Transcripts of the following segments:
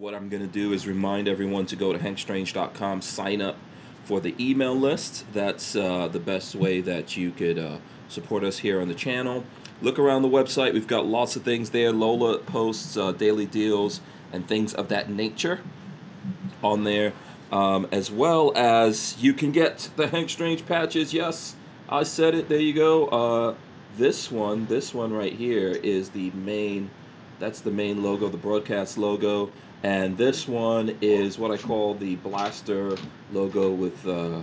what I'm going to do is remind everyone to go to hankstrange.com, sign up for the email list. That's uh, the best way that you could uh, support us here on the channel. Look around the website. We've got lots of things there. Lola posts uh, daily deals and things of that nature on there, um, as well as you can get the Hank Strange patches. Yes, I said it. There you go. Uh, this one, this one right here is the main. That's the main logo, the broadcast logo, and this one is what I call the blaster logo with uh,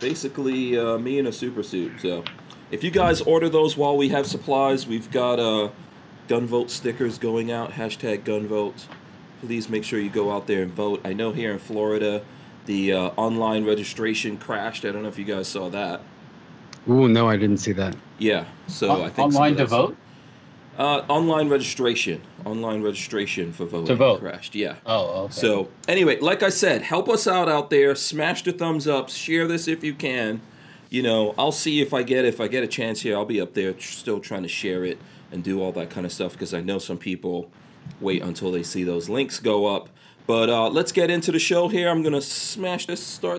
basically uh, me in a super suit. So, if you guys order those while we have supplies, we've got uh, gunvote stickers going out. Hashtag gunvote please make sure you go out there and vote. I know here in Florida, the uh, online registration crashed. I don't know if you guys saw that. Ooh, no, I didn't see that. Yeah, so On- I think online to of vote. That's- Uh, online registration, online registration for voting To vote. crashed. Yeah. Oh, okay. So anyway, like I said, help us out out there. Smash the thumbs up. Share this if you can. You know, I'll see if I get if I get a chance here. I'll be up there still trying to share it and do all that kind of stuff because I know some people wait until they see those links go up. But uh, let's get into the show here. I'm gonna smash this start.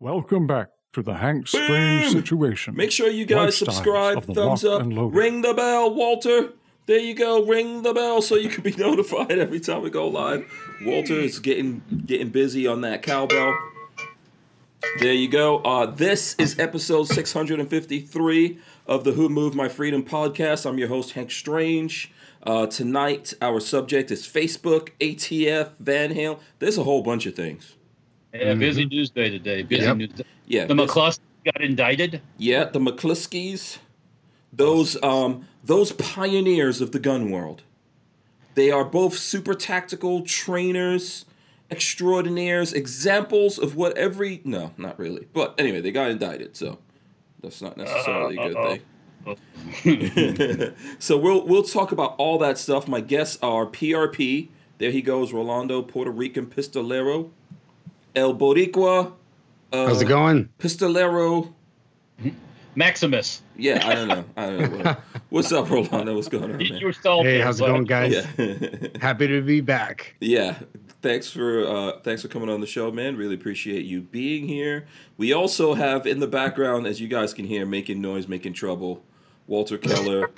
Welcome back to the Hank Strange Boom! situation. Make sure you guys subscribe, thumbs up, ring the bell, Walter. There you go, ring the bell so you can be notified every time we go live. Walter is getting getting busy on that cowbell. There you go. Uh, this is episode 653 of the Who Moved My Freedom podcast. I'm your host, Hank Strange. Uh, tonight, our subject is Facebook, ATF, Van Halen. There's a whole bunch of things. yeah, busy news day today. Busy Yep. news day. Yeah, The this- McCloskey got indicted. Yeah, the McCloskeys, those um, those pioneers of the gun world. They are both super tactical trainers, extraordinaires, examples of what every no, not really. But anyway, they got indicted, so that's not necessarily a good thing. so we'll we'll talk about all that stuff. My guests are PRP. There he goes, Rolando, Puerto Rican pistolero, El Boricua, uh, How's it going? pistolero. Maximus. Yeah, I don't know. I don't know. What- What's up, Rolando? What's going on, You, man? you were stalled Hey, how's it going, guys? Yeah, Happy to be back. yeah. Thanks for uh, thanks for coming on the show, man. Really appreciate you being here. We also have in the background, as you guys can hear, making noise, making trouble. Walter Keller,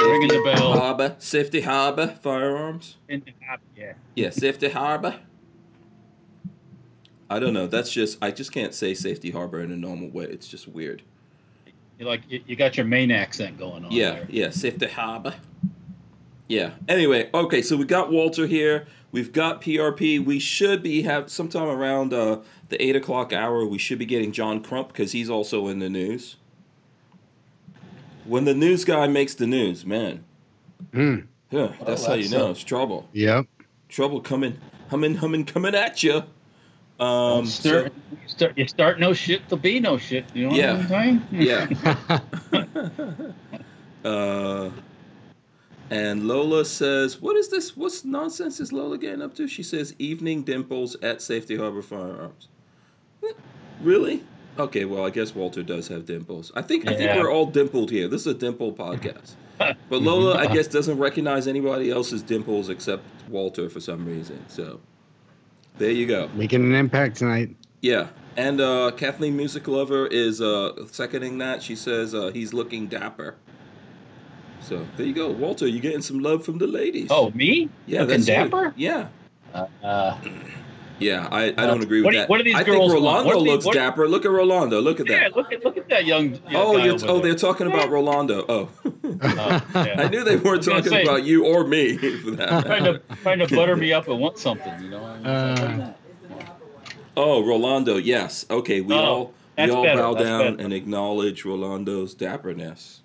Ringing the bell. Harbor, Safety Harbor Firearms. In the Yeah. Yeah, Safety Harbor. I don't know. That's just I just can't say Safety Harbor in a normal way. It's just weird. You like you, you got your main accent going on. Yeah, there. yeah, Safety Harbor. Yeah. Anyway, okay, so we got Walter here. We've got PRP. We should be have sometime around uh, the eight o'clock hour. We should be getting John Crump because he's also in the news. When the news guy makes the news, man, Hmm. Yeah, that's how you know a- it's trouble. Yep. Trouble coming, humming, humming, coming at you. Um, start, you start you start no shit, there'll be no shit. You know Yeah. what I'm saying? yeah. Uh, and Lola says, "What is this? What's nonsense is Lola getting up to?" She says, "Evening dimples at Safety Harbor Firearms." Eh, Really? Okay, well, I guess Walter does have dimples. I think yeah. I think we're all dimpled here. This is a dimple podcast. But Lola, I guess, doesn't recognize anybody else's dimples except Walter for some reason. So there you go. Making an impact tonight. Yeah, and uh, Kathleen Music Lover is uh, seconding that. She says uh, he's looking dapper. So there you go, Walter. You getting some love from the ladies? Oh, me? yeah, Looking that's you. dapper? Yeah, Uh, uh, yeah. I, I don't agree with what do you- that. what do these I girls think? Rolando What looks what- dapper. Look at Rolando. Look at yeah, that. look at look at that young. young oh, guy you're, over oh, there. they're talking about Rolando. Oh, Oh, yeah. I knew they weren't talking say- about you or me for that. trying to trying to butter me up and want something, you know. I mean, Uh, Oh, Rolando. Yes. Okay. We Oh, all we all better, bow that's down better. and acknowledge Rolando's dapperness.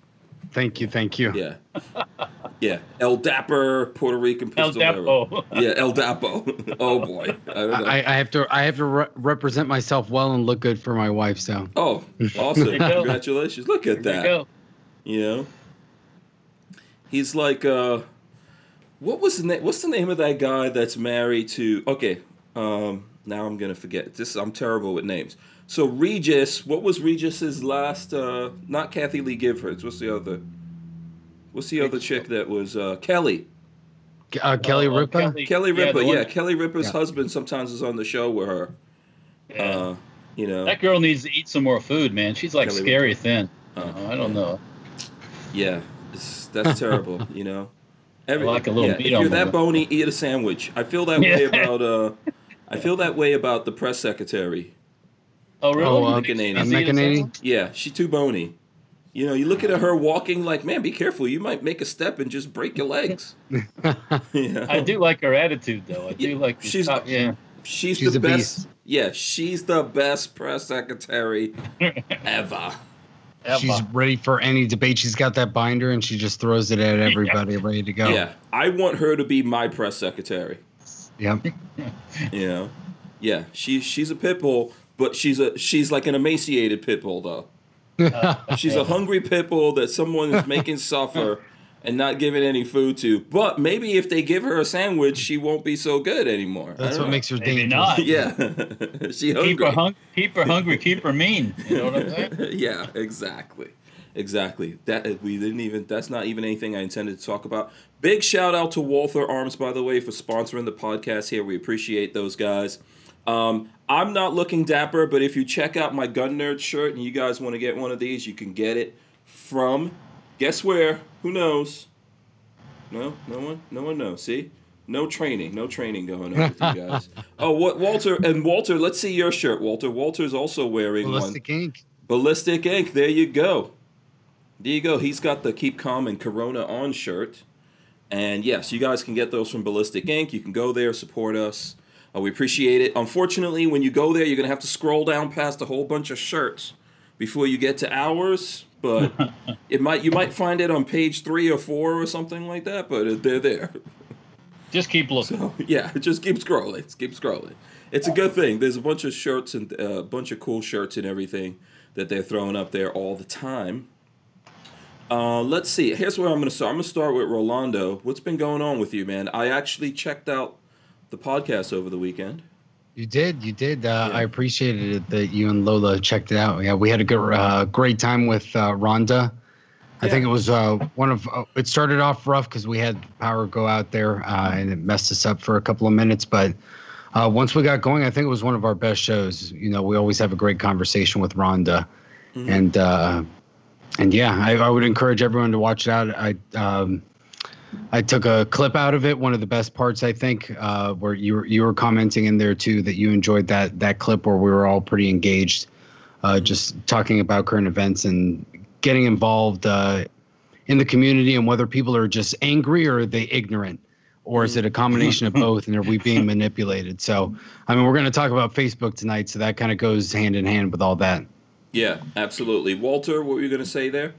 Thank you, thank you. Yeah. Yeah. El Dapper, Puerto Rican El pistolero. Dapo. Yeah, El Dapo. oh boy. I don't know. I, I have to I have to re- represent myself well and look good for my wife. So oh, awesome. There you go. Congratulations. Look at There you that. go. You know? He's like uh what was the name what's the name of that guy that's married to okay, um now I'm gonna forget. This I'm terrible with names. So Regis, what was Regis's last uh not Kathie Lee Giffords, what's the other what's the other chick that was uh Kelly? Uh, Kelly oh, Ripa. Kelly yeah, Ripa, the yeah, Kelly Ripa's Yeah. husband sometimes is on the show with her. yeah. Uh, you know, that girl needs to eat some more food, man. She's like Kelly scary thin. Uh, You I don't know. yeah, it's, that's terrible. You know, Every, like a little yeah, meat if you're that the- bony, eat a sandwich. I feel that way about uh, I feel that way about the press secretary. Oh, really? Oh, uh, McEnany. Is he McEnany? Yeah, she's too bony. You know, you look at her walking like, man, be careful. You might make a step and just break your legs. You know? I do like her attitude, though. I do Yeah, like. she's- uh, yeah. She's, She's the best. beast. Yeah, she's the best press secretary ever. She's Emma. ready for any debate. She's got that binder and she just throws it at everybody, ready to go. Yeah, I want her to be my press secretary. Yep. You know, yeah, she's she's a pit bull, but she's a she's like an emaciated pit bull though. She's a hungry pit bull that someone is making suffer and not giving any food to. But maybe if they give her a sandwich, she won't be so good anymore. That's what know. makes her Maybe dangerous. not. Yeah, she Keep her, hung- keep her hungry, keep her mean. You know what I'm saying? yeah, exactly. Exactly. That we didn't even that's not even anything I intended to talk about. Big shout out to Walther Arms by the way for sponsoring the podcast here. We appreciate those guys. Um, I'm not looking dapper, but if you check out my gun nerd shirt and you guys want to get one of these, you can get it from guess where? Who knows? No, no one, no one knows. See, no training, no training going on with you guys. Oh, what Walter and Walter? Let's see your shirt, Walter. Walter's also wearing one. Ballistic ink. Ballistic Ink. There you go. There you go. He's got the Keep Calm and Corona on shirt. And yes, you guys can get those from Ballistic Ink. You can go there, support us. Uh, we appreciate it. Unfortunately, when you go there, you're going to have to scroll down past a whole bunch of shirts before you get to ours. But it might you might find it on page three or four or something like that. But they're there. Just keep looking. So yeah, just keep scrolling. Just keep scrolling. It's a good thing. There's a bunch of shirts and uh, a bunch of cool shirts and everything that they're throwing up there all the time. Uh, let's see. Here's where I'm going to start. I'm going to start with Rolando. What's been going on with you, man? I actually checked out the podcast over the weekend. You did, you did. Uh, Yeah. I appreciated it that you and Lola checked it out. Yeah, we had a good, uh, great time with uh, Rhonda. I think it was uh, one of. Uh, it started off rough because we had power go out there uh, and it messed us up for a couple of minutes. But uh, once we got going, I think it was one of our best shows. You know, we always have a great conversation with Rhonda, Mhm. and uh, and yeah, I, I would encourage everyone to watch it out. I um, I took a clip out of it. One of the best parts, I think, uh, where you were you were commenting in there too that you enjoyed that that clip where we were all pretty engaged, uh, just talking about current events and getting involved uh, in the community and whether people are just angry or are they ignorant. Or is it a combination of both, and are we being manipulated? So, I mean, we're going to talk about Facebook tonight, so that kind of goes hand in hand with all that. Yeah, absolutely. Walter, what were you going to say there?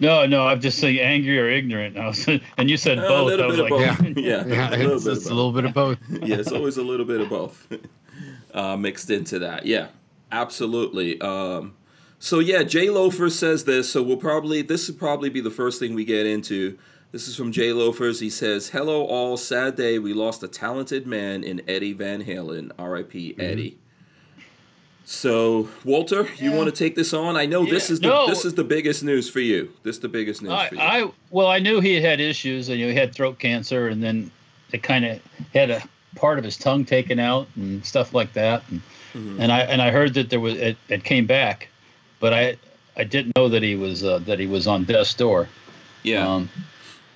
No, no, I'm just saying angry or ignorant. I was, and you said Uh, both. a little I was bit of like, both. Yeah, Yeah, a little it's, bit it's of a little bit of both. yeah, it's always a little bit of both uh, mixed into that. Yeah, absolutely. Um, so yeah, Jay Loafers says this. So we'll probably this will probably be the first thing we get into. This is from Jay Loafers. He says, "Hello all, sad day. We lost a talented man in Eddie Van Halen. R.I.P. Eddie." So Walter, you want to take this on? I know this is the No. this is the biggest news for you. This is the biggest news I, for you. I, well, I knew he had issues, and you know, he had throat cancer, and then it kind of had a part of his tongue taken out and stuff like that. And, Mhm. and I and I heard that there was it, it came back, but I I didn't know that he was uh, that he was on death's door. yeah. Um,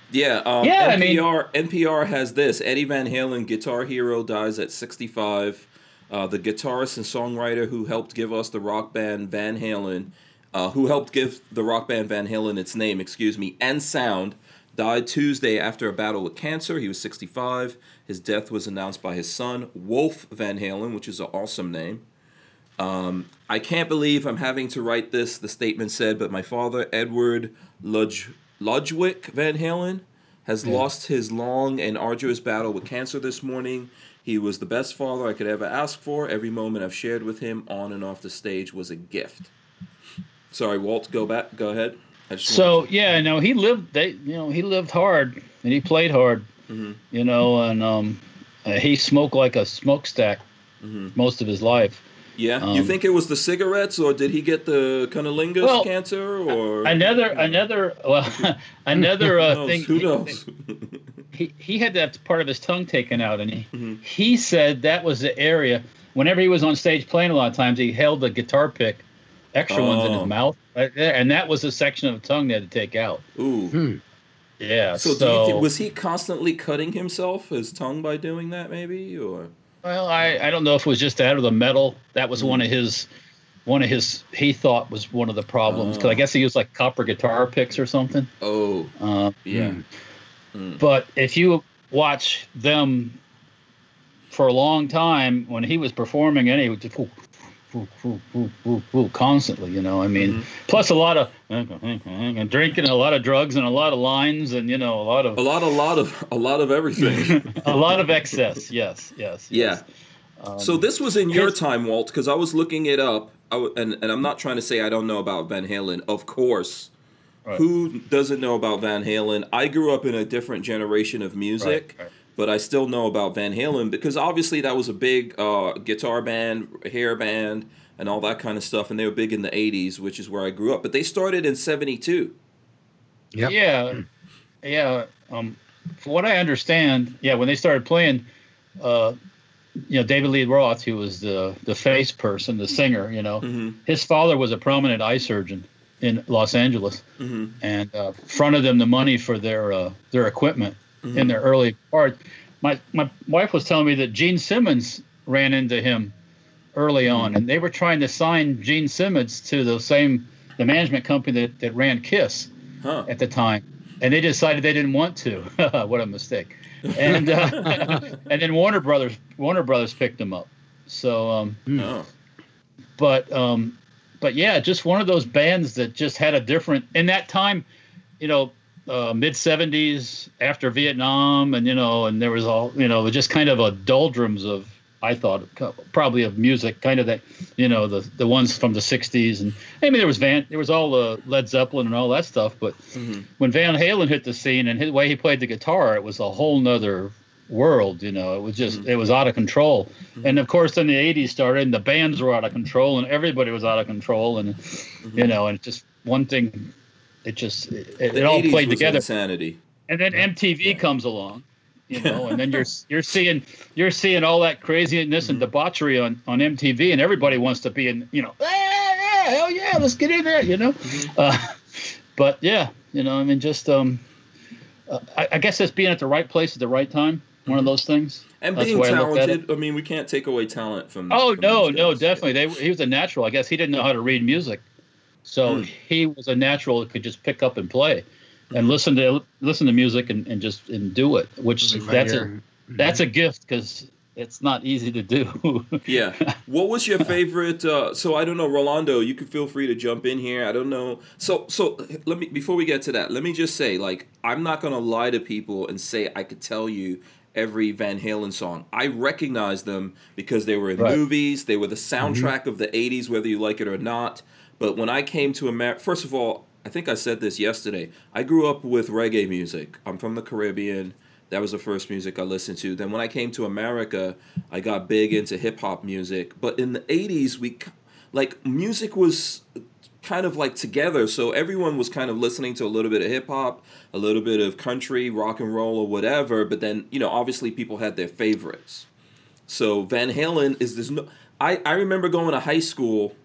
Yeah, um, Yeah, I mean- NPR NPR has this: Eddie Van Halen, guitar hero, dies at 65. Uh, the guitarist and songwriter who helped give us the rock band Van Halen, uh, who helped give the rock band Van Halen its name, excuse me, and sound, died Tuesday after a battle with cancer. He was 65. His death was announced by his son, Wolf Van Halen, which is an awesome name. Um, I can't believe I'm having to write this, the statement said, but my father, Edward Ludg- Ludwig Van Halen, has lost his long and arduous battle with cancer this morning. He was the best father I could ever ask for. Every moment I've shared with him on and off the stage was a gift. Sorry, Walt, go back. Go ahead. So yeah, no, he lived. They, you know, he lived hard and he played hard. Mhm. You know, and um, uh, he smoked like a smokestack Mhm. most of his life. Yeah, you um, think it was the cigarettes, or did he get the cunnilingus Well, cancer, or Another, another, well, another uh, knows? thing. Who knows? he, he had that part of his tongue taken out, and he Mhm. he said that was the area. Whenever he was on stage playing, a lot of times he held the guitar pick, extra ones in Oh. his mouth, right there, and that was a section of the tongue they had to take out. Ooh. Hmm. Yeah. So, So, do you think, was he constantly cutting himself, his tongue, by doing that, maybe, or? Well, I, I don't know if it was just that or the metal. That was Mm-hmm. one of his, one of his he thought was one of the problems because Oh. I guess he used like copper guitar picks or something. Oh, Uh, yeah. Mm. But if you watch them for a long time, when he was performing, and he would just constantly, you know. I mean, Mhm. plus a lot of and drinking, a lot of drugs, and a lot of lines, and you know, a lot of A lot, a lot of, a lot of everything. a lot of excess. Yes, yes. yeah. yes. Um, So this was in your time, Walt, because I was looking it up, I w- and and I'm not trying to say I don't know about Van Halen. Of course, Right. who doesn't know about Van Halen? I grew up in a different generation of music, Right, right. But I still know about Van Halen because obviously that was a big uh, guitar band, hair band, and all that kind of stuff, and they were big in the '80s, which is where I grew up. But they started in '72. Yep. Yeah, yeah. Um, from what I understand, yeah, when they started playing, uh, you know, David Lee Roth, who was the the face person, the singer, you know, Mm-hmm. his father was a prominent eye surgeon in Los Angeles, Mm-hmm. and uh, fronted them the money for their uh, their equipment Mm-hmm. in their early part. My my wife was telling me that Gene Simmons ran into him early on, and they were trying to sign Gene Simmons to the same the management company that, that ran Kiss Huh. at the time, and they decided they didn't want to. what a mistake! And uh, and then Warner Brothers Warner Brothers picked them up. So, um, Oh. but um, but yeah, just one of those bands that just had a different in that time, you know, uh, mid '70s after Vietnam, and you know, and there was all you know, just kind of a doldrums of I thought probably of music, kind of that, you know, the the ones from the '60s, and I mean there was Van, there was all the Led Zeppelin and all that stuff, but Mhm. when Van Halen hit the scene and the way he played the guitar, it was a whole nother world. You know, it was just it was out of control. And of course, then the '80s started, and the bands were out of control, and everybody was out of control, and you know, and just one thing, it just it, it all played together. Insanity. And then MTV comes along, you know, and then you're you're seeing you're seeing all that craziness and debauchery on on MTV, and everybody wants to be in, you know, "Ah, yeah, hell yeah, let's get in there, you know. Uh, but yeah, you know, I mean, just um, uh, I, I guess it's being at the right place at the right time. One of those things. And That's being the way I looked at it. talented, I, mean, we can't take away talent from. Oh from no, no, definitely. They, he was a natural. I guess he didn't know how to read music, so Hmm. he was a natural that could just pick up and play, and listen to listen to music and, and just and do it. Which Like my that's a ear. that's a gift because it's not easy to do. Yeah. What was your favorite? Uh, so I don't know, Rolando. You can feel free to jump in here. I don't know. So so let me before we get to that, let me just say, like, I'm not gonna lie to people and say I could tell you every Van Halen song. I recognize them because they were in Right. movies. They were the soundtrack of the '80s, whether you like it or not. But when I came to America, first of all, I think I said this yesterday. I grew up with reggae music. I'm from the Caribbean. That was the first music I listened to. Then when I came to America, I got big into hip hop music. But in the 80s, we like music was kind of like together. So everyone was kind of listening to a little bit of hip hop, a little bit of country, rock and roll, or whatever. But then, you know, obviously people had their favorites. So Van Halen is this. No, I I remember going to high school,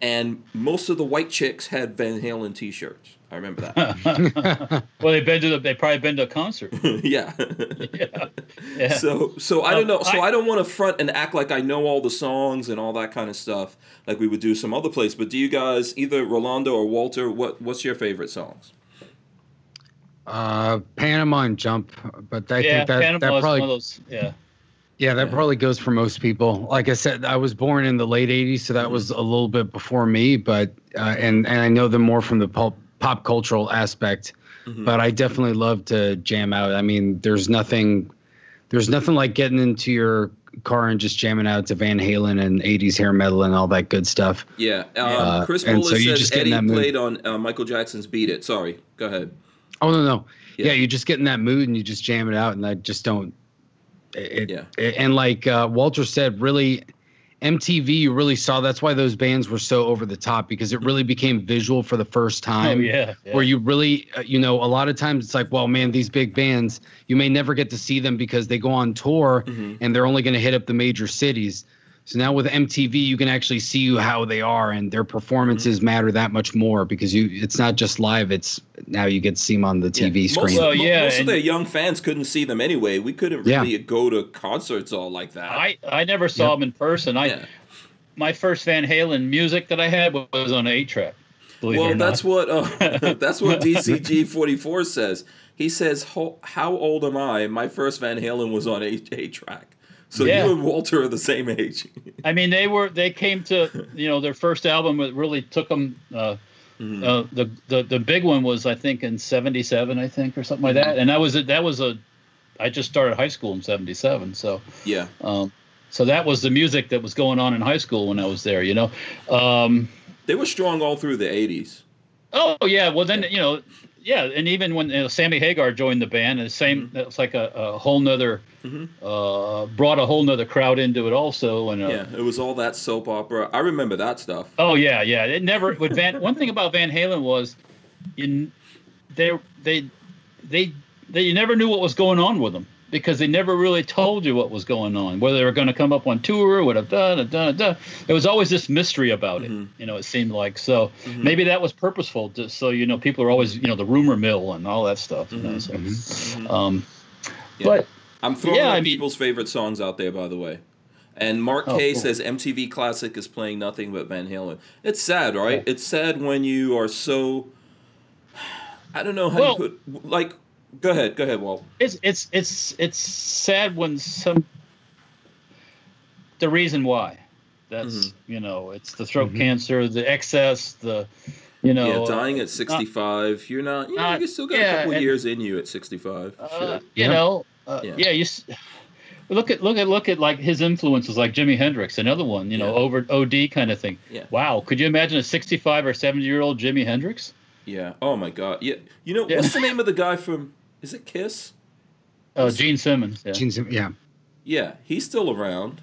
and most of the white chicks had Van Halen T-shirts. I remember that. well, they've been to the, they probably been to a concert. yeah. yeah, yeah. So so I Um, don't know. So I- I, don't want to front and act like I know all the songs and all that kind of stuff like we would do some other place. But do you guys either Rolando or Walter? What what's your favorite songs? Uh, Panama and Jump, but I yeah, think that Panama that is probably one of those. Yeah, yeah that Yeah. probably goes for most people. Like I said, I was born in the late '80s, so that Mm-hmm. was a little bit before me. But uh, and and I know them more from the pop pop cultural aspect. Mhm. But I definitely love to jam out. I mean, there's nothing, there's nothing like getting into your car and just jamming out to Van Halen and '80s hair metal and all that good stuff. Yeah. Um, Uh, Chris Bullis so says just Eddie in that mood. played on uh, Michael Jackson's "Beat It." Sorry. Go ahead. Oh no, no. Yeah. Yeah. you just get in that mood and you just jam it out, and I just don't. It, Yeah. it- and like uh, Walter said, really, MTV, you really saw that's why those bands were so over the top because it really became visual for the first Oh time. yeah. yeah. Where you really, uh, you know, a lot of times it's like, well, man, these big bands, you may never get to see them because they go on tour Mm-hmm. and they're only going to hit up the major cities. So now with MTV, you can actually see how they are and their performances Mm-hmm. matter that much more because you it's not just live, it's now you get to see them on the TV Most, screen. Well, mo- yeah, most of and- their young fans couldn't see them anyway. We couldn't Yeah. really go to concerts all like that. I I never saw them in person. I yeah. my first Van Halen music that I had was on an eight track. Well, that's not. what uh, that's what DCG forty four says. He says, "How old am I? My first Van Halen was on eight eight track." So Yeah. you and Walter are the same age. I mean, they were they came to you know their first album. It really took them. Uh, Mm-hmm. uh, the, the the big one was I think in '77, I think, or something like that. And that was a, that was a. I just started high school in '77, so yeah, um, so that was the music that was going on in high school when I was there. You know. Um, they were strong all through the eighties. Oh yeah, well then you know, yeah, and even when you know, Sammy Hagar joined the band, and the same, Mm-hmm. it was like a, a whole nother, uh, brought a whole nother crowd into it also, and uh, Yeah, it was all that soap opera. I remember that stuff. oh yeah, yeah, it never. With Van, one thing about Van Halen was, in they they they they you never knew what was going on with them because they never really told you what was going on, whether they were going to come up on tour, would have done, done, done. There was always this mystery about it. Mm-hmm. You know, it seemed like so. Mm-hmm. Maybe that was purposeful, just so you know, people are always you know the rumor mill and all that stuff. You know, mm-hmm. so. Um, Yeah. but I'm throwing Yeah, out I mean- people's favorite songs out there, by the way. And Mark Oh, K cool. says MTV Classic is playing nothing but Van Halen. It's sad, right? It's sad when you are so. I don't know how Well- you put. Like, go ahead, go ahead, Walt. it's it's it's it's sad when some the reason why that's Mm-hmm. you know it's the throat cancer the excess the you know yeah, dying at 65. you're not. You know, not- you still got yeah, a couple and- years in you at 65. uh, Shit. you Yeah. know uh, Yeah. yeah. you look at look at look at like his influences like Jimi Hendrix another one you know Yeah. over OD kind of thing Yeah. wow could you imagine a 65 or 70 year old Jimi Hendrix Yeah. Oh my God. Yeah. You know Yeah. what's the name of the guy from? Is it Kiss? uh, Gene Simmons yeah. Simmons. yeah. Yeah, he's still around.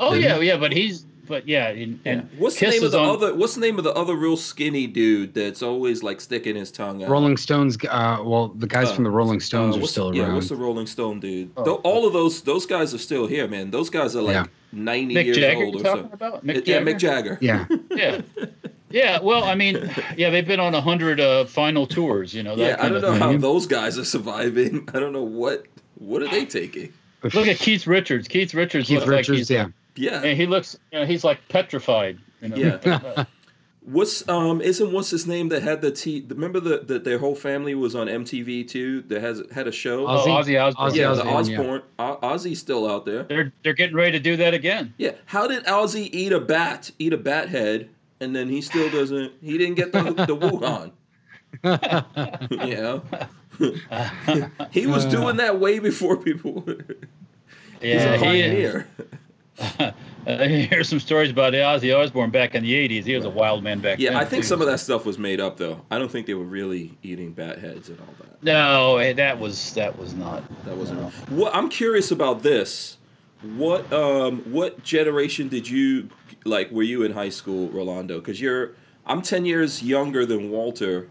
oh yeah yeah but he's but yeah and, Yeah. and What's the Kiss name of the on- other? What's the name of the other real skinny dude that's always like sticking his tongue out? Rolling Stones. Uh, well, the guys Uh, from the Rolling Uh, Stones are still around. Yeah, what's the Rolling Stone dude? Oh. Tho- all of those those guys are still here, man. Those guys are like Yeah. ninety Mick years Jagger old or talking so. about Mick Uh, yeah, Mick Jagger. yeah. yeah yeah well i mean yeah they've been on a hundred uh final tours you know that Yeah, I don't of know thing. how those guys are surviving. I don't know what what are they taking. look at keith richards keith richards Keith looks like he's, Yeah. Yeah, and he looks you know, he's like petrified you know Yeah. What's um isn't what's his name that had the T? Remember the, the their whole family was on MTV too. That has had a show. oh, Ozzy? ozzy osbourne Ozzy yeah, the Osbourne, yeah. Ozzy's still out there. they're they're getting ready to do that again Yeah. How did Ozzy eat a bat? Eat a bat head, and then he still doesn't. He didn't get the the Wuhan. you know. he was doing that way before people. yeah a he, pioneer. uh, here's some stories about ozzy osbourne back in the 80s he was a wild man back then Yeah, I think too. some of that stuff was made up though. I don't think they were really eating bat heads and all that. no eh, that was that was not That wasn't. No. What I'm curious about this. What um what generation did you like? Were you in high school, Rolando? Because you're I'm ten years younger than Walter.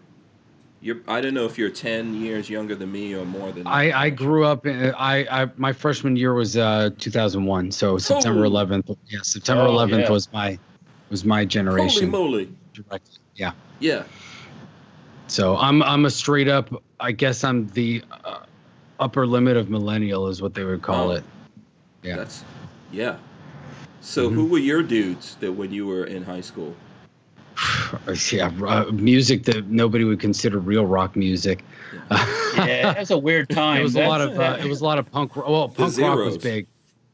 You're I don't know if you're ten years younger than me or more than. I, I grew up in I, I my freshman year was uh 2001 so September Oh. 11th yeah September Oh, 11th yeah. was my was my generation. Holy moly! Direct- yeah Yeah, so I'm I'm a straight up I guess I'm the uh, upper limit of millennial is what they would call Oh. it yeah that's yeah. So Mm-hmm. who were your dudes that when you were in high school? yeah uh, music that nobody would consider real rock music yeah that's a weird time it was a That's- lot of uh, it was a lot of punk ro- well punk rock was big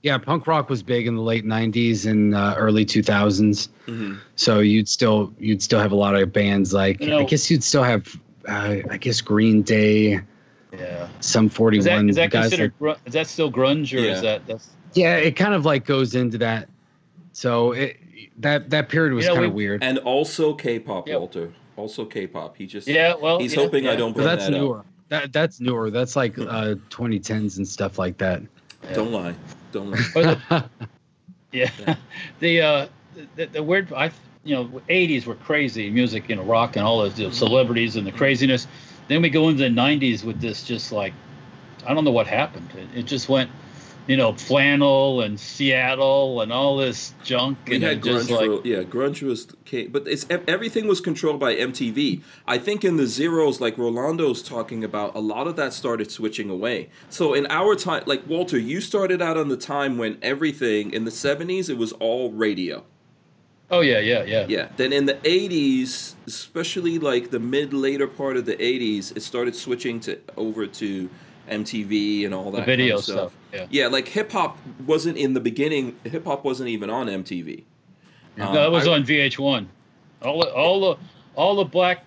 yeah punk rock was big in the late 90s and uh, early 2000s Mm-hmm. so you'd still you'd still have a lot of bands like You know- i guess you'd still have uh, i guess green day yeah Sum 41 is that is that guys considered gru- is that still grunge or Yeah. is that that's yeah it kind of like goes into that so it that that period was You know, kind of we- weird And also K-pop, Yep. Walter. Also K-pop. He just yeah well He's yeah, hoping I don't but bring that's that newer up. that that's newer that's like uh 2010s and stuff like that Don't lie. Don't lie. Yeah, Yeah. the uh, the, the weird I you know 80s were crazy music, you know, rock and all those you know, celebrities and the craziness. Then we go into the 90s with this just like I don't know what happened. It, it just went, you know, flannel and Seattle and all this junk. We and had grunge like yeah, grunge was but it's everything was controlled by MTV. I think in the zeros, like Rolando's talking about, a lot of that started switching away. So in our time, like Walter, you started out on the time when everything in the '70s it was all radio. oh yeah, yeah, yeah. Yeah. Then in the '80s, especially like the mid later part of the '80s, it started switching to over to MTV and all that The video kind of stuff. stuff. Yeah. Yeah, like hip hop wasn't in the beginning. Hip hop wasn't even on MTV. Um, no, it was I- on VH1. All the, all the all the black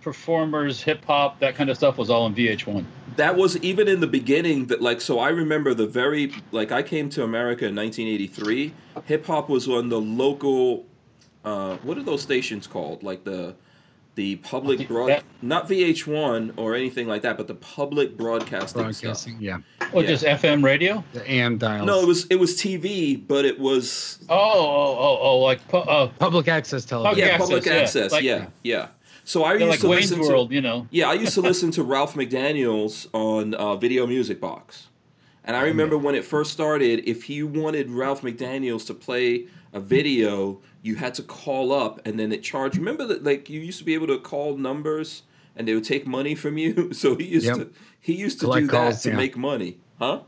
performers, hip hop, that kind of stuff was all on VH1. that was even in the beginning that like so i remember the very like i came to america in 1983 hip-hop was on the local uh what are those stations called like the the public think broad that- not vh1 or anything like that but the public broadcasting, Broadcasting, stuff yeah. Or Yeah. just FM radio? The AM dials. no it was it was tv but it was Oh, oh, oh, oh, like pu- uh, public access television. yeah access, public yeah. access Like- yeah yeah so i yeah, used like to Wayne's listen World, to you know. Yeah, I used to listen to Ralph McDaniels on uh, Video Music Box. And I remember when it first started, if you wanted Ralph McDaniels to play a video, you had to call up and then it charged. Remember that like you used to be able to call numbers and they would take money from you? So he used Yep. to he used to Collect do that to yeah. make money. Huh?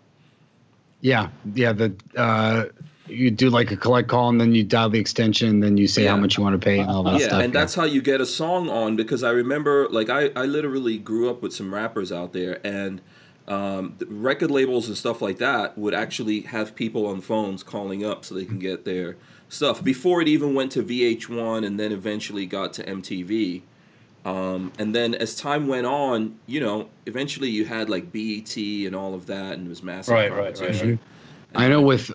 Yeah, yeah. The uh, you do like a collect call, and then you dial the extension, and then you say Yeah. how much you want to pay, and all that yeah, stuff. and that's how you get a song on because I remember like I, I literally grew up with some rappers out there and um, record labels and stuff like that would actually have people on phones calling up so they can get their stuff before it even went to VH1 and then eventually got to MTV. Um, and then as time went on, you know, eventually you had like BET and all of that, and it was massive Right, right, right, right. I know with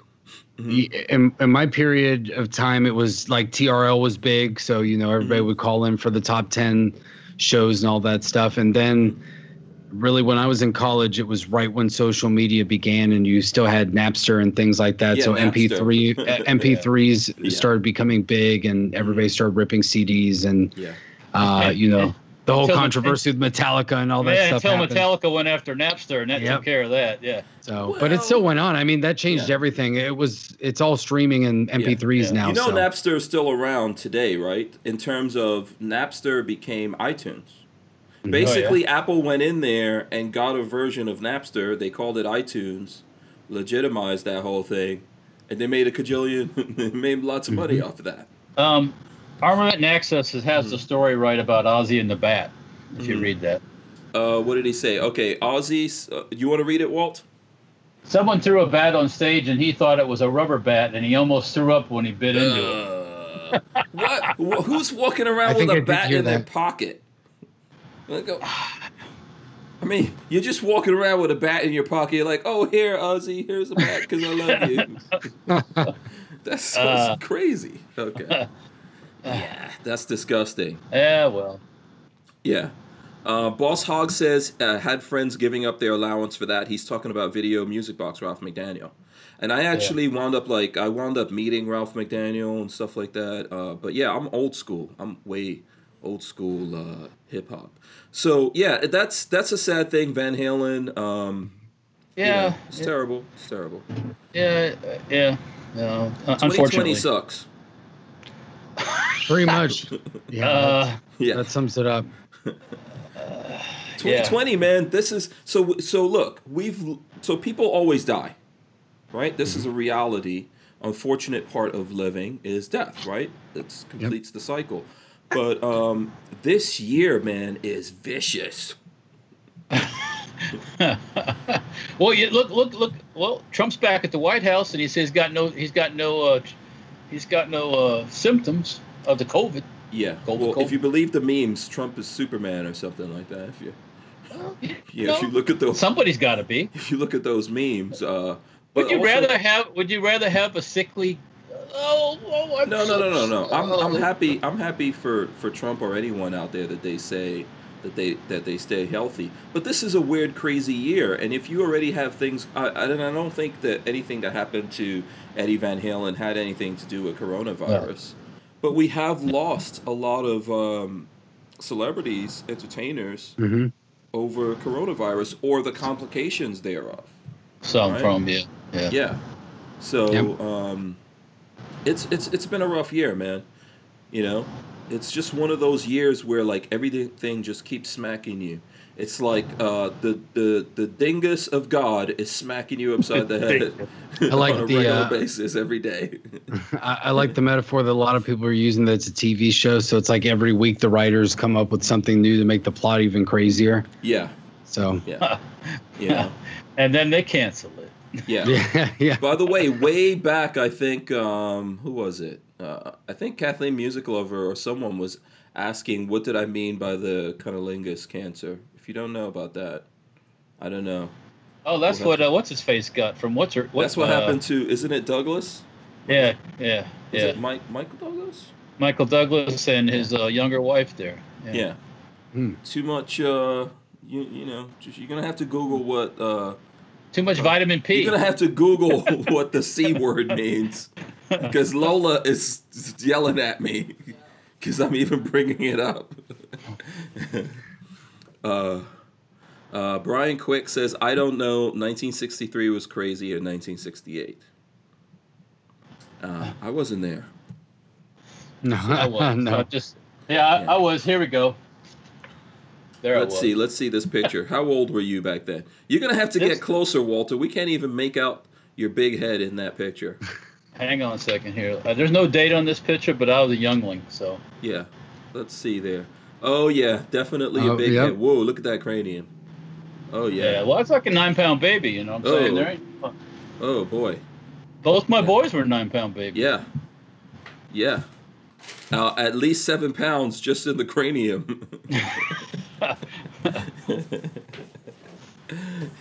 Mhm. in, in my period of time, it was like TRL was big, so you know everybody Mhm. would call in for the top ten shows and all that stuff. And then, really, when I was in college, it was right when social media began, and you still had Napster and things like that. Yeah, so Napster. MP3 uh, MP3s Yeah. started becoming big, and everybody started ripping CDs, and Yeah. uh, And- you know. The whole until the- controversy with Metallica and all that yeah, stuff. until happened. Metallica went after Napster, and that Yep. took care of that. Yeah. So, but it still went on. I mean, that changed Yeah. everything. It was, it's all streaming and MP3s Yeah. now. You know so. Napster is still around today, right? In terms of Napster became iTunes. Mhm. Basically, Apple went in there and got a version of Napster. They called it iTunes, legitimized that whole thing, and they made a cajillion, they made lots of money off of that. Um, Armament Access has, has Hmm. the story right about Ozzy and the Bat. If you Mhm. read that, Uh, what did he say? Okay, Ozzy, uh, you want to read it, Walt? someone threw a bat on stage, and he thought it was a rubber bat, and he almost threw up when he bit into it. Uh, what? Who's walking I around with think I a did bat hear in their pocket? Like, uh, I mean, you're just walking around with a bat in your pocket. You're like, oh, here, Ozzy, here's a bat because I love you. that's so Uh. crazy. Okay. yeah, that's disgusting. Yeah, well, Yeah. Uh, Boss Hog says uh, had friends giving up their allowance for that. He's talking about video music box Ralph McDaniel, and I actually wound up like I wound up meeting Ralph McDaniel and stuff like that. Uh, but yeah, I'm old school. I'm way old school uh, hip hop. So yeah, that's that's a sad thing. Van Halen. Um, you yeah, know, it's terrible. It's terrible. yeah, uh, yeah. No, un- 2020 unfortunately, sucks. Pretty much. Yeah, uh, Yeah. that sums it up. 2020 man this is so so look we've so people always die right this is a reality unfortunate part of living is death right it completes the cycle but um this year man is vicious well, you look, look, look. Well, Trump's back at the White House, and he says he's got no, he's got no, uh, he's got no uh, symptoms of the COVID. yeah Cold, well cold. if you believe the memes trump is superman or something like that if you Well, yeah if you look at those somebody's got to be. if you look at those memes uh but Would you also- rather have? Would you rather have a sickly? Oh, oh I'm No, no, no, no, no. I'm, I'm happy. I'm happy for for Trump or anyone out there that they say that they that they stay healthy. But this is a weird, crazy year, and if you already have things, I, I, and I don't think that anything that happened to Eddie Van Halen had anything to do with coronavirus. But we have lost a lot of um, celebrities, entertainers hmm over coronavirus or the complications thereof. Some Right. from yeah, yeah. Yeah. So Yep. um, it's it's it's been a rough year, man. You know, it's just one of those years where like everything just keeps smacking you. It's like uh, the the the dingus of God is smacking you upside the head I like on a the, regular uh, basis every day. I, I like the metaphor that a lot of people are using that it's a TV show. So it's like every week the writers come up with something new to make the plot even crazier. yeah, So yeah, yeah, And then they cancel it. Yeah. yeah, yeah. By the way, way back, I think um, who was it? Uh, I think Kathleen Music Lover or someone was asking, "What did I mean by the cunnilingus cancer?" If you don't know about that, I don't know. Oh, that's We'll what uh, what's his face got from what's her? What, That's what uh, happened to. Isn't it Douglas? Yeah, yeah, Is yeah. it Mike Michael Douglas? Michael Douglas and his uh, younger wife there. Yeah. Hmm. Too much. Uh, you you know, just, you're gonna have to Google what. Uh, Too much vitamin P. you're gonna have to Google what the c word means, because Lola is yelling at me, because I'm even bringing it up. uh, uh, Brian Quick says, "I don't know. 1963 was crazy, or 1968. Uh, I wasn't there. No, I was. no. I just yeah, I, Yeah. I was. Here we go. There Let's see. Let's see this picture. How old were you back then? You're gonna have to This- get closer, Walter. We can't even make out your big head in that picture. Hang on a second here. Uh, there's no date on this picture, but I was a youngling, so Yeah. Let's see there. Oh yeah, definitely a Oh, big yep. head. Whoa, look at that cranium. Oh yeah. yeah. well, it's like a nine pound baby. You know what I'm saying? Oh. There ain't, Oh boy. both my Yeah. boys were nine pound babies. Yeah. Yeah. Uh, at least seven pounds just in the cranium.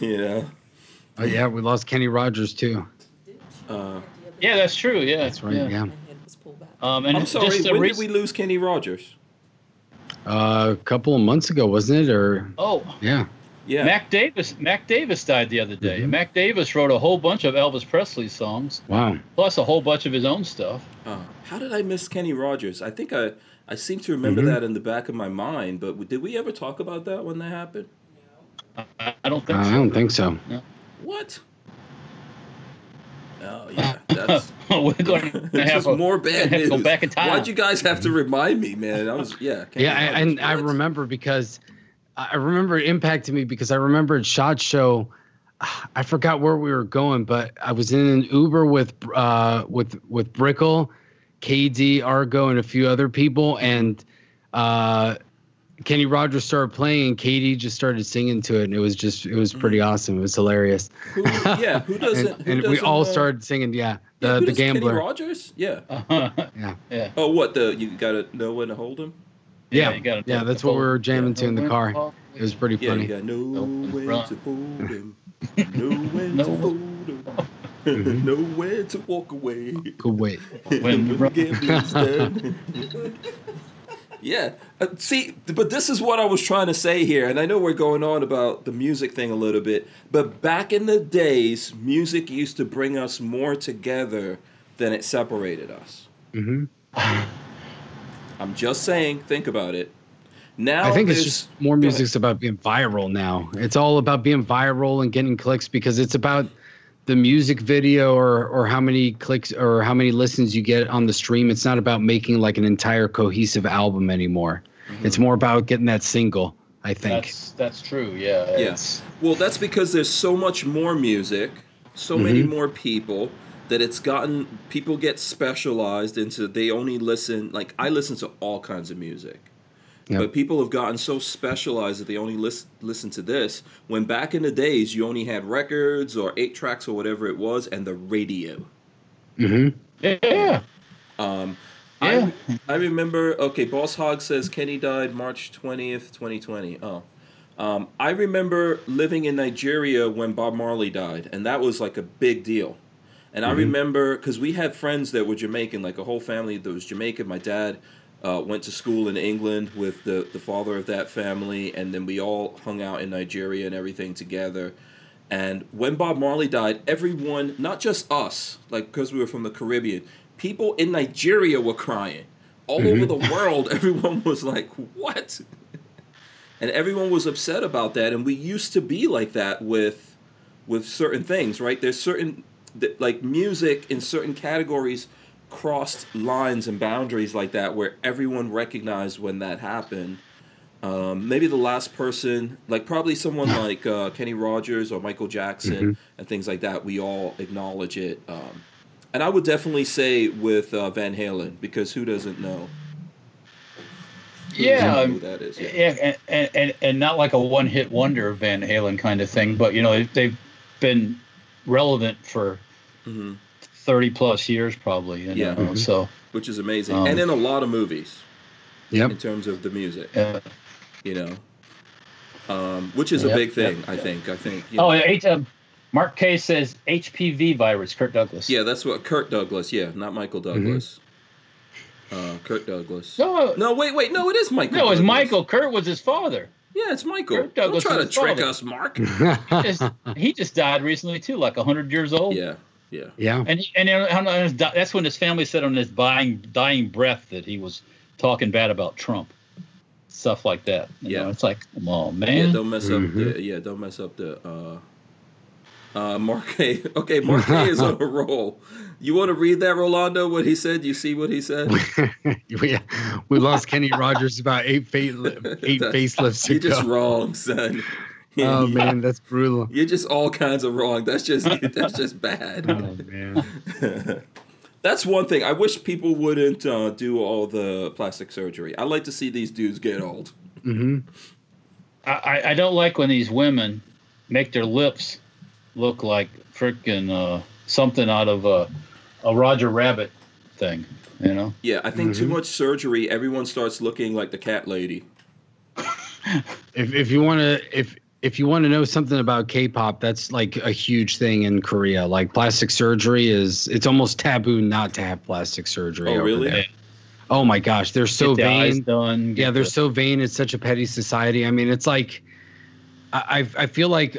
you know. Oh, yeah, we lost Kenny Rogers too. Uh, Yeah, that's true. Yeah, That's right. Yeah. My head was pulled back. Um, and I'm sorry. Just When rec- did we lose Kenny Rogers? Uh, a couple of months ago, wasn't it? Or Oh, yeah. Yeah. Mac Davis. Mac Davis died the other day. Mhm. Mac Davis wrote a whole bunch of Elvis Presley songs, Wow. plus a whole bunch of his own stuff. Uh, how did I miss Kenny Rogers? I think I I seem to remember Mhm. that in the back of my mind, but did we ever talk about that when that happened? I, I don't Uh, think I so. don't think so. What? Oh yeah, that's We're going to have a, more bad have news. go back in time. Why'd you guys have to remind me, man? I was yeah. Kenny yeah, I, and I remember because I remember it impacted me because I remember at Shot Show, I forgot where we were going, but I was in an Uber with uh with with Brickle, KD, Argo, and a few other people, and uh Kenny Rogers started playing, and Katie just started singing to it, and it was just it was pretty awesome. It was hilarious. Who, yeah, who doesn't? and who and we doesn't, all uh, started singing. Yeah, the yeah, who the does Kenny gambler. Rogers. Yeah. Yeah. yeah. Oh, what the? You gotta know when to hold him. Yeah, you gotta yeah, that's what we full- were jamming to in the car. It was pretty Yeah, funny. you gotta know Open when to hold him. know when to hold him. Mhm. know when to walk away. Good wait. When the run- gambling's done. yeah. Uh, see, but this is what I was trying to say here, and I know we're going on about the music thing a little bit, but back in the days, music used to bring us more together than it separated us. hmm I'm just saying, think about it. Now I think it's there's- just more music's about being viral now. It's all about being viral and getting clicks because it's about the music video or or how many clicks or how many listens you get on the stream. It's not about making like an entire cohesive album anymore. Mm-hmm. It's more about getting that single. I think. That's that's true. Yeah. Yeah. Well, that's because there's so much more music, so many Mhm. more people that it's gotten people get specialized into they only listen like I listen to all kinds of music. Yep. But people have gotten so specialized that they only listen listen to this when back in the days you only had records or 8 tracks or whatever it was and the radio. hmm yeah. Um Yeah. I, I remember. Okay, Boss Hog says Kenny died March twentieth, twenty twenty. Oh, um, I remember living in Nigeria when Bob Marley died, and that was like a big deal. And I remember because we had friends that were Jamaican, like a whole family that was Jamaican. My dad uh, went to school in England with the the father of that family, and then we all hung out in Nigeria and everything together. And when Bob Marley died, everyone, not just us, like because we were from the Caribbean, people in Nigeria were crying. All over the world, everyone was like, "What?" and everyone was upset about that. And we used to be like that with with certain things, right? There's certain like music in certain categories crossed lines and boundaries like that where everyone recognized when that happened. Um, maybe the last person, like probably someone like uh, Kenny Rogers or Michael Jackson mm-hmm. and things like that, we all acknowledge it. Um, and I would definitely say with uh, Van Halen because who doesn't know? Yeah, um, who that is. yeah, yeah, and, and and not like a one-hit wonder Van Halen kind of thing, but you know they've been relevant for mm-hmm. 30 plus years probably you know? yeah mm-hmm. so which is amazing um, and in a lot of movies Yeah. in terms of the music yeah. you know um, which is yep, a big thing yep, i think i think oh know. H, uh, mark k says hpv virus kirk douglas yeah that's what kirk douglas yeah not michael mm-hmm. douglas mm-hmm. Uh, Kirk Douglas. No, uh, no, wait, wait, no, it is Michael. No, it's Michael. Kirk was his father. Yeah, it's Michael. Kirk Douglas Don't try to trick father. us, Mark. he, just, he, just, died recently too, like hundred years old. Yeah, yeah. yeah. And and you know, on his that's when his family said on his dying dying breath that he was talking bad about Trump, stuff like that. You Yeah. know, it's like, come on, Yeah, man. don't mess up the. Yeah, don't mess up the. Uh, uh, Mark Okay, Mark A. is on a roll. You want to read that, Rolando? What he said? You see what he said? we, we lost Kenny Rogers about eight fa- eight That- facelifts You're ago. just wrong, son. Oh man, that's brutal. You're just all kinds of wrong. That's just that's just bad. Oh man. That's one thing. I wish people wouldn't uh, do all the plastic surgery. I like to see these dudes get old. hmm I, I- I don't like when these women make their lips look like freaking uh, something out of a, a Roger Rabbit thing. You know. Yeah, I think too Mhm. much surgery. Everyone starts looking like the cat lady. If if you want to if if you want to know something about K-pop, that's like a huge thing in Korea. Like plastic surgery is it's almost taboo not to have plastic surgery. Oh, over really? there. Oh my gosh, they're so get the eyes vain. done. Yeah, they're the- so vain. It's such a petty society. I mean, it's like I I I feel like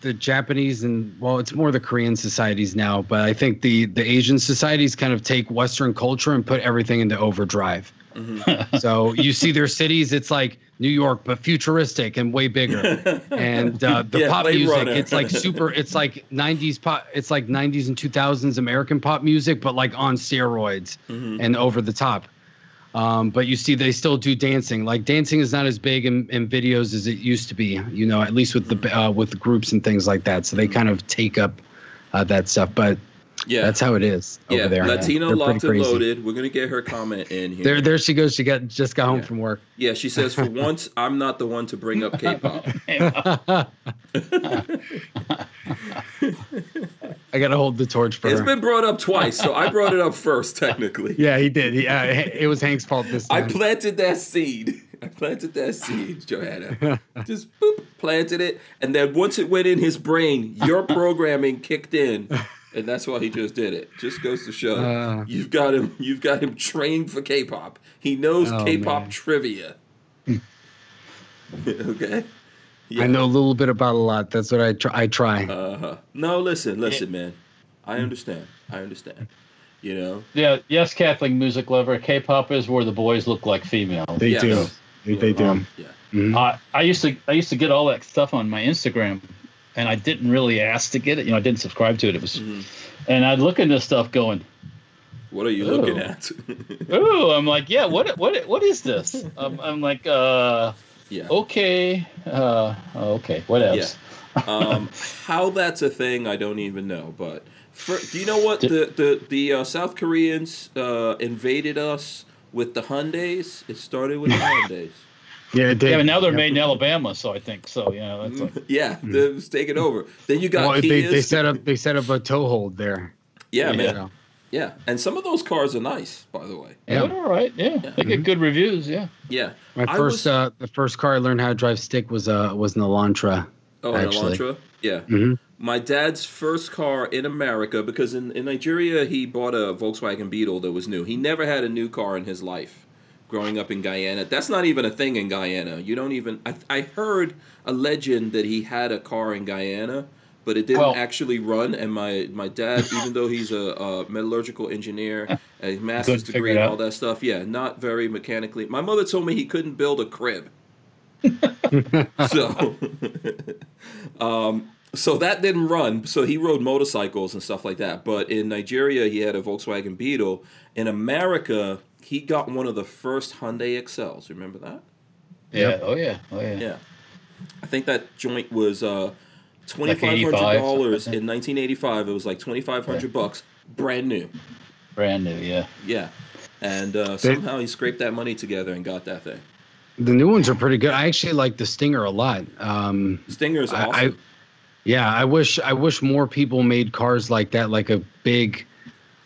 the Japanese and well, it's more the Korean societies now, but I think the the Asian societies kind of take Western culture and put everything into overdrive. Mhm. So you see their cities, it's like New York, but futuristic and way bigger. And uh, the Yeah, pop Blade music, Runner. it's like super. It's like '90s pop. It's like '90s and 2000s American pop music, but like on steroids Mhm. and over the top. Um, but you see, they still do dancing. Like dancing is not as big in, in videos as it used to be. You know, at least with the uh, with the groups and things like that. So they kind of take up uh, that stuff. But Yeah, that's how it is yeah. over there. Latino They're locked and loaded. We're gonna get her comment in here. There, there she goes. She got just got home Yeah. from work. Yeah, she says for once I'm not the one to bring up K-pop. I gotta hold the torch for It's her. been brought up twice, so I brought it up first, technically. yeah, he did. Yeah, uh, it was Hank's fault this time. I planted that seed. I planted that seed, Johanna. Just boop, planted it, and then once it went in his brain, your programming kicked in, and that's why he just did it. Just goes to show Uh. you've got him. You've got him trained for K-pop. He knows Oh, K-pop man. trivia. okay. I know a little bit about a lot. That's what I try. I try. Uh-huh. No, listen, listen, man. I understand. I understand. You know. yeah, yes, Catholic music lover. K-pop is where the boys look like females. they yeah. do. They, they do. Um, Yeah. Mhm. I I used to I used to get all that stuff on my Instagram, and I didn't really ask to get it. You know, I didn't subscribe to it. It was, Mhm. and I'd look into stuff going, What are you Ooh. looking at? "Ooh," I'm like, "Yeah, what what what is this?" I'm, I'm like, "Uh, yeah. okay, uh, okay, what else?" um, how that's a thing, I don't even know. But for, do you know what the the the uh, South Koreans uh, invaded us with the Hyundai's? It started with the Hyundai's. Yeah, it did. Yeah, but now they're Yep. made in Alabama, so I think so. Yeah, that's like, yeah, it was taken over. Then you got Well, they, they set up they set up a toehold there. yeah, man. know. Yeah, and some of those cars are nice, by the way. yeah. Yeah. all right. Yeah, they get good reviews. Yeah. Yeah. My I first was- uh the first car I learned how to drive stick was uh was an Elantra. Oh, an. Elantra. Yeah. Mhm. My dad's first car in America, because in, in Nigeria he bought a Volkswagen Beetle that was new. He never had a new car in his life. Growing up in Guyana. That's not even a thing in Guyana. You don't even. I, I heard a legend that he had a car in Guyana, but it didn't Well- actually run. And my my dad, even though he's a, a metallurgical engineer, a master's degree and all that stuff, yeah, not very mechanically. My mother told me he couldn't build a crib. so, um, so that didn't run. So he rode motorcycles and stuff like that. But in Nigeria, he had a Volkswagen Beetle. In America, he got one of the first Hyundai Excels. Remember that? Yeah. Oh yeah. Oh yeah. Yeah. I think that joint was uh, twenty five hundred 85, dollars in nineteen eighty five. It was like twenty five hundred bucks, brand new. Brand new. Yeah. Yeah. And uh, somehow he scraped that money together and got that thing. The new ones are pretty good. I actually like the Stinger a lot. Um, Stinger is I, awesome. I, yeah, I wish I wish more people made cars like that, like a big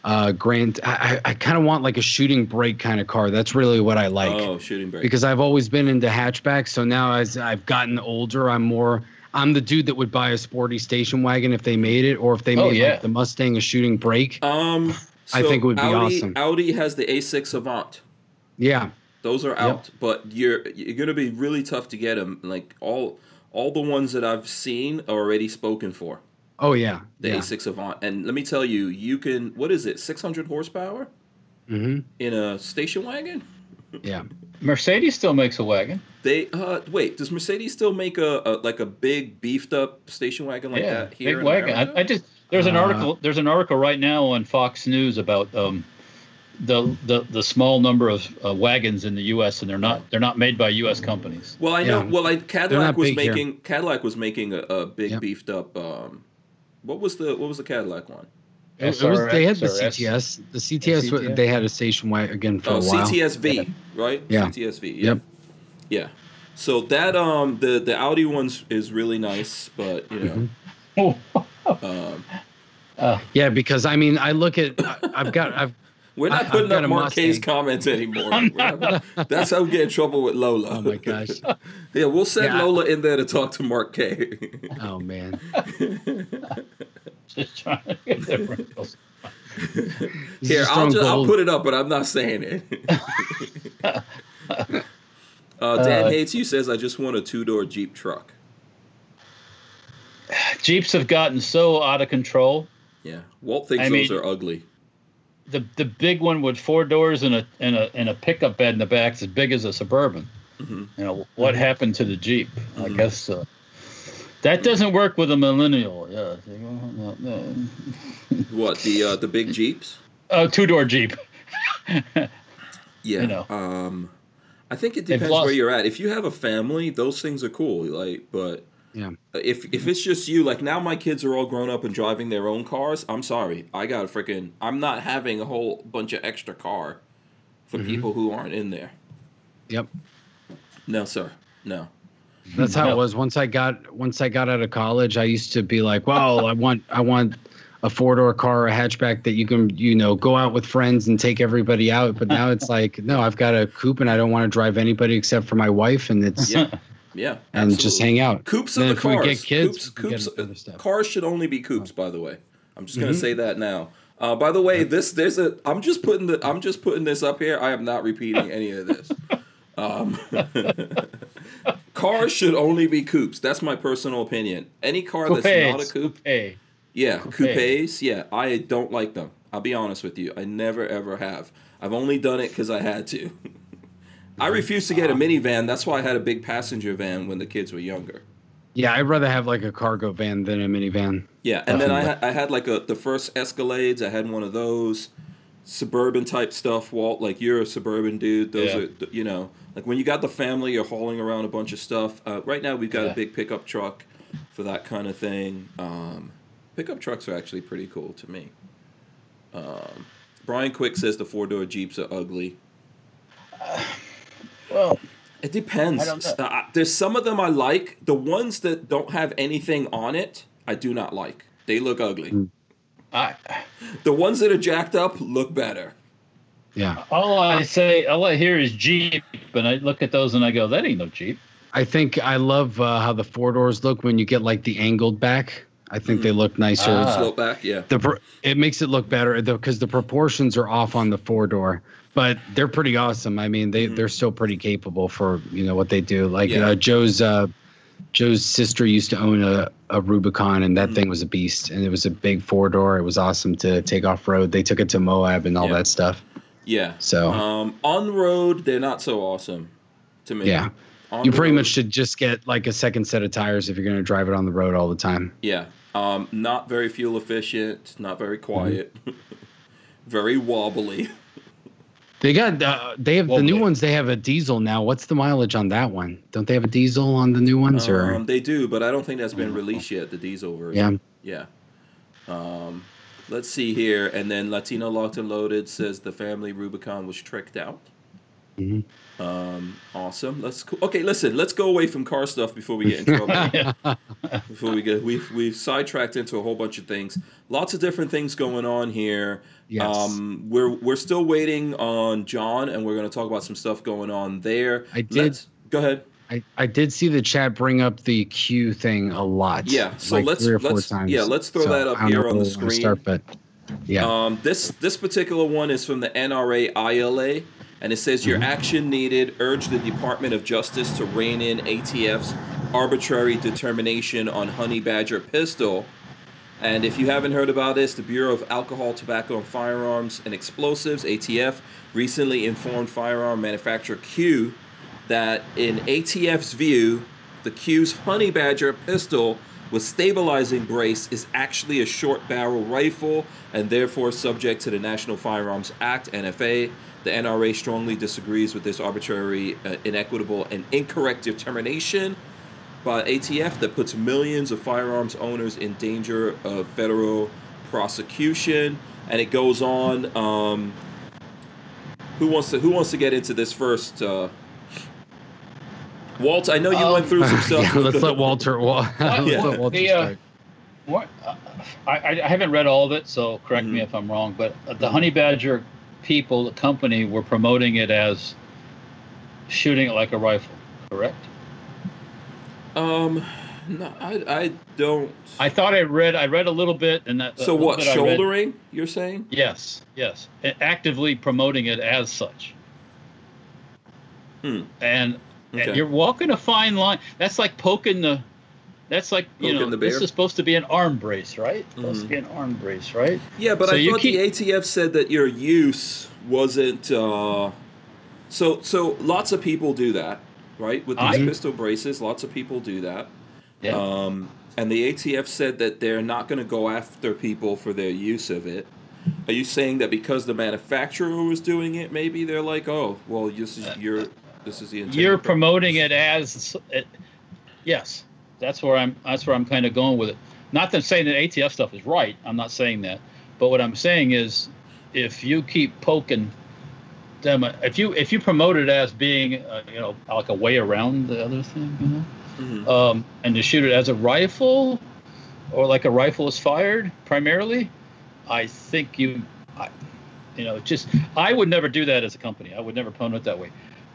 uh grand I, I kind of want like a shooting brake kind of car. That's really what I like. oh, shooting brake. because I've always been into hatchbacks. So now as I've gotten older, I'm more I'm the dude that would buy a sporty station wagon if they made it, or if they Oh, made yeah. like the Mustang a shooting brake. Um, I think it would be Audi, awesome. Audi has the A6 Avant. Yeah, Those are out, but you're you're gonna be really tough to get them. Like all all the ones that I've seen are already spoken for. Oh yeah, The yeah. A6 Avant, and let me tell you, you can what is it, 600 horsepower hmm in a station wagon? yeah. Mercedes still makes a wagon. They uh wait, does Mercedes still make a, a like a big beefed up station wagon like yeah. that here Big in wagon. America? I, I just there's an Uh, article there's an article right now on Fox News about um the the the small number of uh, wagons in the U.S. and they're not they're not made by U.S. companies. Well, I know. Yeah. Well, I They're Cadillac was big here. making Cadillac was making a, a big Yep. beefed up. Um, what was the what was the Cadillac one? It, it was, they had the SRX or S- CTS. The CTS, wa- CTS? they had a station wagon again for Oh, a while. CTSV, right? Yeah. CTSV. Yeah. Yep. Yeah. So that um the the Audi ones is really nice, but you know, Mm-hmm. um, Yeah, because I mean, I look at I, I've got I've we're not I- I've putting got up a Mark K's comments anymore. Not- that's how we get in trouble with Lola. oh my gosh. yeah, we'll send Yeah. Lola in there to talk to Mark K. Oh man. just trying to get their wrinkles. Here, I'll just, I'll put it up, but I'm not saying it. uh, Dan Uh, hates you says I just want a two door Jeep truck. Jeeps have gotten so out of control. Yeah, Walt thinks I those mean- are ugly. The the big one with four doors and a and a and a pickup bed in the back is as big as a suburban. Mhm. You know what happened to the Jeep? I Mhm. guess uh, that doesn't work with a millennial. Yeah, What the uh, the big Jeeps? a two door Jeep. Yeah. You know. Um, I think it depends where you're at. If you have a family, those things are cool. Like, but Yeah. if if it's just you, like now my kids are all grown up and driving their own cars. I'm sorry, I got a freaking. I'm not having a whole bunch of extra car for Mhm. people who aren't in there. Yep. No, sir. No. That's how No. it was. Once I got once I got out of college, I used to be like, "Well, I want I want a four door car, a hatchback that you can you know go out with friends and take everybody out." But now it's like, no, I've got a coupe and I don't want to drive anybody except for my wife, and it's Yeah. Yeah. and just hang out. Coupes Then are the if we cars. get kids, coupes, we coupes, into other stuff. cars should only be coupes. By the way, I'm just gonna Mhm. say that now. Uh, by the way, this there's a. I'm just putting the. I'm just putting this up here. I am not repeating any of this. Um, cars should only be coupes. That's my personal opinion. Any car that's not a Coupes. coupe, yeah, Coupe. coupes. Yeah, I don't like them. I'll be honest with you. I never ever have. I've only done it because I had to. I refuse to get a minivan. That's why I had a big passenger van when the kids were younger. Yeah, I'd rather have like a cargo van than a minivan. Yeah, and then I had, I had like a the first Escalades. I had one of those suburban type stuff. Walt, like you're a suburban dude. Those Yeah. are you know like when you got the family, you're hauling around a bunch of stuff. Uh, right now we've got a big pickup truck for that kind of thing. Um, pickup trucks are actually pretty cool to me. Um, Brian Quick says the four door Jeeps are ugly. well, It depends. I don't know. Uh, there's some of them I like. The ones that don't have anything on it, I do not like. They look ugly. I The ones that are jacked up look better. Yeah, all I say, all I hear is Jeep, and I look at those and I go, that ain't no Jeep. I think I love uh, how the four doors look when you get like the angled back. I think they look nicer. Ah. Slope back, yeah. the pro- it makes it look better because the proportions are off on the four door but they're pretty awesome i mean they they're still pretty capable for you know what they do like Yeah. uh, joe's uh joe's sister used to own a, a rubicon and that thing was a beast and it was a big four door it was awesome to take off road they took it to moab and all Yeah. that stuff Yeah. So- um, on the road, they're not so awesome to me. yeah On you pretty road- much should just get like a second set of tires if you're going to drive it on the road all the time Yeah. Um, not very fuel efficient, not very Mm-hmm. quiet, very wobbly. they got uh, they have the new Wobbly. ones they have a diesel now what's the mileage on that one don't they have a diesel on the new ones or Um, they do, but I don't think that's been released yet, the diesel version. yeah Yeah. Um, let's see here. And then Latino Locked and Loaded says the family Rubicon was tricked out. Mhm. Um, awesome. Let's okay. Listen, let's go away from car stuff before we get in trouble. before we get we've we've sidetracked into a whole bunch of things. Lots of different things going on here. Yes. Um, we're we're still waiting on John, and we're going to talk about some stuff going on there. I did- Let's, go ahead. I, I did see the chat bring up the Q thing a lot. Yeah, so like let's- three or four let's- times. yeah, let's throw that up here on the where we wanna screen. Start, but yeah, Um, this this particular one is from the NRA ILA, and it says your mm-hmm. action needed. Urge the Department of Justice to rein in ATF's arbitrary determination on Honey Badger pistol. And if you haven't heard about this, the Bureau of Alcohol, Tobacco, and Firearms and Explosives (ATF) recently informed firearm manufacturer Q that in ATF's view, the Q's Honey Badger pistol with stabilizing brace is actually a short barrel rifle and therefore subject to the National Firearms Act (NFA). The NRA strongly disagrees with this arbitrary, uh, inequitable, and incorrect determination by ATF that puts millions of firearms owners in danger of federal prosecution. And it goes on. Um, who wants to Who wants to get into this first? Uh, Walt, I know you went Um, through some stuff. yeah, let's the- let Walter. Wa- let's Yeah. let Walter The, uh. What, uh, I, I I haven't read all of it, so correct me Mhm. if I'm wrong. But the Honey Badger people, the company, were promoting it as shooting it like a rifle. Correct. Um, no, I, I don't. I thought I read. I read a little bit, and that. so what? Shouldering? You're saying? Yes, yes. Actively promoting it as such. Hmm. And, and you're walking a fine line. That's like poking the. That's like you know. This is supposed to be an arm brace, right? Supposed Mhm. to be an arm brace, right? Yeah, but So I thought keep- the ATF said that your use wasn't. Uh, so so lots of people do that, right? With these I- pistol braces, lots of people do that. Yeah. Um, and the ATF said that they're not going to go after people for their use of it. Are you saying that because the manufacturer was doing it, maybe they're like, oh, well, this is your, this is the you're promoting it as it, yes that's where i'm that's where i'm kind of going with it not that saying that atf stuff is right i'm not saying that but what i'm saying is if you keep poking them if you if you promote it as being uh, you know like a way around the other thing you know Mhm. um, and to shoot it as a rifle or like a rifle is fired primarily i think you I, you know just i would never do that as a company i would never promote it that way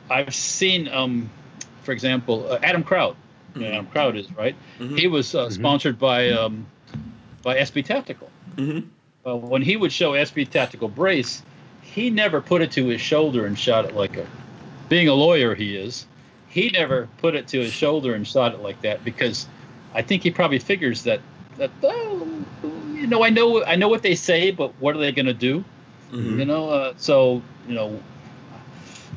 i've seen um, for example uh, adam kraut. Adam kraut is right Mhm. he was uh, Mhm. sponsored by um, by sb tactical uh, when he would show sb tactical brace he never put it to his shoulder and shot it like a being a lawyer he is he never put it to his shoulder and shot it like that because I think he probably figures that that oh, you know I know I know what they say, but what are they going to do? Mhm. You know, uh, so you know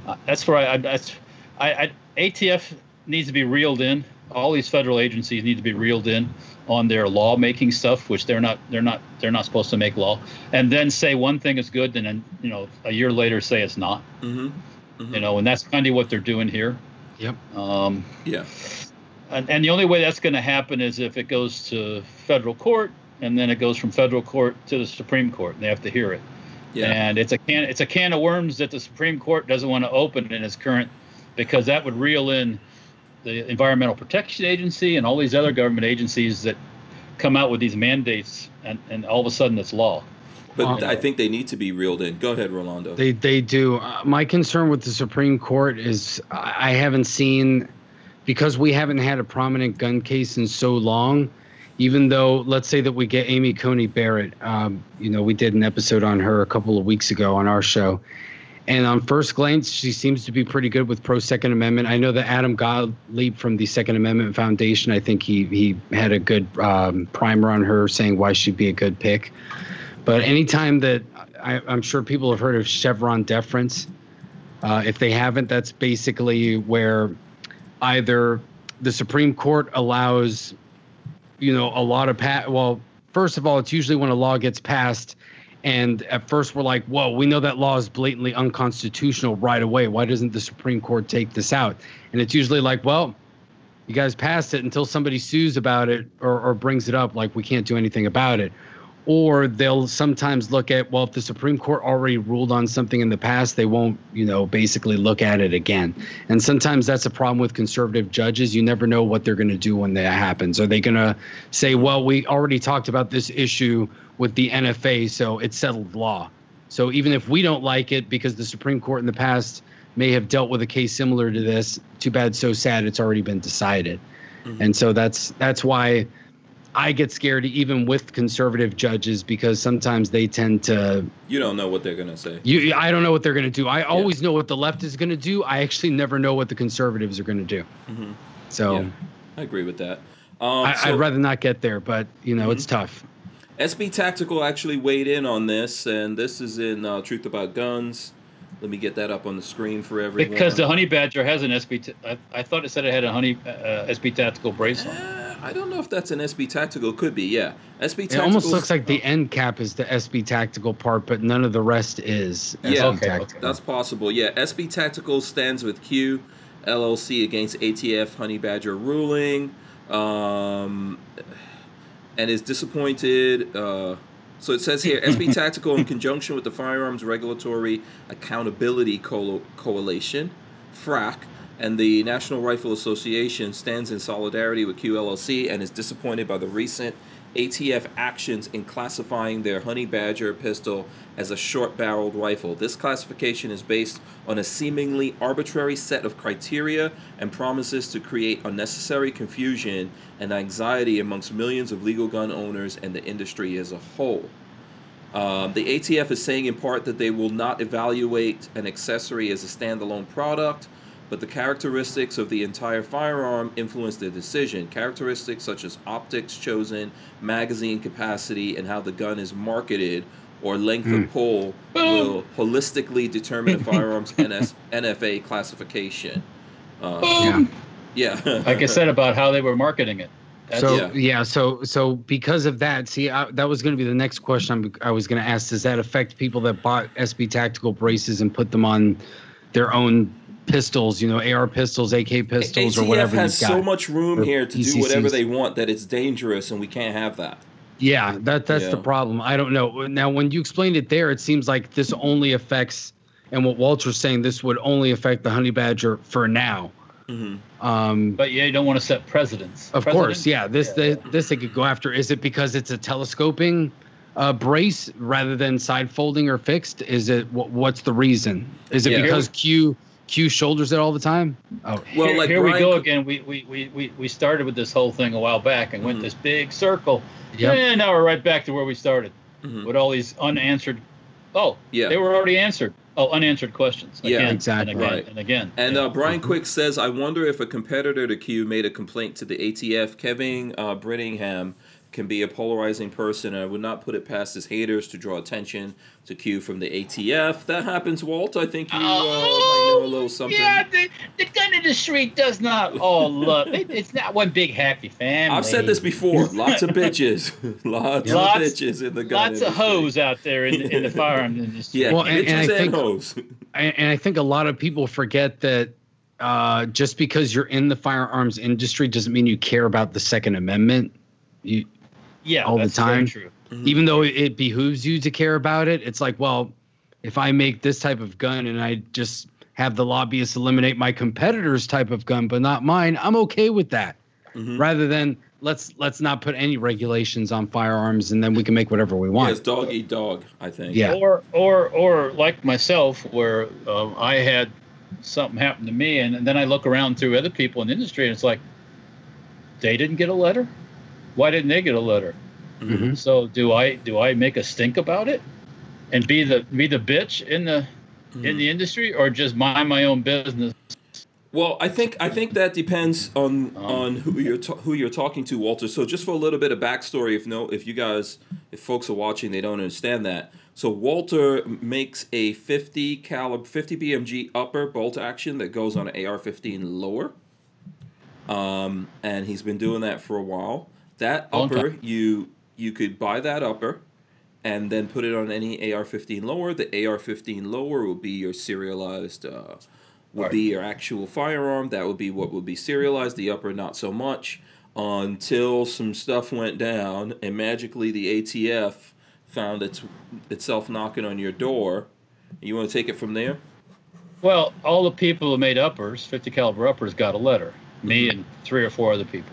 uh, that's where I, I that's I, I ATF needs to be reeled in. All these federal agencies need to be reeled in on their lawmaking stuff, which they're not they're not they're not supposed to make law, and then say one thing is good, and then you know a year later say it's not. Mhm. Mhm. You know, and that's kind of what they're doing here. Yep. Um, Yeah. and, and the only way that's going to happen is if it goes to federal court, and then it goes from federal court to the Supreme Court, and they have to hear it. Yeah. And it's a can it's a can of worms that the Supreme Court doesn't want to open in its current, because that would reel in the Environmental Protection Agency and all these other government agencies that come out with these mandates, and, and all of a sudden it's law. But Uh, I think they need to be reeled in. Go ahead, Rolando. They they do. Uh, my concern with the Supreme Court is I I haven't seen because we haven't had a prominent gun case in so long. even though let's say that we get Amy Coney Barrett, um, you know, we did an episode on her a couple of weeks ago on our show, and on first glance, she seems to be pretty good with pro Second Amendment. I know that Adam Gottlieb from the Second Amendment Foundation, I think he he had a good um, primer on her saying why she'd be a good pick. But anytime that I, I'm sure people have heard of Chevron deference, uh, if they haven't, that's basically where either the Supreme Court allows, you know, a lot of pat. Well, first of all, it's usually when a law gets passed, and at first we're like, "Whoa, we know that law is blatantly unconstitutional right away. Why doesn't the Supreme Court take this out?" And it's usually like, "Well, you guys passed it until somebody sues about it or, or brings it up. Like we can't do anything about it." Or they'll sometimes look at well if the supreme court already ruled on something in the past they won't you know basically look at it again. And sometimes that's a problem with conservative judges. You never know what they're going to do when that happens. Are they going to say well we already talked about this issue with the nfa so it's settled law. So even if we don't like it because the supreme court in the past may have dealt with a case similar to this too bad so sad it's already been decided. Mm-hmm. and so that's that's why I get scared even with conservative judges because sometimes they tend to. You don't know what they're going to say. You, I don't know what they're going to do. I always yeah. know what the left is going to do. I actually never know what the conservatives are going to do. Mm-hmm. So, yeah, I agree with that. Um, I, would rather not get there, but you know, mm-hmm. it's tough. SB Tactical actually weighed in on this, and this is in uh, Truth About Guns. Let me get that up on the screen for everyone. Because the Honey Badger has an SB. T- I, I thought it said it had a Honey uh, SB Tactical brace on. I don't know if that's an SB Tactical. Could be, yeah. SB Tactical. It almost looks like the end cap is the SB Tactical part, but none of the rest is. Yeah, okay, okay, that's possible. Yeah, SB Tactical stands with Q, LLC against ATF Honey Badger ruling, um, and is disappointed. Uh, so it says here SB Tactical, in conjunction with the Firearms Regulatory Accountability Co- Coalition, FRAC, and the National Rifle Association stands in solidarity with QLLC and is disappointed by the recent ATF actions in classifying their Honey Badger pistol as a short barreled rifle. This classification is based on a seemingly arbitrary set of criteria and promises to create unnecessary confusion and anxiety amongst millions of legal gun owners and the industry as a whole. Um, the ATF is saying in part that they will not evaluate an accessory as a standalone product but the characteristics of the entire firearm influence their decision. Characteristics such as optics chosen, magazine capacity, and how the gun is marketed or length mm. of hmm. pull will holistically determine the firearm's NS, NFA classification. Uh, yeah. yeah. like I said about how they were marketing it. That's, so yeah. yeah. so so because of that, see, I, that was going to be the next question I'm, i was going to ask. Does that affect people that bought SB tactical braces and put them on their own pistols, you know, AR pistols, AK pistols, ATF or whatever. has so much room here to PCCs. do whatever they want that it's dangerous, and we can't have that. Yeah, that that's yeah. the problem. I don't know. Now, when you explained it there, it seems like this only affects, and what Walter's saying, this would only affect the honey badger for now. Mm-hmm. Um, but yeah, you don't want to set precedents. Of course, yeah. This yeah. The, this they could go after. Is it because it's a telescoping? uh, brace rather than side folding or fixed? Is it what, what's the reason? Is it yeah. because Q Q shoulders it all the time. Oh, well, here, like here we go again. We, we we we started with this whole thing a while back and mm-hmm. went this big circle. Yeah. And now we're right back to where we started mm-hmm. with all these unanswered. Oh, yeah, they were already answered. Oh, unanswered questions. Again, yeah, exactly. And again, right. and again. And yeah. uh, Brian mm-hmm. Quick says, I wonder if a competitor to Q made a complaint to the ATF. Kevin uh, Brittingham can be a polarizing person, and I would not put it past his haters to draw attention to Q from the ATF. That happens, Walt. I think you uh, might know a little something. Yeah, the, the gun industry does not all look. it's not one big happy family. I've said this before. Lots of bitches. lots, lots, of bitches in the gun Lots industry. of hoes out there in, in the firearms industry. Yeah, well, and, and, I think, hoes. And I think a lot of people forget that uh, just because you're in the firearms industry doesn't mean you care about the Second Amendment. You yeah, all the time. true. Mm-hmm. Even though it behooves you to care about it, it's like, well, if I make this type of gun and I just have the lobbyists eliminate my competitor's type of gun, but not mine, I'm okay with that. Mm-hmm. Rather than let's let's not put any regulations on firearms and then we can make whatever we want. Yes, dog eat dog. I think. Yeah. Or or or like myself, where uh, I had something happen to me, and, and then I look around through other people in the industry, and it's like they didn't get a letter Why didn't they get a letter? Mhm. So do I do I make a stink about it and be the be the bitch in the in the industry or just mind my own business? Well, I think I think that depends on Um, on who you're ta- who you're talking to, Walter. So just for a little bit of backstory, if no, if you guys, if folks are watching, they don't understand that. So Walter makes a 50 caliber, 50 BMG upper bolt action that goes on an AR-15 lower, um, and he's been doing that for a while. That upper, you you could buy that upper, and then put it on any AR-15 lower. The AR-15 lower will be your serialized. Uh, would Right. be your actual firearm. That would be what would be serialized. The upper, not so much. Until some stuff went down, and magically the ATF found its, itself knocking on your door. You want to take it from there? Well, all the people who made uppers, 50 caliber uppers, got a letter. Me and three or four other people.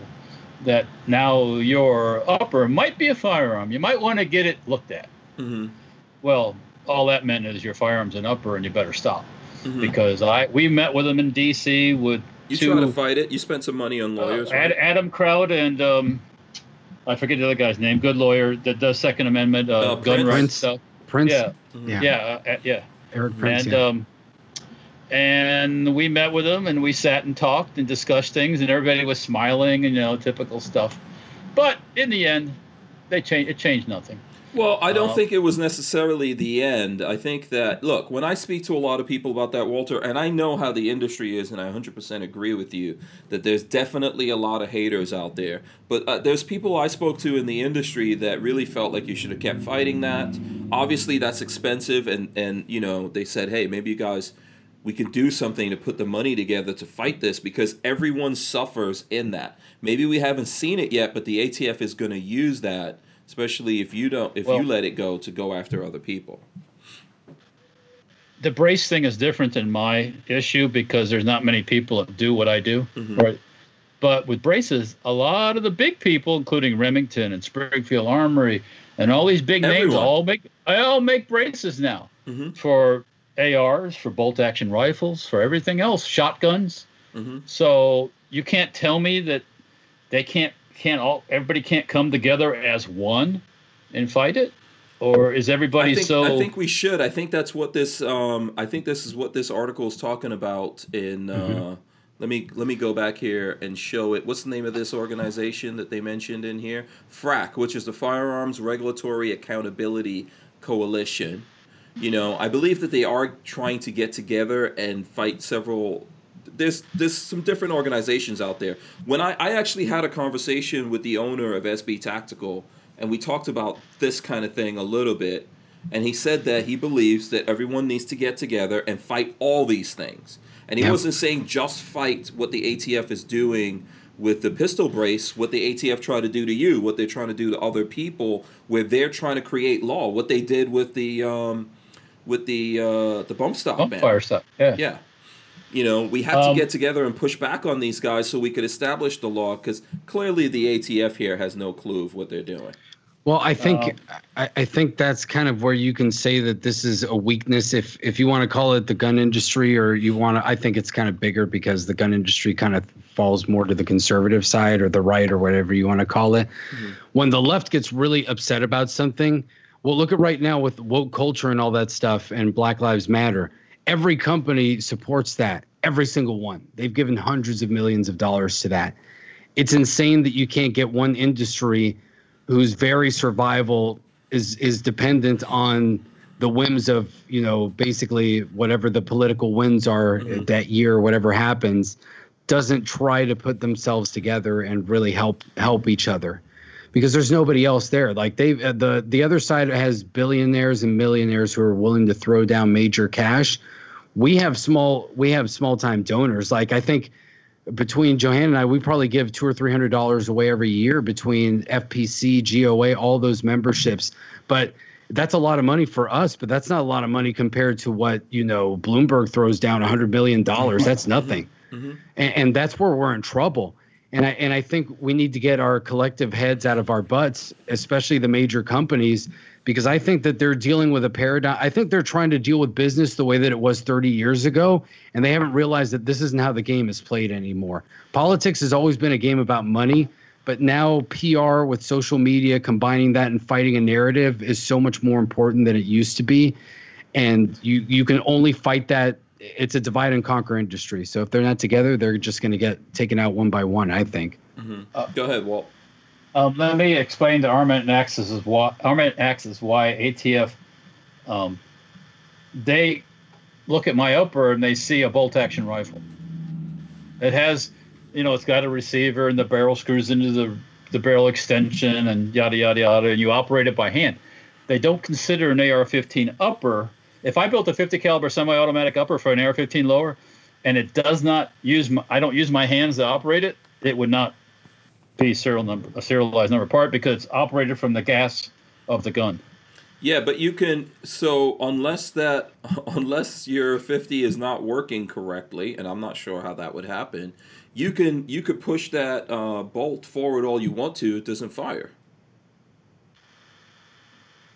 That now your upper might be a firearm. You might want to get it looked at. Mm-hmm. Well, all that meant is your firearm's an upper, and you better stop. Mhm. Because I we met with them in D.C. with You two try to fight it. You spent some money on lawyers, Uh, Ad, right? Adam Kraut and um, I forget the other guy's name. Good lawyer that does Second Amendment, uh, Uh, gun rights stuff. Prince, Yeah, Mhm. yeah, yeah, uh, uh, yeah. Eric Prince. and yeah. um, and we met with them and we sat and talked and discussed things and everybody was smiling and you know typical stuff. But in the end, they changed. It changed nothing. Well, I don't Um, think it was necessarily the end. I think that look, when I speak to a lot of people about that, Walter, and I know how the industry is, and I 100% agree with you that there's definitely a lot of haters out there. But uh, there's people I spoke to in the industry that really felt like you should have kept fighting that. Obviously, that's expensive, and and you know they said, hey, maybe you guys. We can do something to put the money together to fight this because everyone suffers in that. Maybe we haven't seen it yet, but the ATF is going to use that especially if you don't if Well- you let it go to go after other people The brace thing is different than my issue because there's not many people that do what I do. Mhm. Right. But with braces, a lot of the big people, including Remington and Springfield Armory and all these big names, all make I all make braces now Mhm. for ARs, for bolt action rifles, for everything else, shotguns. Mhm. So you can't tell me that they can't can't all everybody can't come together as one and fight it, or is everybody I think, so? I think we should. I think that's what this. Um, I think this is what this article is talking about. In uh, Mm-hmm. let me let me go back here and show it. What's the name of this organization that they mentioned in here? FRAC, which is the Firearms Regulatory Accountability Coalition. You know, I believe that they are trying to get together and fight several. There's there's some different organizations out there. When I, I actually had a conversation with the owner of SB Tactical, and we talked about this kind of thing a little bit, and he said that he believes that everyone needs to get together and fight all these things. And he Yeah. wasn't saying just fight what the ATF is doing with the pistol brace, what the ATF tried to do to you, what they're trying to do to other people, where they're trying to create law, what they did with the um, with the uh, the bump stock ban. Bumpfire stuff. Yeah. Yeah. You know, we have to Um, get together and push back on these guys so we could establish the law because clearly the ATF here has no clue of what they're doing. Well, I think Um, I, I think that's kind of where you can say that this is a weakness. If if you want to call it the gun industry, or you want to, I think it's kind of bigger because the gun industry kind of falls more to the conservative side or the right or whatever you want to call it. When the left gets really upset about something, well, look at right now with woke culture and all that stuff and Black Lives Matter. Every company supports that. Every single one. They've given hundreds of millions of dollars to that. It's insane that you can't get one industry whose very survival is is dependent on the whims of you know basically whatever the political winds are mm-hmm. that year whatever happens doesn't try to put themselves together and really help help each other because there's nobody else there like they uh, the the other side has billionaires and millionaires who are willing to throw down major cash we have small we have small time donors like i think between Johanna and I, we probably give two or three hundred dollars away every year between FPC, GOA, all those memberships. But that's a lot of money for us, but that's not a lot of money compared to what you know Bloomberg throws down a hundred million dollars. That's nothing, and, and that's where we're in trouble. And I and I think we need to get our collective heads out of our butts, especially the major companies, because I think that they're dealing with a paradigm. I think they're trying to deal with business the way that it was 30 years ago, and they haven't realized that this isn't how the game is played anymore. Politics has always been a game about money, but now PR with social media, combining that and fighting a narrative is so much more important than it used to be. And you you can only fight that. It's a divide and conquer industry. So if they're not together, they're just going to get taken out one by one. I think. Mm-hmm. Go ahead, Walt. Um, let me explain to Armament Axis is why Armament Axis why ATF. Um, they look at my upper and they see a bolt action rifle. It has, you know, it's got a receiver and the barrel screws into the the barrel extension and yada yada yada, and you operate it by hand. They don't consider an AR-15 upper. If I built a 50 caliber semi-automatic upper for an AR-15 lower, and it does not use, my, I don't use my hands to operate it, it would not be serial number a serialized number part because it's operated from the gas of the gun. Yeah, but you can so unless that unless your 50 is not working correctly, and I'm not sure how that would happen, you can you could push that uh, bolt forward all you want to, it doesn't fire.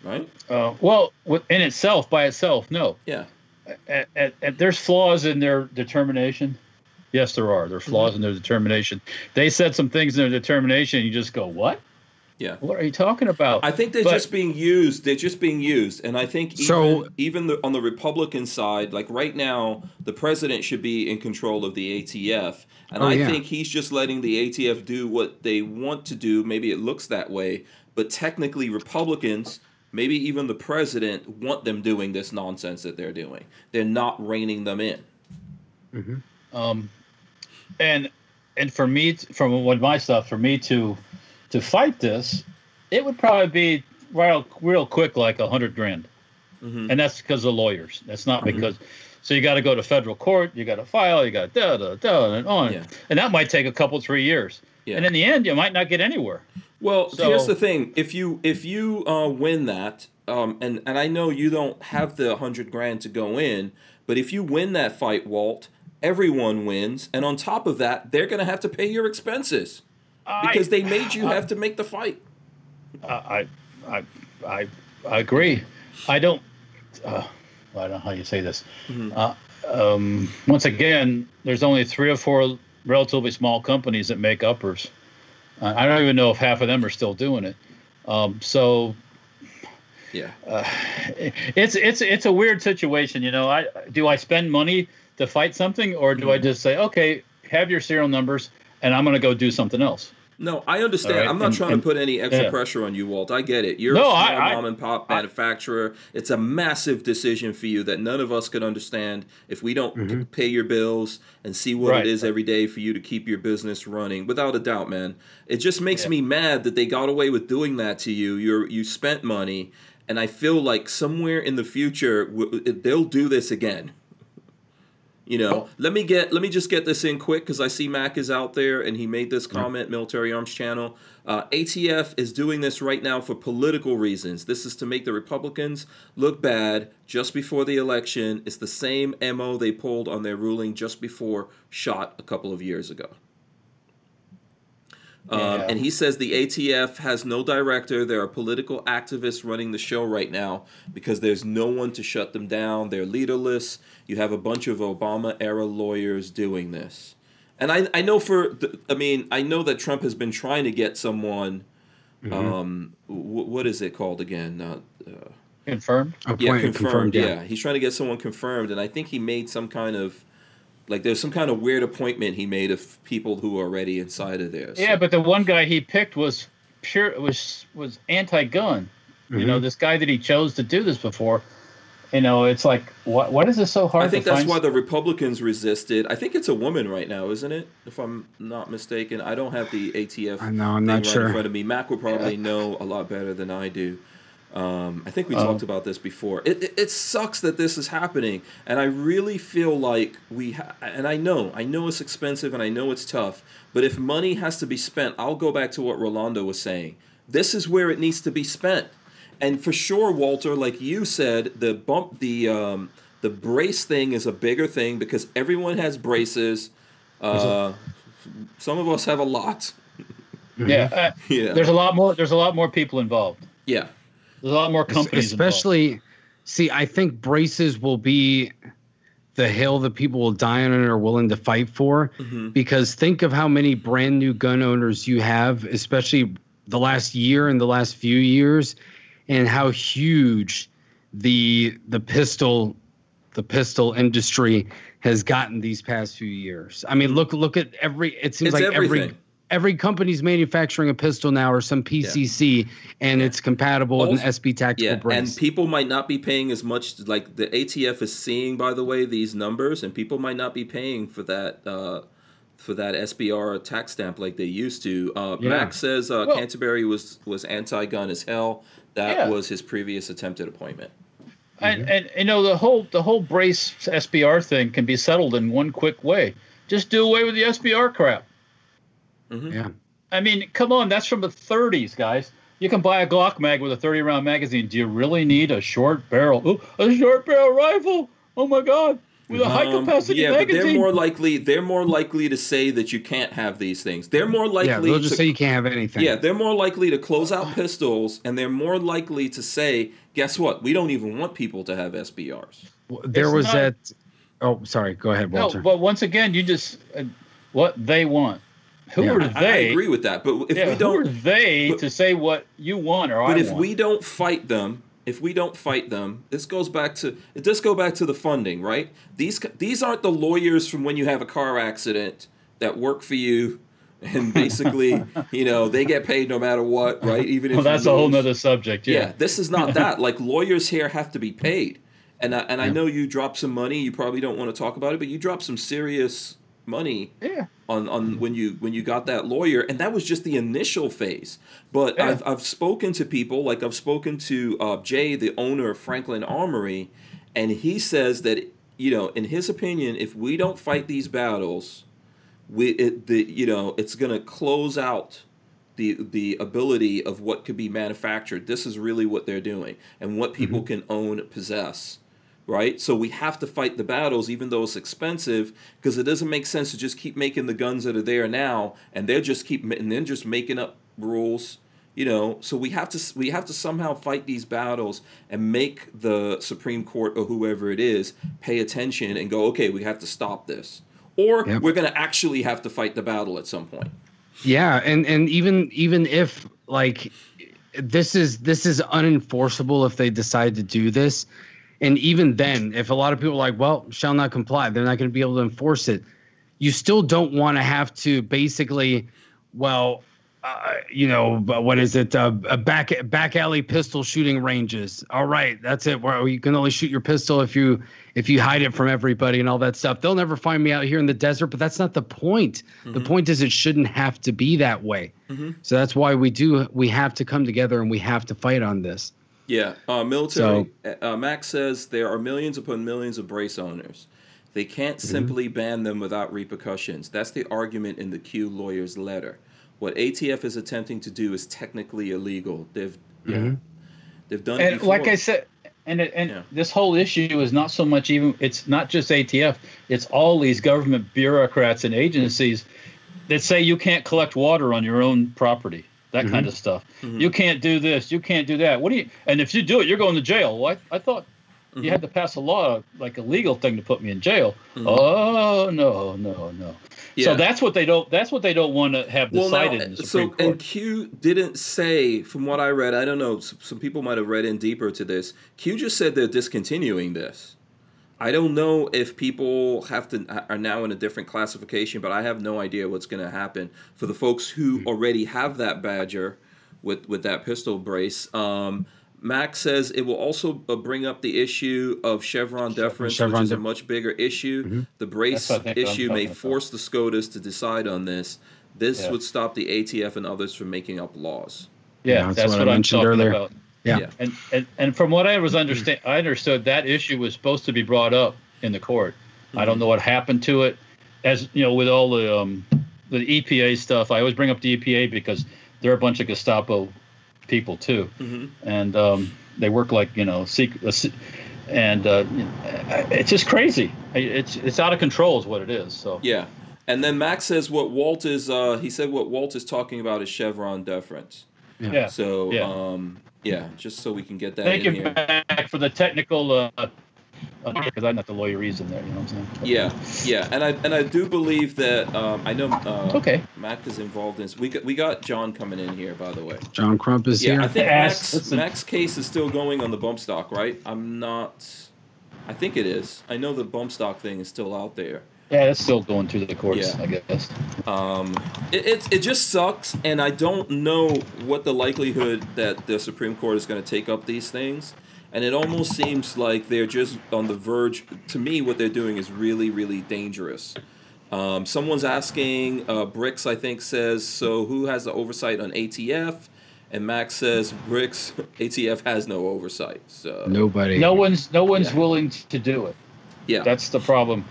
Right? Uh, well, in itself, by itself, no. Yeah. At, at, at, there's flaws in their determination. Yes, there are. There's flaws mm-hmm. in their determination. They said some things in their determination. You just go, what? Yeah. What are you talking about? I think they're but, just being used. They're just being used, and I think even, so. Even the, on the Republican side, like right now, the president should be in control of the ATF, and oh, I yeah. think he's just letting the ATF do what they want to do. Maybe it looks that way, but technically, Republicans maybe even the president want them doing this nonsense that they're doing. They're not reining them in. Mm-hmm. Um, and and for me, from what my stuff, for me to to fight this, it would probably be real real quick, like a hundred grand, mm-hmm. and that's because of lawyers. That's not mm-hmm. because. So you got to go to federal court. You got to file. You got da da da and on, yeah. and that might take a couple three years. Yeah. And in the end, you might not get anywhere. Well, so, here's the thing: if you if you uh, win that, um, and and I know you don't have the hundred grand to go in, but if you win that fight, Walt, everyone wins, and on top of that, they're going to have to pay your expenses because I, they made you I, have to make the fight. I I I I agree. I don't. Uh, I don't know how you say this. Mm-hmm. Uh, um, once again, there's only three or four relatively small companies that make uppers. I don't even know if half of them are still doing it. Um, so, yeah, uh, it's it's it's a weird situation. You know, I do I spend money to fight something, or do mm-hmm. I just say, okay, have your serial numbers, and I'm going to go do something else? No, I understand. Right? I'm not and, trying and, to put any extra yeah. pressure on you, Walt. I get it. You're no, a small I, mom and pop I, manufacturer. It's a massive decision for you that none of us could understand if we don't mm-hmm. pay your bills and see what right. it is every day for you to keep your business running. Without a doubt, man. It just makes yeah. me mad that they got away with doing that to you. You you spent money, and I feel like somewhere in the future they'll do this again. You know, let me get let me just get this in quick because I see Mac is out there and he made this comment. Military Arms Channel, uh, ATF is doing this right now for political reasons. This is to make the Republicans look bad just before the election. It's the same mo they pulled on their ruling just before shot a couple of years ago. Um, yeah. And he says the ATF has no director. There are political activists running the show right now because there's no one to shut them down. They're leaderless. You have a bunch of Obama era lawyers doing this. And I, I know for, the, I mean, I know that Trump has been trying to get someone, mm-hmm. um, w- what is it called again? Uh, uh, confirmed? Yeah, confirmed. confirmed yeah. yeah. He's trying to get someone confirmed. And I think he made some kind of, like there's some kind of weird appointment he made of people who are already inside of there. So. Yeah, but the one guy he picked was pure was was anti-gun. Mm-hmm. You know, mm-hmm. this guy that he chose to do this before. You know, it's like what what is this so hard? I think that's why the Republicans resisted. I think it's a woman right now, isn't it? If I'm not mistaken, I don't have the ATF. I know, I'm not right sure. In front of me, Mac will probably yeah. know a lot better than I do. Um, I think we um, talked about this before. It, it, it, sucks that this is happening, and I really feel like we. Ha- and I know, I know it's expensive, and I know it's tough. But if money has to be spent, I'll go back to what Rolando was saying. This is where it needs to be spent, and for sure, Walter, like you said, the bump, the um, the brace thing is a bigger thing because everyone has braces. Uh, some of us have a lot. Yeah, uh, yeah. There's a lot more. There's a lot more people involved. Yeah. There's a lot more companies, especially. Involved. See, I think braces will be the hill that people will die on and are willing to fight for. Mm-hmm. Because think of how many brand new gun owners you have, especially the last year and the last few years, and how huge the the pistol the pistol industry has gotten these past few years. I mean, look look at every. It seems It's like every everything. every company's manufacturing a pistol now or some PCC, and it's compatible with an SB tactical Yeah, brace. and people might not be paying as much. Like the ATF is seeing, by the way, these numbers, and people might not be paying for that uh, for that SBR tax stamp like they used to. Uh, Yeah. Max says uh, Well- Canterbury was was anti-gun as hell. That Yeah. was his previous attempted appointment. And, and you know the whole the whole brace SBR thing can be settled in one quick way. Just do away with the SBR crap. yeah. I mean, come on, that's from the 30s, guys. You can buy a Glock mag with a 30 round magazine. Do you really need a short barrel? Ooh, a short barrel rifle? Oh my God, with a high Um, yeah, magazine. but they're more likely they're more likely to say that you can't have these things. They're more likely Yeah, they'll to just say you can't have anything. Yeah, they're more likely to close out pistols, and they're more likely to say, "Guess what? We don't even want people to have SBRs." there It's was not- that. Oh, sorry. Go ahead, Walter. no, but once again, you just uh, what they want. Who Yeah. are I, I agree with that, but if yeah, we who are don't, they but- to say what you want or but I if want? we don't fight them, if we don't fight them, this goes back to it. Does go back to the funding, right? These these aren't the lawyers from when you have a car accident that work for you. And basically, you know, they get paid no matter what, right? Even if well, that's a whole nother subject. Yeah, Yeah. this is not that. Like lawyers here have to be paid, and I, and I know you dropped some money. You probably don't want to talk about it, but you dropped some serious money Yeah. on on when you when you got that lawyer, and that was just the initial phase. But Yeah. I've I've spoken to people like I've spoken to uh, Jay, the owner of Franklin Armory, and he says that you know, in his opinion, if we don't fight these battles, we it, the you know it's going to close out the the ability of what could be manufactured. This is really what they're doing, and what people can own, possess right? So we have to fight the battles, even though it's expensive, because it doesn't make sense to just keep making the guns that are there now, and they're just keep and then just making up rules, you know. So we have to we have to somehow fight these battles and make the Supreme Court or whoever it is pay attention and go, okay, we have to stop this, or Yep. we're going to actually have to fight the battle at some point. Yeah, and and even even if like this is this is unenforceable if they decide to do this, and even then, if a lot of people are like, well, shall not comply, they're not going to be able to enforce it. You still don't want to have to basically, well, uh, you know, what is it? Uh, a back back alley pistol shooting ranges. All right, that's it. Where you can only shoot your pistol if you if you hide it from everybody and all that stuff. They'll never find me out here in the desert, but that's not the point. The point is it shouldn't have to be that way. So that's why we do we have to come together and we have to fight on this. Yeah, uh, military. uh, Max says there are millions upon millions of brace owners. They can't simply ban them without repercussions. That's the argument in the Q lawyer's letter. What ATF is attempting to do is technically illegal. They've yeah, they've done it and before. like I said, and it, and Yeah. this whole issue is not so much even it's not just ATF, it's all these government bureaucrats and agencies that say you can't collect water on your own property, that kind mm-hmm. of stuff. Mm-hmm. You can't do this, you can't do that. What do you? And if you do it, you're going to jail. What I, thought you had mm-hmm. to pass a law like a legal thing to put me in jail. Oh no, no, no. Yeah. So that's what they don't. That's what they don't want to have well, now, decided in the Supreme so Court. and Q didn't say, from what I read, I don't know. Some people might have read in deeper to this. Q just said they're discontinuing this. I don't know if people have to are now in a different classification, but I have no idea what's going to happen for the folks who Hmm. already have that badger with with that pistol brace. Um, Max says it will also uh, bring up the issue of Chevron deference, Chevron which is a much bigger issue. Mm-hmm. The brace That's what I think I'm issue may talking about. force the SCOTUS to decide on this. This Yeah. would stop the ATF and others from making up laws. yeah, Yeah, that's that's, what what, I I'm mentioned talking earlier. about. Yeah. Yeah. And, and and from what I was understand, I understood that issue was supposed to be brought up in the court. I don't know what happened to it. As you know, with all the um, the EPA stuff, I always bring up the EPA because they're a bunch of Gestapo people too, Mhm. and um, they work like you know secret. uh, And uh, it's just crazy. It's it's out of control, is what it is. So Yeah. And then Max says what Walt is uh, he said what Walt is talking about is Chevron deference. Yeah. So Yeah. um yeah, just so we can get that Thank in you here. back for the technical uh, because I'm not the lawyer in there. You know what I'm saying? Yeah, yeah, and I and I do believe that um, I know uh, Okay. Mac is involved in. We got we got John coming in here, by the way. John Crump is Yeah, here. I think Ask- Max listen. Max case is still going on the bump stock, right? I'm not. I think it is. I know the bump stock thing is still out there. Yeah, it's still going through the courts, Yeah. I guess. Um, it, it, it just sucks, and I don't know what the likelihood that the Supreme Court is going to take up these things. And it almost seems like they're just on the verge. To me, what they're doing is really, really dangerous. Um, someone's asking, uh, Bricks, I think, says, so who has the oversight on ATF? And Max says, Bricks, ATF has no oversight. So, Nobody. No one's no one's Yeah. willing to do it. yeah. That's the problem.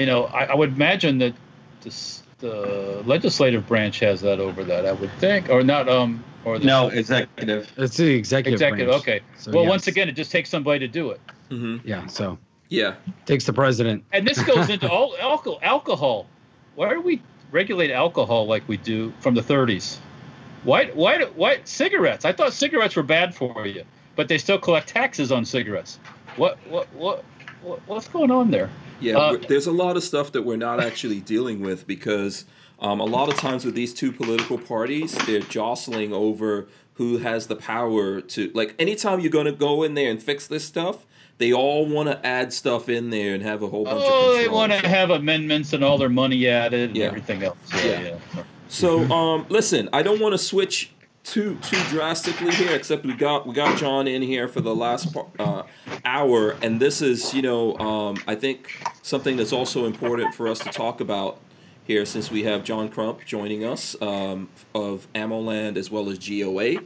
You know, I, I would imagine that this, the legislative branch has that over that. I would think, or not. Um, or the No, executive. It's the executive. executive. branch. Okay. So, well, yeah. once again, it just takes somebody to do it. hmm Yeah. So Yeah. takes the president. And this goes into all alcohol. Alcohol. Why do we regulate alcohol like we do from the 30s? Why? Why? Why? Cigarettes. I thought cigarettes were bad for you, but they still collect taxes on cigarettes. What? What? What? what what's going on there? Yeah, Uh, there's a lot of stuff that we're not actually dealing with because um, a lot of times with these two political parties, they're jostling over who has the power to. Like, anytime you're going to go in there and fix this stuff, they all want to add stuff in there and have a whole bunch Oh, of they want to have amendments and all their money added and Yeah. everything else. Yeah, Yeah. yeah. So, um, listen, I don't want to switch too too drastically here. Except we got we got John in here for the last par- uh, hour, and this is you know um, I think something that's also important for us to talk about here, since we have John Crump joining us um, of AmmoLand as well as GOA.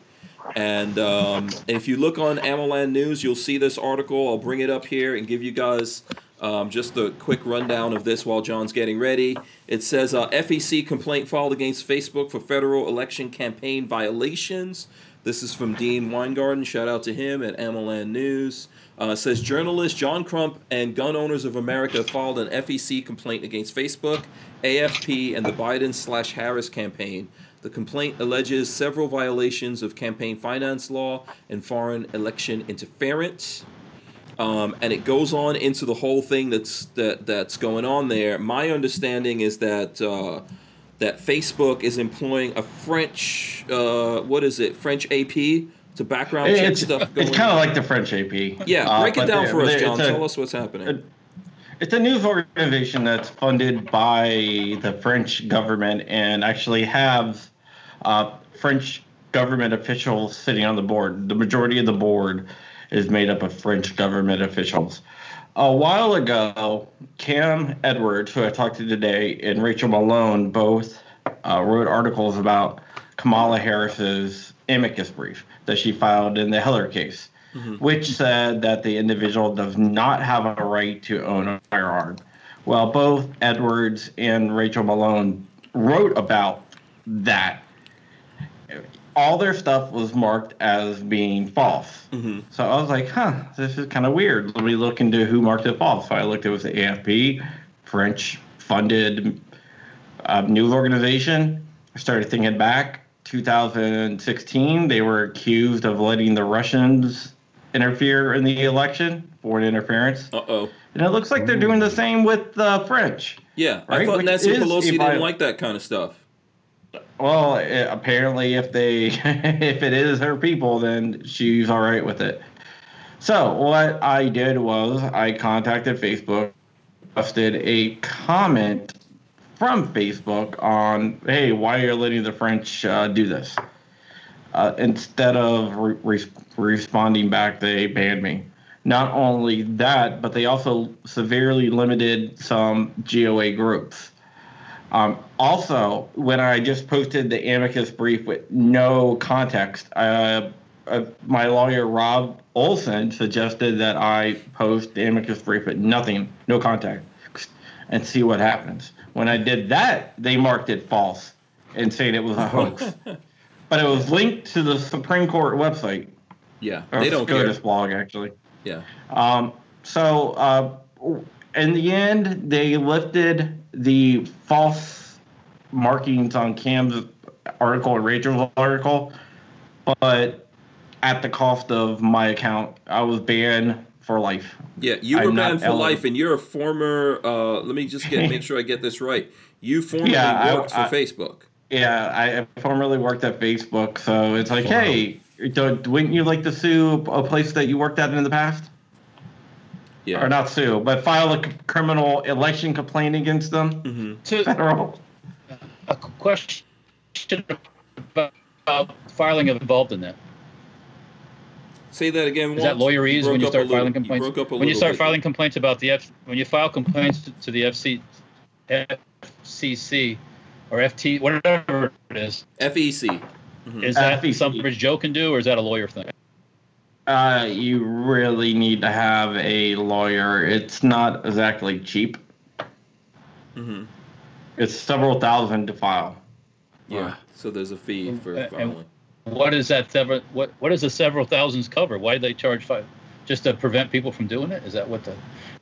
And um, if you look on AmmoLand News, you'll see this article. I'll bring it up here and give you guys um, just a quick rundown of this while John's getting ready. It says uh, FEC complaint filed against Facebook for federal election campaign violations. This is from Dean Weingarten. Shout out to him at AmmoLand News. Uh, says journalist John Crump and Gun Owners of America filed an FEC complaint against Facebook, AFP, and the Biden slash Harris campaign. The complaint alleges several violations of campaign finance law and foreign election interference. Um, and it goes on into the whole thing that's that that's going on there. My understanding is that uh, that Facebook is employing a French uh, what is it French AP to background check It's, stuff. Going it's kind of like the French AP. yeah. Uh, Break it down for us, John. a- Tell us what's happening. It's a news organization that's funded by the French government and actually have uh, French government officials sitting on the board. The majority of the board is made up of French government officials. A while ago, Cam Edwards, who I talked to today, and Rachel Malone both uh, wrote articles about Kamala Harris's amicus brief that she filed in the Heller case which said that the individual does not have a right to own a firearm. Well, both Edwards and Rachel Malone wrote about that. All their stuff was marked as being false. Mhm. So I was like, huh, this is kind of weird. Let me look into who marked it false. So I looked, it was the AFP, French funded uh, news organization. I started thinking back. 2016, they were accused of letting the Russians interfere in the election, foreign interference. Uh oh. And it looks like they're doing the same with the French. Yeah, I thought which Nancy Pelosi didn't like that kind of stuff. Well, eh, apparently, if they if it is her people, then she's all right with it. So what I did was I contacted Facebook, posted a comment from Facebook on, "Hey, why are you letting the French uh, do this?" Uh, instead of re- re- responding back, they banned me. Not only that, but they also severely limited some GOA groups. Um, also, when I just posted the amicus brief with no context, uh, uh, my lawyer Rob Olson suggested that I post the amicus brief with nothing, no context, and see what happens. When I did that, they marked it false and saying it was a hoax. but it was linked to the Supreme Court website. Yeah, Or they don't care. SCOTUS blog, actually. Yeah. Um, so uh, in the end, they lifted the false markings on Cam's article and Rachel's article, but at the cost of my account, I was banned for life. Yeah, you I'm were banned for eligible. life, and you're a former. Uh, let me just get make sure I get this right. You formerly Yeah, worked I- for Facebook. Yeah, I formerly worked at Facebook, so it's like, hey, don't, wouldn't you like to sue a place that you worked at in the past? Yeah. Or not sue, but file a criminal election complaint against them? hmm To Federal. A question about filing involved in that. Say that again. Is that lawyerese broke when you up a start little- filing complaints? broke up a when you start bit. filing complaints about the F, when you file complaints to, to the FC, FCC or FT, whatever it is, FEC. Mhm. is that FCC. something Joe can do, or is that a lawyer thing? Uh, you really need to have a lawyer. It's not exactly cheap. Mhm. It's several thousand to file. Yeah. So there's a fee for Uh, and- filing. What is that? Several, what what does the several thousands cover? Why do they charge five? Just to prevent people from doing it? Is that what the?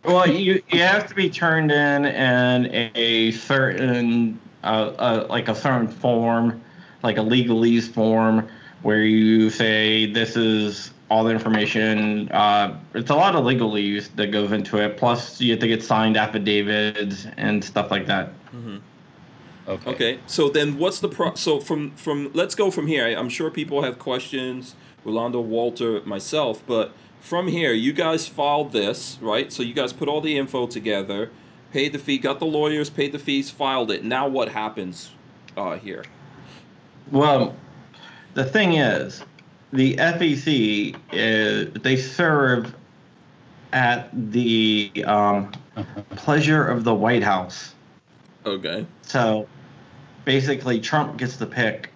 Well, you you have to be turned in in a certain uh, uh, like a certain form, like a legalese form, where you say this is all the information. Uh, it's a lot of legalese that goes into it. Plus, you have to get signed affidavits and stuff like that. Okay. Okay, so then what's the pro? So from from let's go from here. I- I'm sure people have questions. Rolando, Walter, myself, but from here, you guys filed this, right? So you guys put all the info together, paid the fee, got the lawyers, paid the fees, filed it. Now what happens uh, here? Well, the thing is, the FEC is they serve at the um, pleasure of the White House. Okay. So basically, Trump gets to pick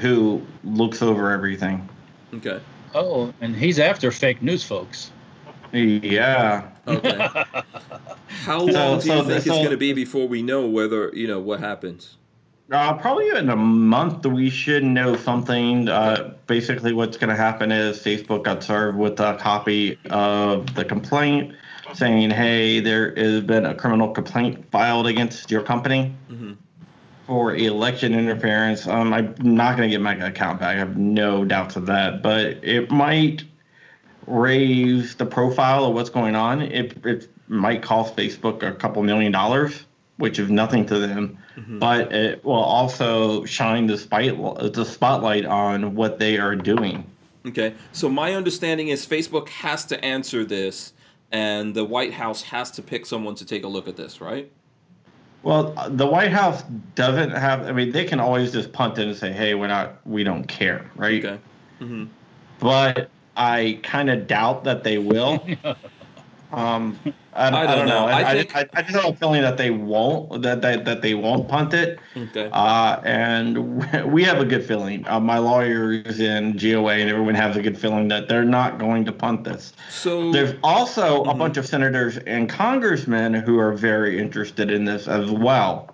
who looks over everything. Okay. Oh, and he's after fake news, folks. Yeah. Okay. How long do you so- think it's going to be before we know whether you know what happens? Uh, probably in a month, we should know something. Uh, basically, what's going to happen is Facebook got served with a copy of the complaint saying, hey, there has been a criminal complaint filed against your company Mhm. for election interference. Um, I'm not going to get my account back. I have no doubts of that. But it might raise the profile of what's going on. It, it might cost Facebook a couple million dollars, which is nothing to them. But it will also shine the, spite, the spotlight on what they are doing. Okay. So my understanding is Facebook has to answer this, and the White House has to pick someone to take a look at this, right? Well, the White House doesn't have. I mean, they can always just punt it and say, "Hey, we're not. We don't care," right? Okay. Mm-hmm. But I kind of doubt that they will. um, I, I, don't don't know. know. I I, I, think- I, I just have a feeling that they won't. That that, that they won't punt it. Okay. Uh, and we have a good feeling. Uh, my lawyers in GOA and everyone has a good feeling that they're not going to punt this. So There's also Mm-hmm. a bunch of senators and congressmen who are very interested in this as well.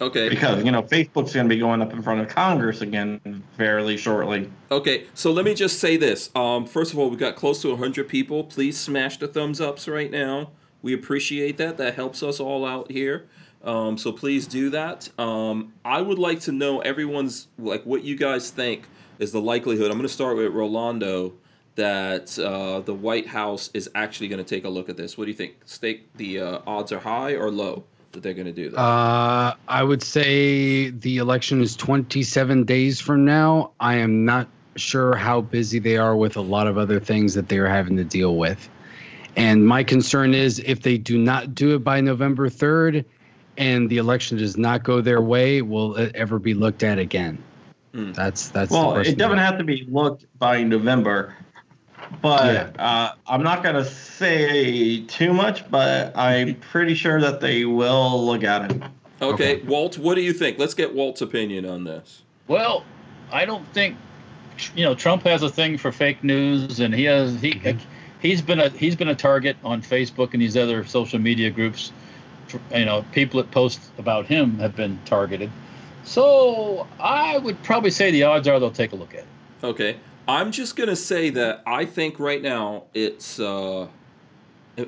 Okay. Because, you know, Facebook's going to be going up in front of Congress again fairly shortly. Okay, so let me just say this. Um, first of all, we got close to 100 people. Please smash the thumbs ups right now. We appreciate that. That helps us all out here. Um, so please do that. Um, I would like to know everyone's like what you guys think is the likelihood. I'm going to start with Rolando that uh, the White House is actually going to take a look at this. What do you think? Stake the uh, odds are high or low that they're going to do that? Uh, I would say the election is 27 days from now. I am not sure how busy they are with a lot of other things that they're having to deal with. And my concern is if they do not do it by November 3rd and the election does not go their way, will it ever be looked at again? Hmm. That's that's Well, question it doesn't have to be looked by November. But uh, I'm not going to say too much, but I'm pretty sure that they will look at it. okay, okay. Walt, what do you think? Let's get Walt's opinion on this. Well, I don't think you know Trump has a thing for fake news, and he has he he's been a he's been a target on Facebook and these other social media groups. You know, people that post about him have been targeted. So I would probably say the odds are they'll take a look at it. Okay. I'm just going to say that I think right now it's uh,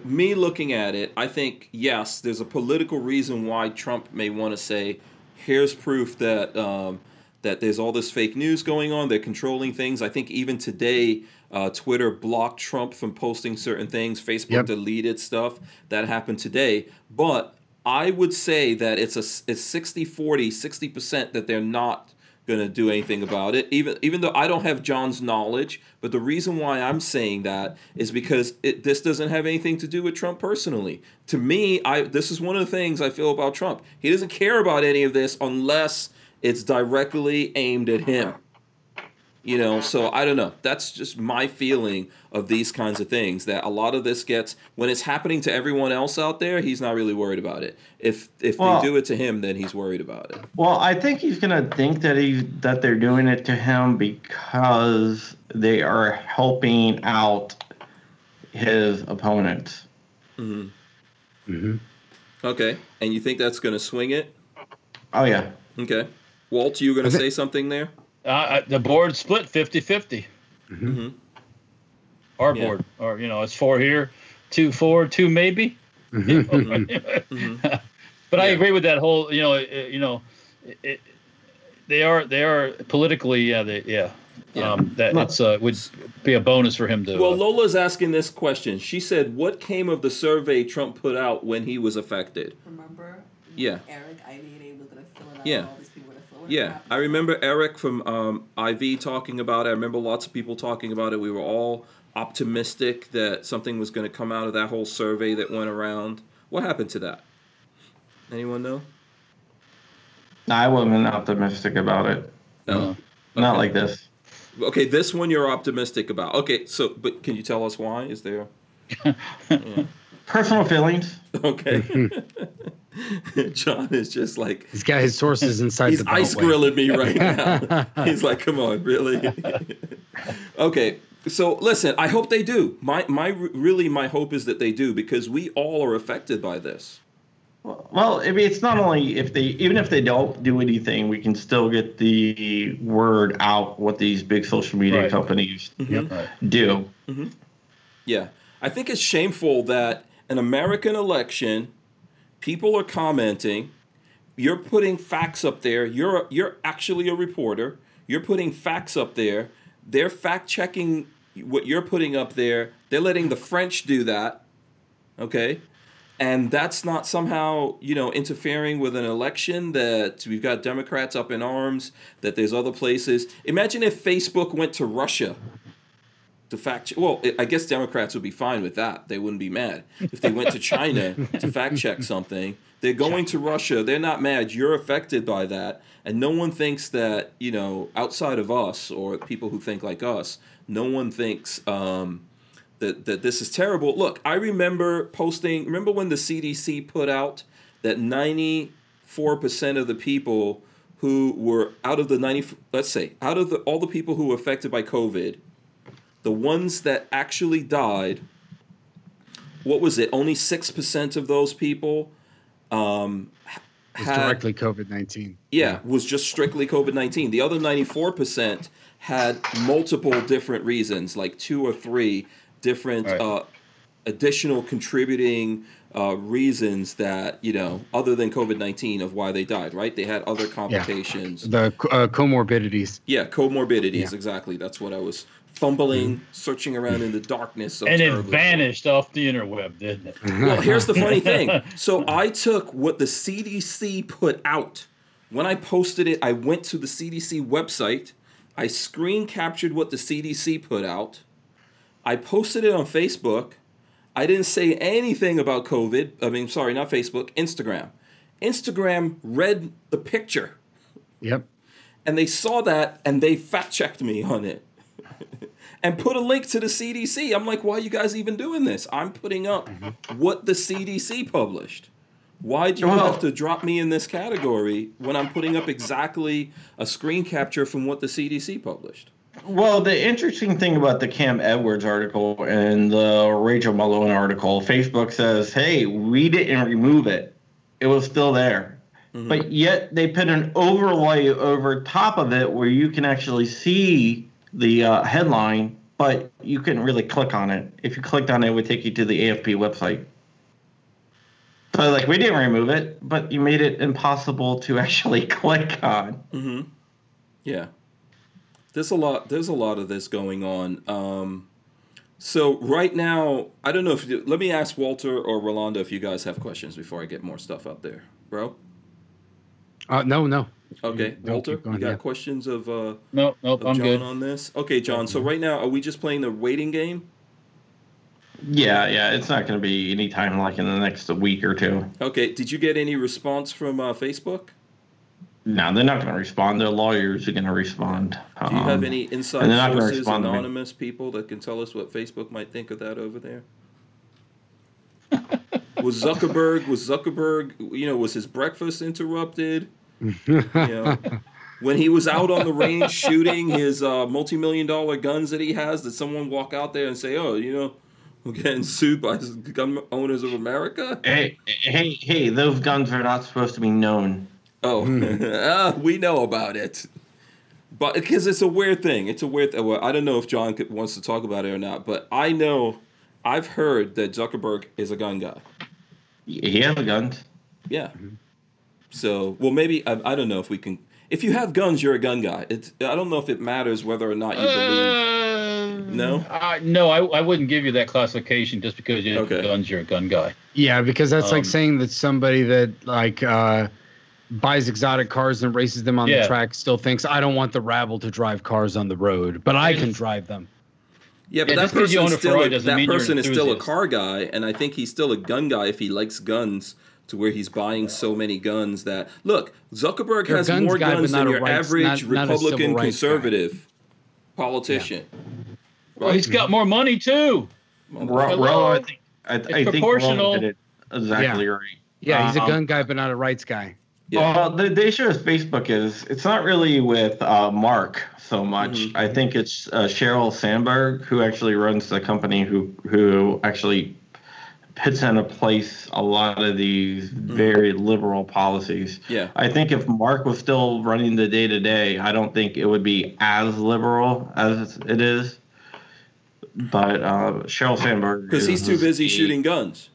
me looking at it. I think, yes, there's a political reason why Trump may want to say, here's proof that. Um, that there's all this fake news going on. They're controlling things. I think even today, Uh, Twitter blocked Trump from posting certain things. Facebook Yep. deleted stuff. That happened today. But I would say that it's a it's 60 40, 60% that they're not going to do anything about it. Even even though I don't have John's knowledge, but the reason why I'm saying that is because it, this doesn't have anything to do with Trump personally. To me, I this is one of the things I feel about Trump. He doesn't care about any of this unless it's directly aimed at him. You know, so I don't know. That's just my feeling of these kinds of things. That a lot of this gets when it's happening to everyone else out there, he's not really worried about it. If if Well- they do it to him, then he's worried about it. Well, I think he's gonna think that he that they're doing it to him because they are helping out his opponents. hmm Mhm. Okay, and you think that's going to swing it? Oh yeah. Okay, Walt, you going to say something there? Uh, uh, the board split 50-50. Mm-hmm. Our Yeah. board, or you know, it's four here, two four, two maybe. Mm-hmm. but I agree with that whole. You know, you know, it, it, they are they are politically. Yeah, they yeah. Yeah. Um, that it's uh, would be a bonus for him to. Well, uh, Lola's asking this question. She said, "What came of the survey Trump put out when he was affected?" Remember? Yeah. Eric IVA was gonna fill it out. Yeah. Yeah, out. I remember Eric from um, IV talking about it. I remember lots of people talking about it. We were all optimistic that something was going to come out of that whole survey that went around. What happened to that? Anyone know? I wasn't optimistic about it. No. Not Okay. like this. Okay, this one you're optimistic about. Okay, so but can you tell us why? Is there? Personal feelings. Okay. John is just like He's got his sources inside he's the ice beltway. grilling me right now. he's like, "Come on, really?" okay, so listen. I hope they do. My my really my hope is that they do because we all are affected by this. Well, I mean, it's not only if they, even if they don't do anything, we can still get the word out what these big social media Right. companies mm-hmm. right. do. Mm-hmm. Yeah, I think it's shameful that an American election, people are commenting. You're putting facts up there. You're you're actually a reporter. You're putting facts up there. They're fact checking what you're putting up there. They're letting the French do that. Okay? And that's not somehow, you know, interfering with an election that we've got Democrats up in arms, that there's other places. Imagine if Facebook went to Russia to fact check. Well, I guess Democrats would be fine with that. They wouldn't be mad if they went to China to fact check something. They're going to Russia. They're not mad. You're affected by that, and no one thinks that you know outside of us or people who think like us. No one thinks um, that that this is terrible. Look, I remember posting. Remember when the CDC put out that 94 percent of the people who were out of the 90 let's say out of the all the people who were affected by covid the ones that actually died what was it only 6% of those people um, had, directly COVID nineteen. yeah, was just strictly COVID 19. The other 94% had multiple different reasons, like two or three different Right. uh, additional contributing uh, reasons that, you know, other than COVID 19 of why they died, right? They had other complications. The uh, comorbidities. Yeah, comorbidities, Yeah. exactly. That's what I was fumbling, mm-hmm. searching around in the darkness. So and it terribly. vanished off the interweb, didn't it? Well, here's the funny thing. So I took what the CDC put out. When I posted it, I went to the CDC website. I screen captured what the CDC put out. I posted it on Facebook. I didn't say anything about COVID. I mean, sorry, not Facebook, Instagram. Instagram read the picture Yep. and they saw that and they fact checked me on it and put a link to the CDC. I'm like, why are you guys even doing this? I'm putting up what the CDC published. Why do you have to drop me in this category when I'm putting up exactly a screen capture from what the CDC published? Well, the interesting thing about the Cam Edwards article and the Rachel Malone article, Facebook says, hey, we didn't remove it. It was still there. Mm-hmm. But yet they put an overlay over top of it where you can actually see the uh, headline, but you couldn't really click on it. If you clicked on it, it would take you to the AFP website. So, like, we didn't remove it, but you made it impossible to actually click on. Mm-hmm. Yeah. there's a lot there's a lot of this going on um so right now i don't know if you, let me ask walter or rolando if you guys have questions before i get more stuff out there bro Uh, no, no. Okay walter keep you got yeah. questions of uh Nope, nope, of I'm john good. on this okay john so right now are we just playing the waiting game Yeah, yeah, it's not going to be anytime like in the next week or two. okay did you get any response from uh, facebook No, they're not going to respond. Their lawyers are going to respond. do you have Um, any inside they're gonna sources respond anonymous people that can tell us what facebook might think of that over there was zuckerberg was zuckerberg you know was his breakfast interrupted you know, when he was out on the range shooting his uh, multi-million dollar guns that he has, did someone walk out there and say, "Oh, you know, we're getting sued by gun owners of America"? Hey, hey, hey! Those guns are not supposed to be known. Oh, ah, we know about it, but because it's a weird thing. It's a weird. Th- well, I don't know if John could, wants to talk about it or not, but I know, I've heard that Zuckerberg is a gun guy. He has guns. Yeah. So, well, maybe I, I don't know if we can. If you have guns, you're a gun guy. It's I don't know if it matters whether or not you believe. Uh, No? Uh, no, I, I wouldn't give you that classification just because you have Okay. guns. You're a gun guy. Yeah, because that's Um, like saying that somebody that like uh, buys exotic cars and races them on Yeah. the track still thinks I don't want the rabble to drive cars on the road, but I can drive them. Yeah, but Yeah, that just 'cause you person's own a still Ferrari a, doesn't that mean you're person is still a car guy, and I think he's still a gun guy if he likes guns to where he's buying so many guns that look Zuckerberg You're has guns more guy, guns than your rights- average not- not a civil Republican rights guy. conservative politician. Well, he's got more money too. Ro, Hello? I think I, I think proportional. Ro did it exactly right. Yeah, he's a Um, gun guy, but not a rights guy. Yeah. Well, the, the issue with Facebook is it's not really with uh, Mark so much. Mhm. I think it's uh, Sheryl Sandberg who actually runs the company who who actually puts into place a lot of these very liberal policies. Yeah. I think if Mark was still running the day to day, I don't think it would be as liberal as it is. But uh, Sheryl Sandberg Because he's too busy a- shooting guns.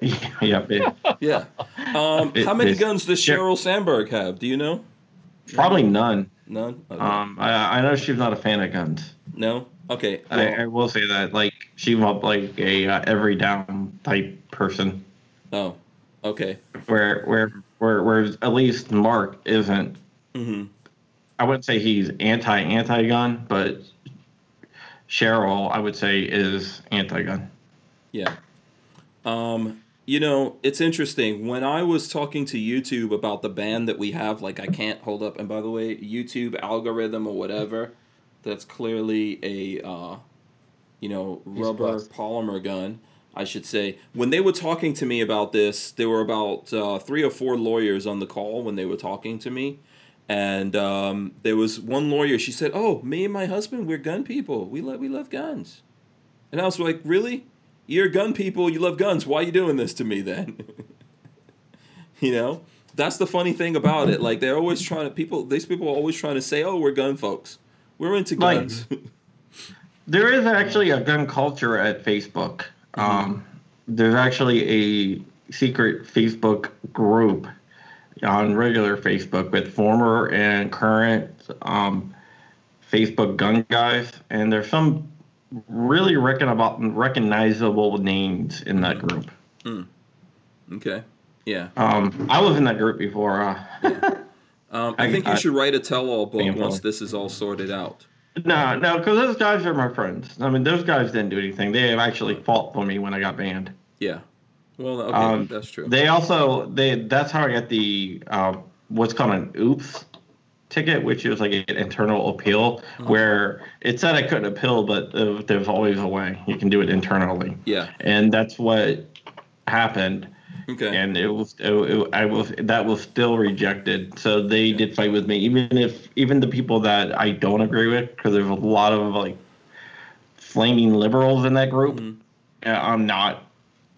yeah, big. Yeah. Um, It- how many guns does Sure. Sheryl Sandberg have? Do you know? probably none. None. Okay. Um, I, I know she's not a fan of guns. no. Okay. I, well- I will say that, like, she was like a uh, Everytown type person, oh. Okay. where where where whereas at least Mark isn't. hmm I wouldn't say he's anti anti gun, but Sheryl, I would say, is anti gun. Yeah. Um, you know, it's interesting. When I was talking to YouTube about the ban that we have, like I can't hold up, and by the way, YouTube algorithm or whatever, that's clearly a uh, you know, rubber polymer gun, I should say. When they were talking to me about this, there were about uh, three or four lawyers on the call when they were talking to me. And um, there was one lawyer. She said, "Oh, me and my husband, we're gun people. We love we love guns." And I was like, "Really? You're gun people. You love guns. Why are you doing this to me then?" you know, that's the funny thing about it. Like they're always trying to people. These people are always trying to say, "Oh, we're gun folks. We're into Like- guns." There is actually a gun culture at Facebook. Um, there's actually a secret Facebook group on regular Facebook with former and current um, Facebook gun guys, and there's some really recognizable, recognizable names in that group. okay. Yeah. Um, I was in that group before. Uh, Um, I, I- think you I- should write a tell-all book Example. once this is all sorted out. no, no, because those guys are my friends. I mean, those guys didn't do anything. They have actually fought for me when I got banned. Yeah. Well, okay, Um, that's true. They also they that's how I got the uh, what's called an oops ticket, which is like an internal appeal, Uh-huh. where it said I couldn't appeal, but uh, there's always a way you can do it internally, yeah. and that's what happened. Okay. And it was it, it- I was that was still rejected. So they did fight with me, even if even the people that I don't agree with, because there's a lot of like flaming liberals in that group. Mhm. I'm not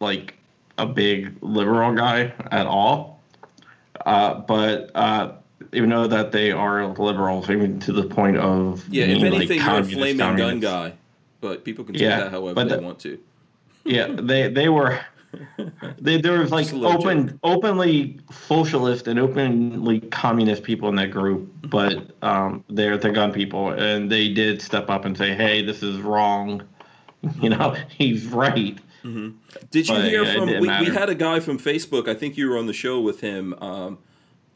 like a big liberal guy at all. Uh, but uh, even though that they are liberals, even to the point of yeah. If being, like, anything, you're a flaming gun guy, but people can take Yeah, that however they the- want to. Yeah, they they were They, there was like Just a little open, openly socialist and openly communist people in that group, but um, they're the gun people, and they did step up and say, "Hey, this is wrong." You know, he's right. Did you But, hear from? We, we had a guy from Facebook. I think you were on the show with him. Um,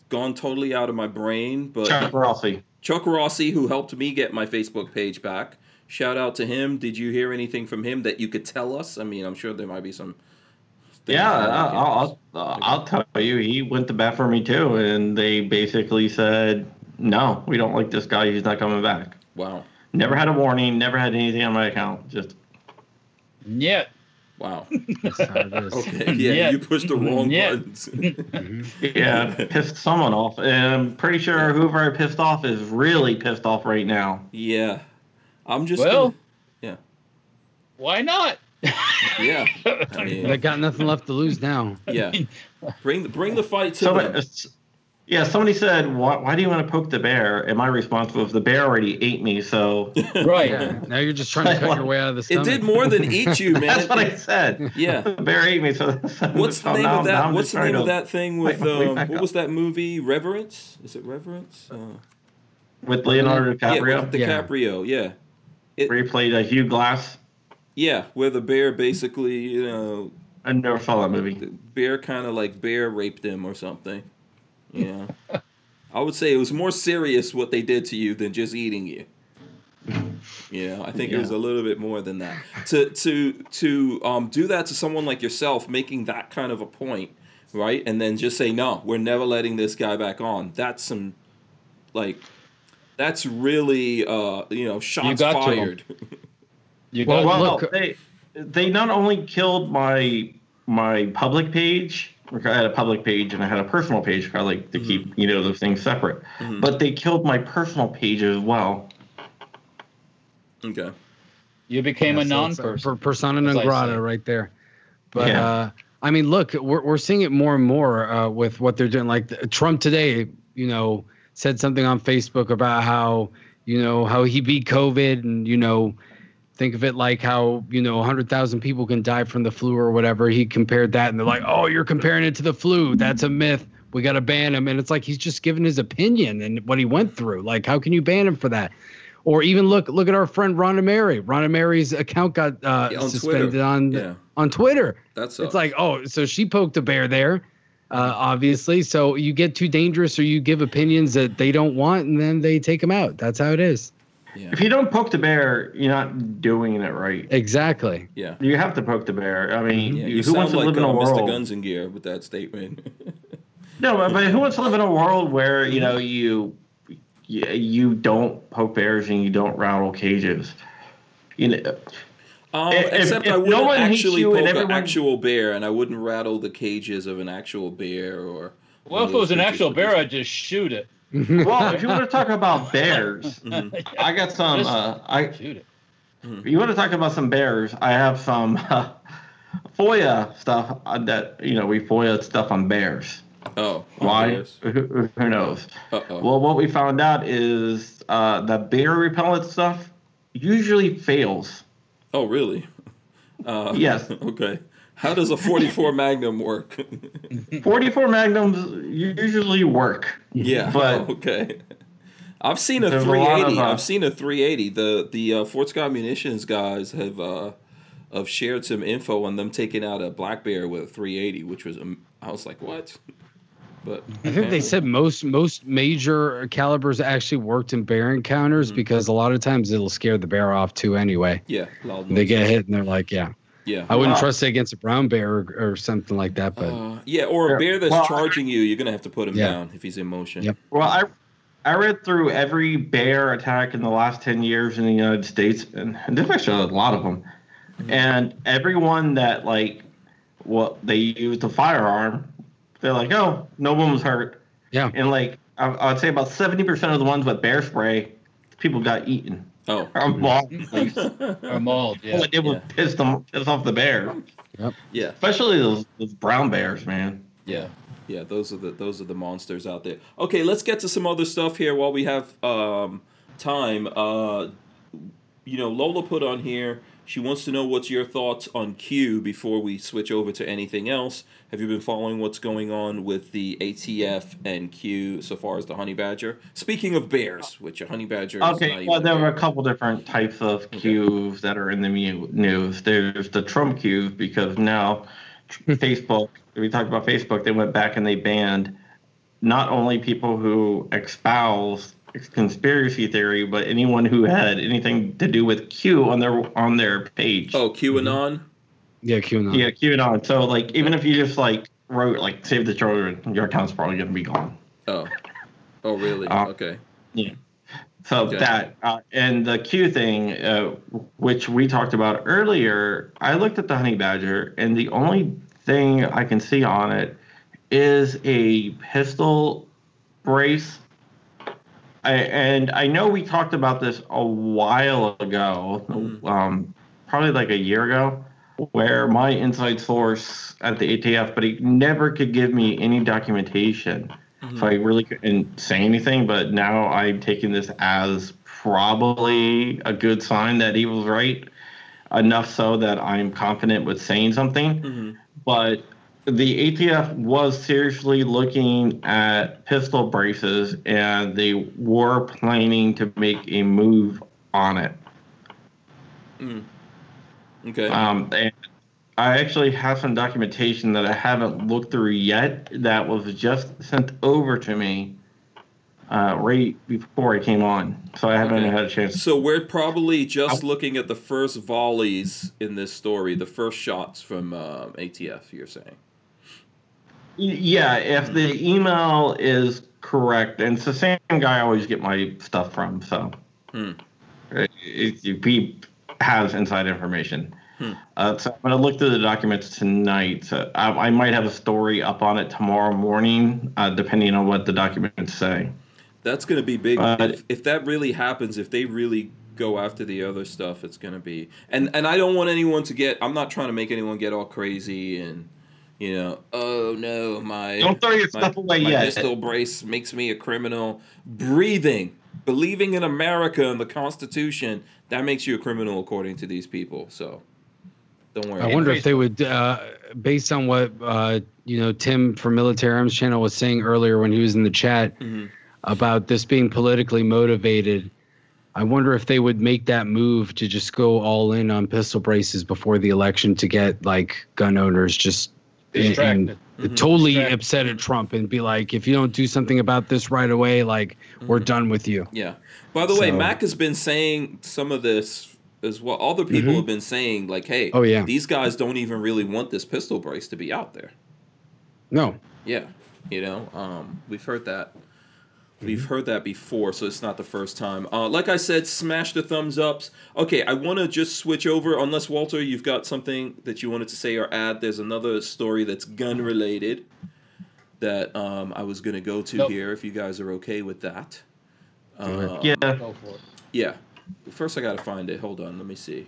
gone totally out of my brain, but Chuck Rossi. Chuck Rossi, who helped me get my Facebook page back. Shout out to him. Did you hear anything from him that you could tell us? I mean, I'm sure there might be some. Things Yeah, I I'll, I'll, I'll tell you, he went to bat for me too, and they basically said, "No, we don't like this guy. He's not coming back." Wow. Never had a warning. Never had anything on my account. Just Yeah. Wow. That's how it is. Okay. Yeah, Yeah. you pushed the wrong Yeah. buttons. Mm-hmm. yeah, pissed someone off, and I'm pretty sure whoever I pissed off is really pissed off right now. yeah. I'm just. Well- gonna- Why not? Yeah. I mean, They got nothing left to lose now. yeah. Bring the bring the fight to So, them. yeah, somebody said, why, "Why do you want to poke the bear?" And my response was, "The bear already ate me." So Right. Yeah. Now you're just trying to cut your way out of the It did more than eat you, man. that's what I said. Yeah. The bear ate me. So What's the name now- of that? What's the name of that thing with Wait, wait, um, what up. was that movie? Reverence? Is it Reverence? Uh, with Leonardo yeah, DiCaprio? with DiCaprio. Yeah. where he played a Hugh Glass. Yeah, where the bear basically, you know, I never saw that movie. the bear kind of like bear raped him or something. Yeah. I would say it was more serious what they did to you than just eating you. Yeah, I think it was a little bit more than that. To to to um, do that to someone like yourself, making that kind of a point, right? And then just say, "No, we're never letting this guy back on." That's some, like, that's really, uh, you know, shots 'em. fired. You Well, Well, look- they they not only killed my my public page. like, I had a public page and I had a personal page. I like to Mm-hmm. keep you know those things separate. But they killed my personal page as well. okay. you became a Yeah, so uh, non-person. persona non grata right there. But Yeah. uh, I mean, look, we're we're seeing it more and more uh, with what they're doing. Like the, Trump today, you know, said something on Facebook about how you know how he beat COVID, and you know, think of it like how you know 100,000 people can die from the flu or whatever. He compared that, and they're like, "Oh, you're comparing it to the flu? That's a myth. We got to ban him." And it's like he's just giving his opinion and what he went through. Like, how can you ban him for that? Or even look look at our friend Rhonda Mary. Rhonda Mary's account got uh, Yeah, on suspended Twitter. on Yeah. on Twitter. That's It's like, oh, so she poked a bear there, uh, obviously. So you get too dangerous or you give opinions that they don't want, and then they take them out. That's how it is. Yeah, If you don't poke the bear, you're not doing it right. Exactly. yeah. You have to poke the bear. I mean, Yeah, who wants to like live in uh, a Mr. world? Guns and Gear with that statement. No, but, but who wants to live in a world where you know you you, you don't poke bears and you don't rattle cages? You know, Um, If- except if I no wouldn't one hates actually you and poke an actual bear, and I wouldn't rattle the cages of an actual bear or. well, if it was an actual bear, I'd just shoot it. well, if you want to talk about bears. I got some. Just- Uh, I Shoot it. if you want to talk about some bears? I have some uh, FOIA stuff uh, that you know we FOIA stuff on bears. Oh, Why? Who, who knows? Uh oh. Well, what we found out is uh, the bear repellent stuff usually fails. oh, really? Uh, Yes. Okay. How does a 44 Magnum work? 44 magnums usually work. yeah. But- okay. I've seen a There's a 380. of, uh, I've seen a 380. The the uh, Fort Scott Munitions guys have uh, have shared some info on them taking out a black bear with a 380, which was um, I was like, what? But I think they said most most major calibers actually worked in bear encounters Mm-hmm. because a lot of times it'll scare the bear off too anyway. yeah, They get hit and they're like, yeah. Yeah. I wouldn't Wow. trust it against a brown bear or, or something like that, but Uh, yeah, or a bear that's well, charging you, you're gonna have to put him Yeah. down if he's in motion. Yep. Well, I I read through every bear attack in the last 10 years in the United States, and, and there's actually a lot of them. And everyone that, like, what they used a firearm, they're like, oh, no one was hurt. yeah. And, like, I, I would say about 70% of the ones with bear spray, people got eaten. Oh. Or mauled. Like, Or mauled. Yeah. All it did was Yeah. piss them piss off the bear, Yeah. especially those, those brown bears, man. Yeah, yeah, those are the those are the monsters out there. Okay, let's get to some other stuff here while we have um, time. Uh, you know, Lola put on here. She wants to know what's your thoughts on Q before we switch over to anything else. Have you been following what's going on with the ATF and Q so far as the honey badger? Speaking of bears, which a honey badger is not Okay, even well, there a were bear. a couple different types of cues that are in the news. There's the Trump Q because now hmm. Facebook, we talked about Facebook, they went back and they banned not only people who espouse conspiracy theory, but anyone who had anything to do with Q on their on their page. Oh, QAnon? Yeah, QAnon. Yeah, QAnon. So like, even if you just like wrote like "Save the Children," your account's probably gonna be gone. Oh. Oh, really? Uh, okay. Yeah. So Okay. that uh, and the Q thing, uh, which we talked about earlier, I looked at the honey badger, and the only thing I can see on it is a pistol brace. I, and I know we talked about this a while ago, Mhm. um, probably like a year ago, where my inside source at the ATF, but he never could give me any documentation. So I really couldn't say anything, but now I'm taking this as probably a good sign that he was right, enough so that I'm confident with saying something. Mhm. But the ATF was seriously looking at pistol braces and they were planning to make a move on it. Okay. Um, and I actually have some documentation that I haven't looked through yet that was just sent over to me uh, right before I came on. So I haven't Okay. had a chance. So we're probably just looking at the first volleys in this story, the first shots from um, ATF. You're saying? Yeah, if the email is correct, and it's the same guy I always get my stuff from, so Hmm. it, it, he has inside information. Hmm. Uh, so I'm going to look through the documents tonight. So I, I might have a story up on it tomorrow morning, uh, depending on what the documents say. That's going to be big. But- if, if that really happens, if they really go after the other stuff, it's going to be. And and I don't want anyone to get. I'm not trying to make anyone get all crazy and, you know, oh no, my Don't throw your my, stuff away my yet. pistol brace makes me a criminal. Breathing, believing in America and the Constitution, that makes you a criminal according to these people. So, don't worry. I wonder if they would, uh, based on what uh, you know Tim from Military Arms Channel was saying earlier when he was in the chat Mhm. about this being politically motivated. I wonder if they would make that move to just go all in on pistol braces before the election to get like gun owners just in- in- Distracted. Mhm. totally Distracted. upset at Trump and be like, if you don't do something about this right away, like we're done with you. Yeah. By the way, Mac has been saying some of this as well. Other people Mhm. have been saying like, "Hey, Oh, yeah. these guys don't even really want this pistol brace to be out there." No, Yeah, you know, um, we've heard that. Mm-hmm. We've heard that before, so it's not the first time. Uh, like I said, smash the thumbs ups. Okay, I want to just switch over. Unless Walter, you've got something that you wanted to say or add. There's another story that's gun related that um, I was going to go to Nope. here. If you guys are okay with that. Um, Yeah. Go for it. yeah. First, I got to find it. Hold on. Let me see.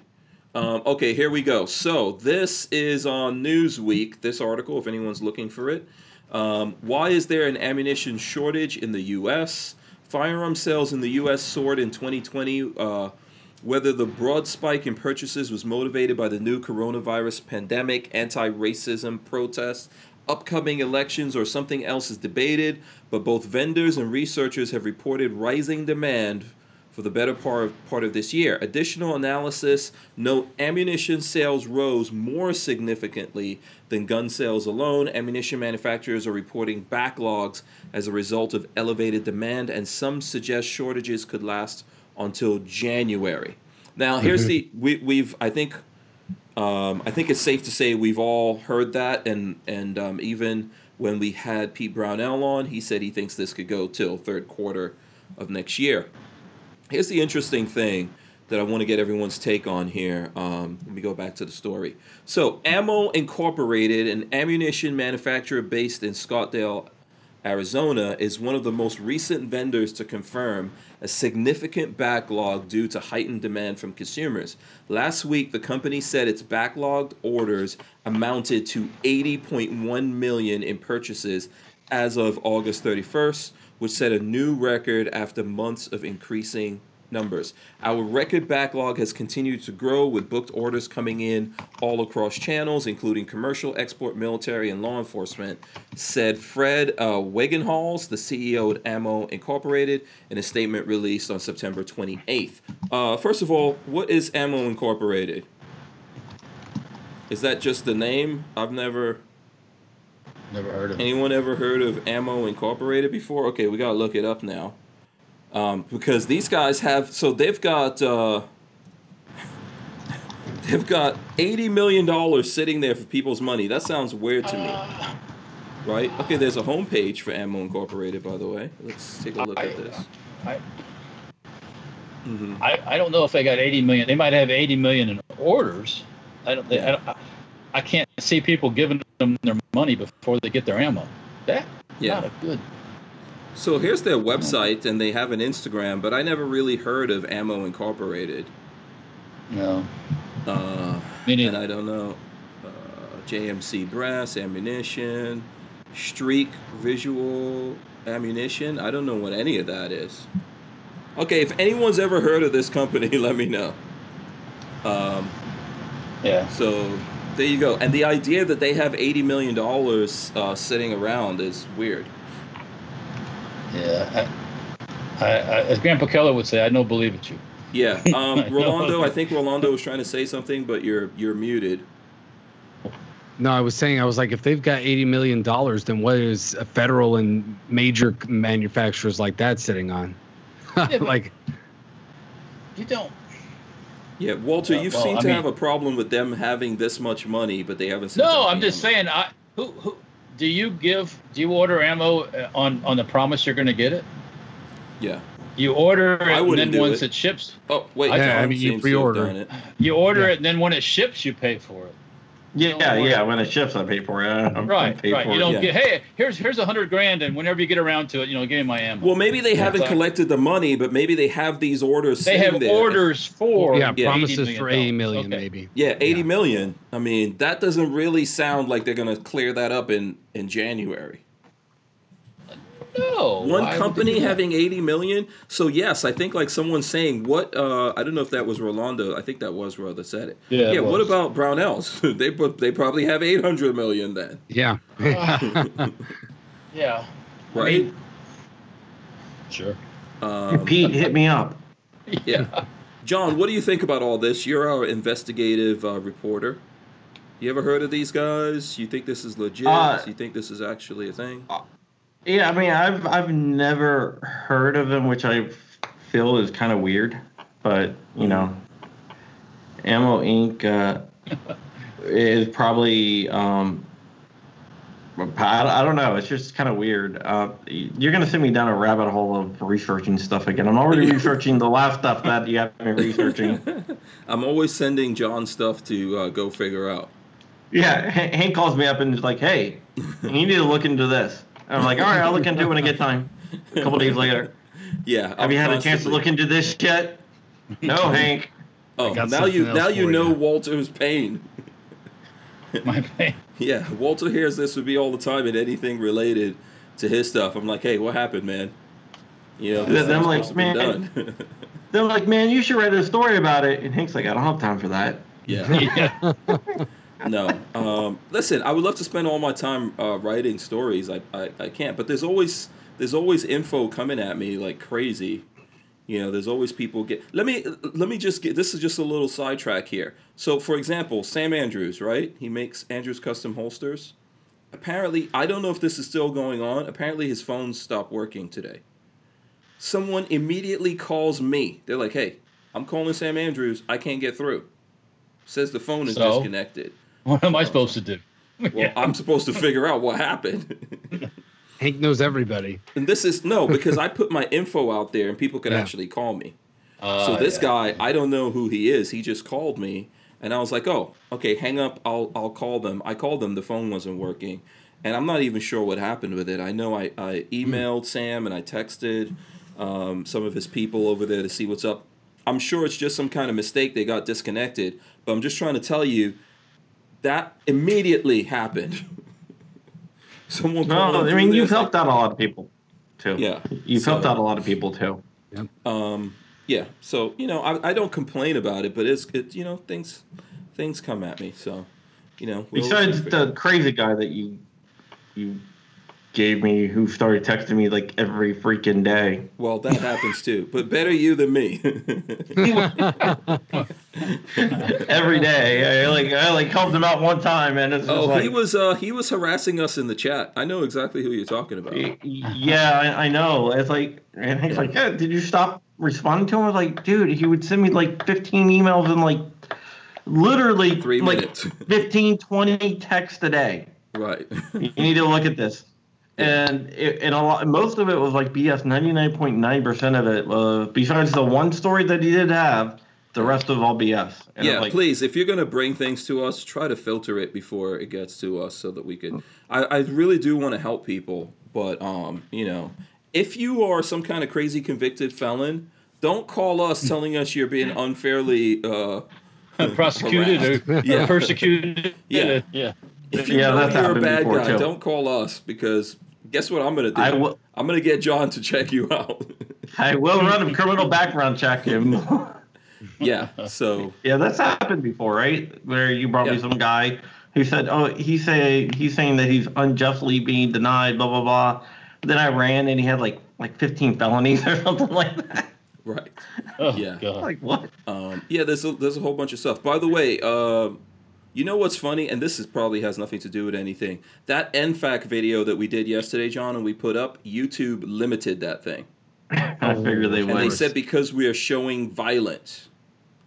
Um, okay, here we go. So, this is on Newsweek, this article, if anyone's looking for it. Um, why is there an ammunition shortage in the U.S.? Firearm sales in the U.S. soared in 2020. Uh, whether the broad spike in purchases was motivated by the new coronavirus pandemic, anti racism protests, upcoming elections, or something else is debated, but both vendors and researchers have reported rising demand for the better part of, part of this year. Additional analysis note ammunition sales rose more significantly than gun sales alone. Ammunition manufacturers are reporting backlogs as a result of elevated demand, and some suggest shortages could last until January. Now, here's the we, we've I think um, I think it's safe to say we've all heard that, and and um, even when we had Pete Brownell on, he said he thinks this could go till third quarter of next year. Here's the interesting thing that I want to get everyone's take on here. Um, let me go back to the story. So, Ammo Incorporated, an ammunition manufacturer based in Scottsdale, Arizona, is one of the most recent vendors to confirm a significant backlog due to heightened demand from consumers. Last week, the company said its backlogged orders amounted to 80.1 million in purchases as of August 31st, which set a new record after months of increasing numbers. Our record backlog has continued to grow with booked orders coming in all across channels, including commercial, export, military, and law enforcement, said Fred uh, Wagenhals, the CEO at Ammo Incorporated, in a statement released on September 28th. Uh, first of all, what is Ammo Incorporated? Is that just the name? I've never. Never heard of it. Anyone ever heard of Ammo Incorporated before? Okay, we gotta look it up now. Um, because these guys have so they've got uh, they've got eighty million dollars sitting there for people's money. That sounds weird to me, right? Okay, there's a homepage for Ammo Incorporated, by the way. Let's take a look at this. I, hmm I, I don't know if they got 80 million. They might have 80 million in orders. I don't. I, don't, I can't see people giving them their money before they get their ammo. That Yeah. not a good. So here's their website, and they have an Instagram, but I never really heard of Ammo Incorporated. No. Uh, Me and I don't know. Uh, JMC Brass Ammunition, Streak Visual Ammunition. I don't know what any of that is. Okay, if anyone's ever heard of this company, let me know. Um, Yeah. so there you go. And the idea that they have eighty million dollars uh, sitting around is weird. Yeah. I, I, I, as Grandpa Keller would say, I don't believe it you. Yeah, um, Rolando. I think Rolando was trying to say something, but you're you're muted. No, I was saying I was like, if they've got eighty million dollars, then what is a federal and major manufacturers like that sitting on? but- like, You don't. Yeah, Walter, Yeah, you well, seem I to mean- have a problem with them having this much money, but they haven't. No, I'm just ammo. saying. I who who do you give? Do you order ammo uh, on on the promise you're going to get it? Yeah. You order it, and then once it. it. ships, Oh wait, Yeah, John I mean, you seems to have pre-order. it. you order Yeah. it, and then when it ships, you pay for it. Yeah, yeah. yeah. When it ships, I pay for it. I don't Right, pay right. for You don't yeah. get. Hey, here's here's a hundred grand, and whenever you get around to it, you know, give me my ammo. Well, maybe they Yeah, haven't exactly. collected the money, but maybe they have these orders. they have there. orders for yeah, Yeah. promises for eighty million, Okay. maybe. Yeah, eighty Yeah. million. I mean, that doesn't really sound like they're going to clear that up in in January. No, One why company having 80 million. So yes, I think like someone saying what uh I don't know if that was Rolando. I think that was Ro that said it. Yeah, it Yeah, what about Brownells? they put- they probably have 800 million then. Yeah. Yeah, Right? sure. um, Pete, hit me up. yeah. John, what do you think about all this? You're our investigative uh, reporter. You ever heard of these guys? You think this is legit? Uh, you think this is actually a thing? Yeah, I mean, I've I've never heard of them, which I feel is kind of weird. But you know, Ammo Inc. Uh, is probably um, I, I don't know. It's just kind of weird. Uh, you're gonna send me down a rabbit hole of researching stuff again. I'm already researching the last stuff that you have me researching. I'm always sending John stuff to uh, go figure out. Yeah, Hank Hank calls me up and is like, "Hey, you need to look into this." And I'm like, "All right, I'll look into it when I get time." A couple days later, Yeah. have I'm you had a chance to look into this yet? No, Hank. Oh, now you now you know you. Walter's pain. My pain. Yeah, Walter hears this would be all the time and anything related to his stuff. I'm like, hey, what happened, man? You know, Then this I'm thing's like, supposed man. done. They're like, "Man, you should write a story about it." And Hank's like, "I don't have time for that." yeah. Yeah. No. Um, listen, I would love to spend all my time uh, writing stories. I, I, I can't, but there's always there's always info coming at me like crazy. You know, there's always people get. Let me let me just get. This is just a little sidetrack here. So, for example, Sam Andrews, right? He makes Andrews custom holsters. Apparently, I don't know if this is still going on. Apparently, his phone stopped working today. Someone immediately calls me. They're like, "Hey, I'm calling Sam Andrews. I can't get through." Says the phone is So? disconnected. What am I supposed to do? Well, Yeah. I'm supposed to figure out what happened. Hank knows everybody. and this is no, because I put my info out there and people could Yeah. actually call me. Uh, so this yeah. guy, I don't know who he is. He just called me and I was like, "Oh, okay, hang up. I'll I'll call them." I called them, the phone wasn't working. And I'm not even sure what happened with it. I know I, I emailed Sam and I texted um, some of his people over there to see what's up. I'm sure it's just some kind of mistake. They got disconnected. But I'm just trying to tell you that immediately happened. Someone No, called I mean, you've this, helped out a lot of people too. Yeah, you've so- helped out a lot of people too. Yeah. Um, yeah. So you know, I, I don't complain about it, but it's it you know things things come at me. So you know, we'll- Besides the crazy guy that you you gave me, who started texting me like every freaking day. well, that happens too. But better you than me. every day, I like I like helped him out one time, and it's oh, like, he was uh he was harassing us in the chat. I know exactly who you're talking about. Yeah, I, I know. It's like, and he's like, yeah, did you stop responding to him? I was like, dude, he would send me like 15 emails and like literally Three like minutes. 15, 20 texts a day. Right. You need to look at this. And it, and a lot, most of it was like BS. 99.9% of it was, besides the one story that he did have, the rest of all BS. And yeah, like, please, if you're gonna bring things to us, try to filter it before it gets to us, so that we can. I, I really do want to help people, but um, you know, if you are some kind of crazy convicted felon, don't call us telling us you're being unfairly uh, prosecuted or, Yeah. persecuted. Yeah. yeah. If you Yeah, know that's you're a bad guy, too. don't call us because guess what I'm gonna do? I will- I'm gonna get John to check you out. I will run a criminal background check him. yeah. So Yeah, that's happened before, right? Where you brought Yeah. me some guy who said, "Oh, he say he's saying that he's unjustly being denied, blah blah blah." Then I ran and he had like like 15 felonies or something like that. right. Oh, Yeah. God. Like what? Um, yeah, there's a, there's a whole bunch of stuff. By the way, um, you know what's funny, and this is probably has nothing to do with anything. That NFAC video that we did yesterday, John, and we put up, YouTube limited that thing, I figured they would. and they said because we are showing violence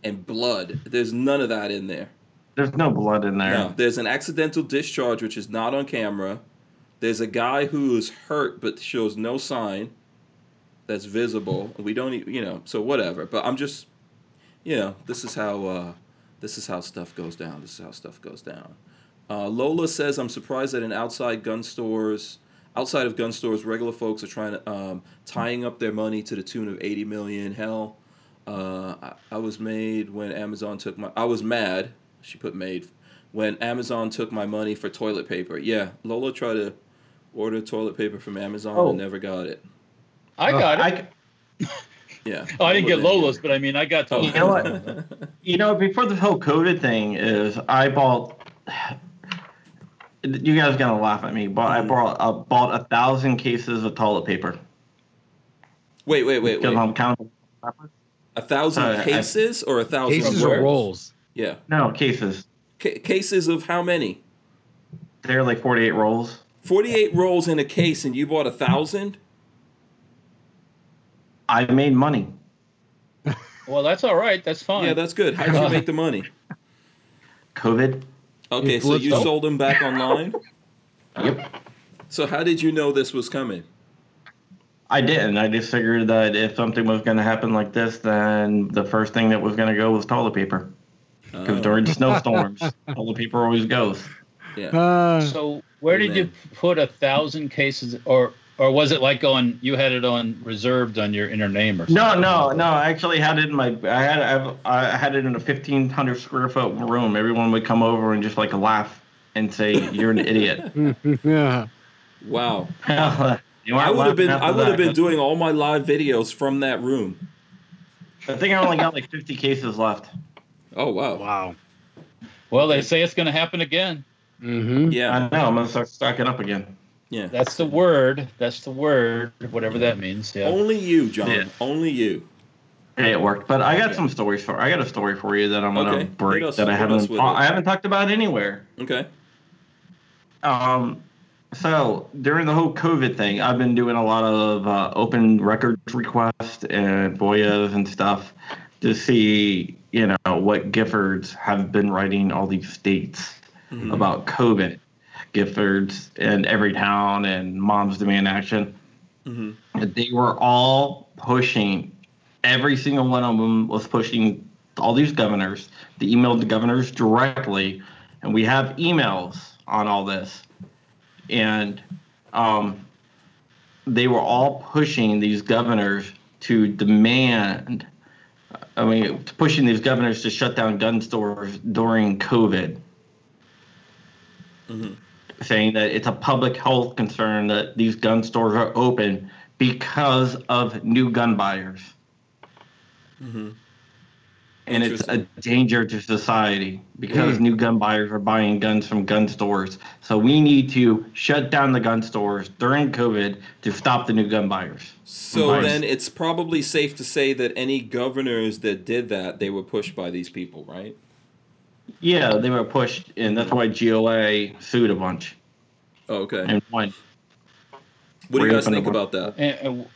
and blood, there's none of that in there. There's no blood in there. No, there's an accidental discharge which is not on camera. There's a guy who is hurt but shows no sign that's visible. We don't, you know, so whatever. But I'm just, you know, this is how uh, this is how stuff goes down. This is how stuff goes down. Uh, Lola says, "I'm surprised that in outside gun stores, outside of gun stores, regular folks are trying to um, tying up their money to the tune of 80 million. Hell, uh, I, I was made when Amazon took my. I was mad. She put made when Amazon took my money for toilet paper. Yeah, Lola tried to order toilet paper from Amazon Oh. and never got it. I got it. I, Yeah. oh, I didn't get Lola Lola's, but I mean, I got to. You know what? you know, before the whole COVID thing is, I bought. You guys gonna laugh at me, but I Mm-hmm. bought uh, bought a thousand cases of toilet paper. Wait, wait, wait, Because wait. I'm counting. A thousand Uh, I- cases or a thousand Cases rolls? or rolls? Yeah. No cases. Ca- cases of how many? They're like 48 rolls. 48 rolls in a case and you bought a thousand? I made money. Well, that's all right. That's fine. Yeah, that's good. How did you make the money? COVID. Okay, so you sold them back online? Yep. So how did you know this was coming? I didn't. I just figured that if something was going to happen like this, then the first thing that was going to go was toilet paper. Because Oh, during snowstorms, toilet paper always goes. yeah. Uh, So where did you put a thousand cases, or or was it like on you had it on reserved on your inner name or something? No, no, no. I actually had it in my. I had I've, I had it in a fifteen hundred square foot room. Everyone would come over and just like laugh and say, "You're an idiot." yeah. Wow. You I would have been I would have been doing all my live videos from that room. I think I only got like fifty cases left. Oh wow. Wow. Well, they say it's going to happen again. Mm-hmm. Yeah. I know. I'm gonna start stocking up again. Yeah. That's the word. That's the word. Whatever that means. Yeah. Only you, John. Yeah. Only you. Hey, it worked. But I got Okay. some stories for. I got a story for you that I'm gonna Okay, hit break us- that I haven't. ta- I haven't talked about anywhere. Okay. Um, so during the whole COVID thing, I've been doing a lot of uh, open records requests and FOIAs and stuff to see, you know, what Giffords have been writing all these states Mm-hmm. about COVID. Giffords and Everytown and Moms Demand Action. Mm-hmm. They were all pushing. Every single one of them was pushing all these governors. They emailed the governors directly, and we have emails on all this. And um, they were all pushing these governors to demand. I mean, pushing these governors to shut down gun stores during COVID saying that it's a public health concern that these gun stores are open because of new gun buyers. Mhm. And it's a danger to society because Mm. new gun buyers are buying guns from gun stores. So we need to shut down the gun stores during COVID to stop the new gun buyers. So Nice. then it's probably safe to say that any governors that did that, they were pushed by these people, right? Yeah, they were pushed, and that's why GOA sued a bunch Oh, okay. and won. What do you guys think about that? And, and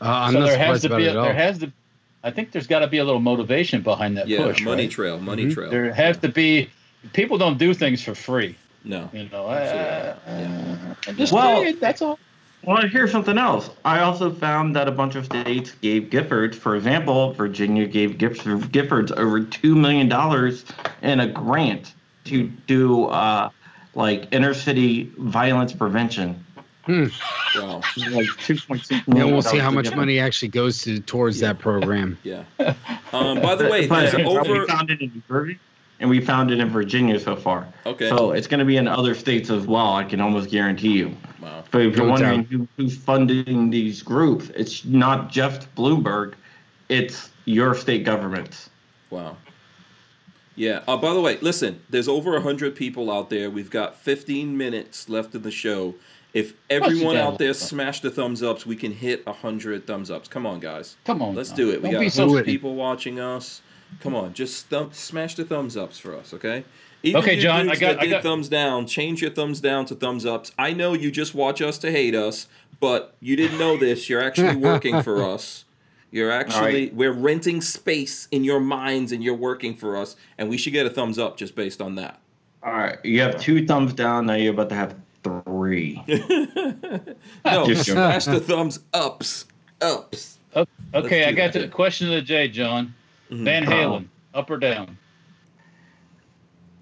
Uh, I'm so there has to be a, there has to I think there's got to be a little motivation behind that Yeah, push. money right? trail, money Mhm. trail. There has to be people don't do things for free. no. You know, Absolutely. uh, I'm just Well- saying, that's all. Well, here's something else. I also found that a bunch of states gave Giffords, for example, Virginia gave Giffords over $2 million in a grant to do uh, like inner city violence prevention. Wow. Like $2.6 And we'll see how much Giffords. money actually goes to towards that program. Yeah. Um, by the way, there's over. Found it in New Jersey, and we found it in Virginia so far. Okay. So it's going to be in other states as well. I can almost guarantee you. Wow. But if you're wondering who, who's funding these groups, it's not just Bloomberg, it's your state governments. Wow. Yeah. Uh, by the way, listen, there's over 100 people out there. We've got 15 minutes left in the show. If everyone out there it. smashed the thumbs ups, we can hit 100 thumbs ups. Come on, guys. Come on, Let's now. do it. We Don't got be 100 so. people watching us. Come on, just thumb, smash the thumbs ups for us, okay? Even Okay, John, I got- that I got- thumbs down. Change your thumbs down to thumbs ups. I know you just watch us to hate us, but you didn't know this. You're actually working for us. You're actually we're renting space in your minds, and you're working for us, and we should get a thumbs up just based on that. All right, you have two thumbs down, now you're about to have three. No, Just- smash the thumbs ups, ups. Okay, Let's I got that. the question of the day, John. Mhm. Van Halen, up or down?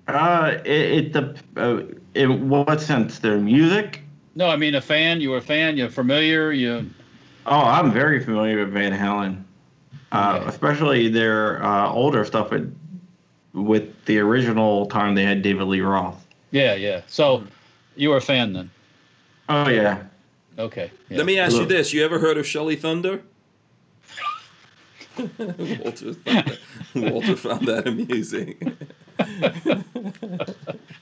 Uh, it, it the uh, in what sense? Their music? No, I mean a fan. You were a fan. You're familiar. You. Oh, I'm very familiar with Van Halen, uh, Okay. especially their uh, older stuff with, with the original time they had David Lee Roth. Yeah, yeah. So Mm-hmm. you were a fan then. Oh yeah, Okay. yeah. Let me ask you this: You ever heard of Shelly Thunder? Walter, found that, Walter found that amusing.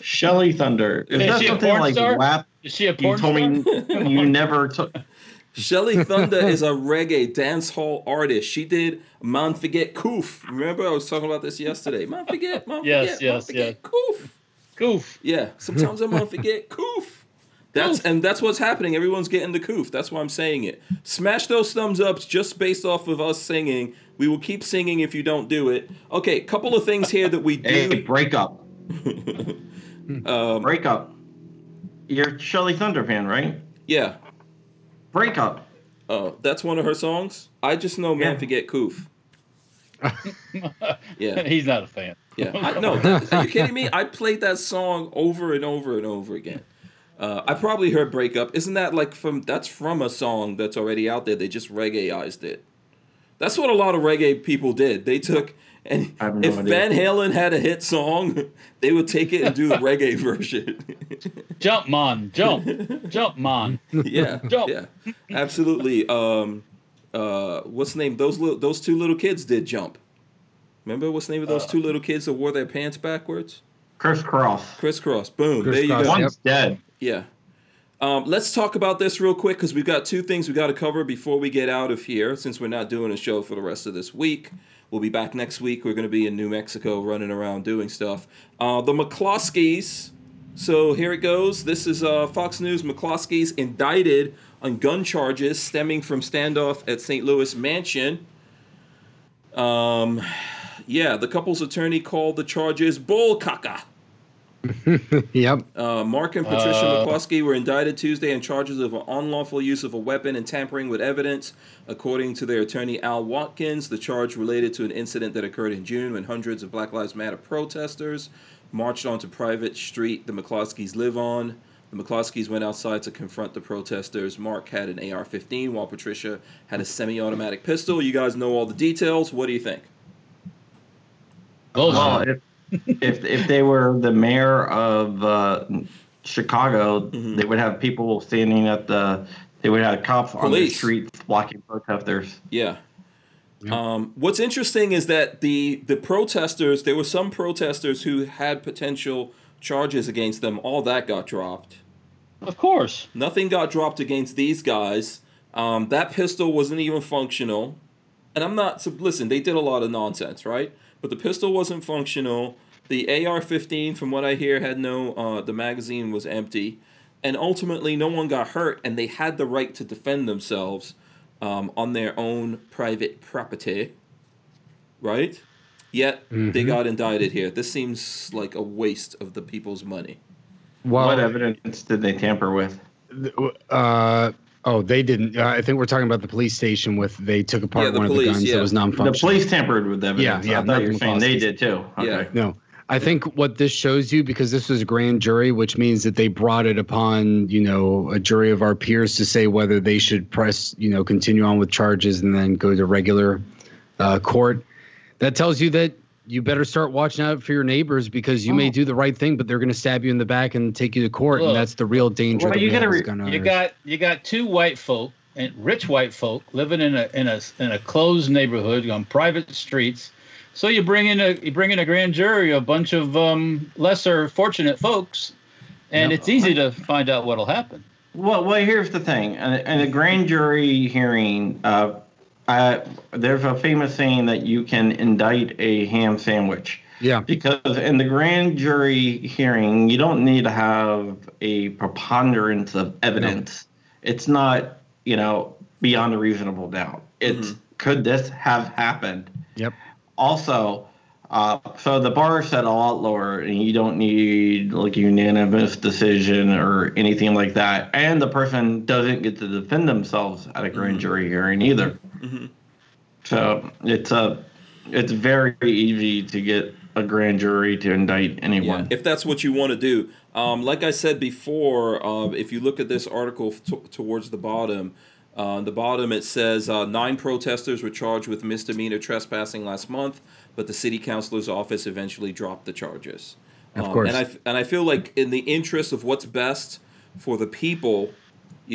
Shelly Thunder. Is Is that she a something porn like star? WAP? Is she a porn You told star? me you never took. Shelly Thunder is a reggae dance hall artist. She did Man Forget Koof. Remember, I was talking about this yesterday. Man Forget, Man Yes, Forget, Man yes, Forget yes. Koof. Goof. Yeah, sometimes I Man Forget Koof. That's and that's what's happening. Everyone's getting the koof. That's why I'm saying it. Smash those thumbs ups just based off of us singing. We will keep singing if you don't do it. Okay, couple of things here that we do. Hey, do. break up. um, Break up. You're a Shelly Thunder fan, right? yeah, Break up. Oh, that's one of her songs. I just know Man Yeah. Forget Koof. Yeah. He's not a fan. Yeah, I, no, that, are you kidding me? I played that song over and over and over again. Uh, I probably heard "Breakup." Isn't that like from? That's from a song that's already out there. They just reggaeized it. That's what a lot of reggae people did. They took and no if idea. Van Halen had a hit song, they would take it and do the reggae version. Jump, man. Jump. Jump, man. yeah, Jump. yeah, absolutely. Um, uh, what's the name? Those little, those two little kids did jump. Remember what's the name of Uh, those two little kids that wore their pants backwards? Kris Kross. Crisscross. Boom. Kris there you Kross, go. yep. One's dead. Yeah. Um, let's talk about this real quick because we've got two things we got to cover before we get out of here. Since we're not doing a show for the rest of this week, we'll be back next week. We're going to be in New Mexico running around doing stuff. Uh, the McCloskeys. So here it goes. This is uh, Fox News. McCloskeys indicted on gun charges stemming from standoff at St. Louis mansion. Um, yeah, the couple's attorney called the charges bull caca. yep. Uh, Mark and Patricia Uh. McCloskey were indicted Tuesday on charges of unlawful use of a weapon and tampering with evidence. According to their attorney Al Watkins, the charge related to an incident that occurred in June when hundreds of Black Lives Matter protesters marched onto private street the McCloskeys live on. The McCloskeys went outside to confront the protesters. Mark had an AR-15 while Patricia had a semi-automatic pistol. You guys know all the details. What do you think? Bullshit. Well, if, if if they were the mayor of uh, Chicago, Mhm. they would have people standing at the. They would have cops on the Police. streets blocking protesters. Yeah. Um, what's interesting is that the the protesters, there were some protesters who had potential charges against them. All that got dropped. Of course. Nothing got dropped against these guys. Um, that pistol wasn't even functional. And I'm not, so listen, they did a lot of nonsense, right? But the pistol wasn't functional. The AR 15, from what I hear, had no, uh, the magazine was empty. And ultimately, no one got hurt, and they had the right to defend themselves um, on their own private property, right? Yet, they got indicted here. This seems like a waste of the people's money. Well, what evidence did they tamper with? uh, oh, they didn't. Uh, I think we're talking about the police station with they took apart Yeah, the one police, of the guns yeah. that was non-functional. The police tampered with evidence. Yeah, yeah, I thought you were the saying they did too. Okay. Yeah. No. I think what this shows you, because this was a grand jury, which means that they brought it upon, you know, a jury of our peers to say whether they should press, you know, continue on with charges and then go to regular uh, court. That tells you that you better start watching out for your neighbors because you may do the right thing, but they're going to stab you in the back and take you to court, Look. and that's the real danger. Well, you gotta as re- gun You owners. got you got two white folk and rich white folk living in a in a in a closed neighborhood on private streets. So you bring in a you bring in a grand jury, a bunch of um, lesser fortunate folks, and Yep. it's easy to find out what'll happen. Well, well, here's the thing. In in a grand jury hearing, uh, uh, there's a famous saying that you can indict a ham sandwich. yeah, Because in the grand jury hearing, you don't need to have a preponderance of evidence. It's not, you know, beyond a reasonable doubt. It's could this have happened? yep, Also, uh, so the bar is set a lot lower, and you don't need like a unanimous decision or anything like that. And the person doesn't get to defend themselves at a grand jury hearing either. So it's a, it's very easy to get a grand jury to indict anyone. if that's what you want to do. Um, like I said before, uh, if you look at this article t- towards the bottom, uh, the bottom it says uh, nine protesters were charged with misdemeanor trespassing last month, but the city councilor's office eventually dropped the charges. Of Um, course. and I f- and I feel like in the interest of what's best for the people you-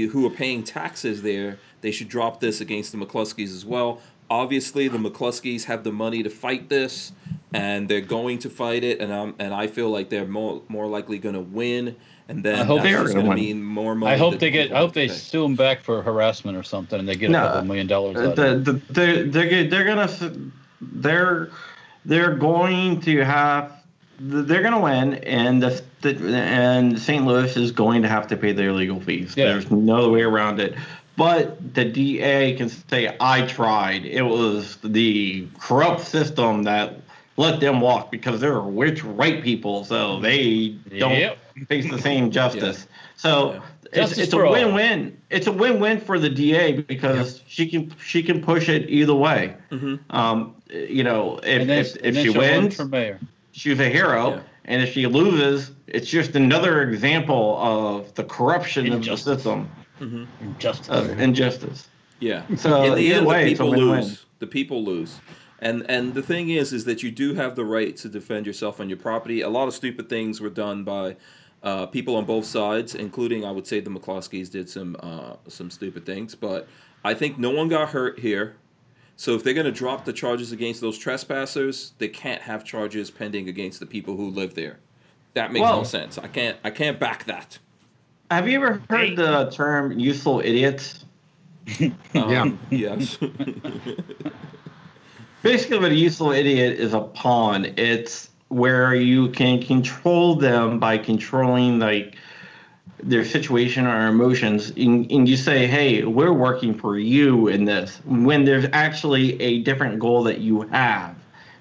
who are paying taxes there, they should drop this against the McCloskeys as well. Obviously, the McCloskeys have the money to fight this, and they're going to fight it. And um, and I feel like they're more more likely going to win. And then I hope they are gonna win. mean more money. I hope they get. I hope they pay. sue them back for harassment or something, and they get No, a couple million dollars. Out of the, the, they're, they're, they're gonna they're they're going to have they're gonna win and the, the and St. Louis is going to have to pay their legal fees. Yeah. There's no way around it. But the DA can say, "I tried. It was the corrupt system that let them walk because they're rich white people, so they don't Yep. face the same justice." So Yeah. it's, Justice it's a all. win-win. It's a win-win for the DA because she can she can push it either way. Um, you know, if if, if she wins, for mayor. She's a hero, Yeah. and if she loses, it's just another example of the corruption Injustice. of the system Justice. of injustice. Yeah. So in the end, way, the people win-win. lose. The people lose. And and the thing is, is that you do have the right to defend yourself on your property. A lot of stupid things were done by uh, people on both sides, including I would say the McCloskeys did some uh, some stupid things. But I think no one got hurt here. So if they're going to drop the charges against those trespassers, they can't have charges pending against the people who live there. That makes no sense. I can't I can't back that. Have you ever heard the term "useful idiot"? Um, Yes. Basically, what a useful idiot is a pawn. It's where you can control them by controlling like their situation or emotions, and, and you say, "Hey, we're working for you in this," when there's actually a different goal that you have.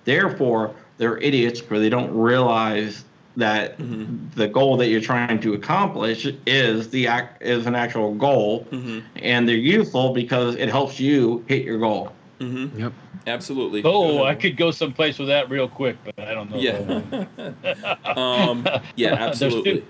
Therefore, they're idiots because they don't realize that mm-hmm. the goal that you're trying to accomplish is the act is an actual goal, mm-hmm. and they're useful because it helps you hit your goal. Mm-hmm. yep. Absolutely. Oh, I could go someplace with that real quick, but I don't know. Yeah. um, yeah, There's absolutely.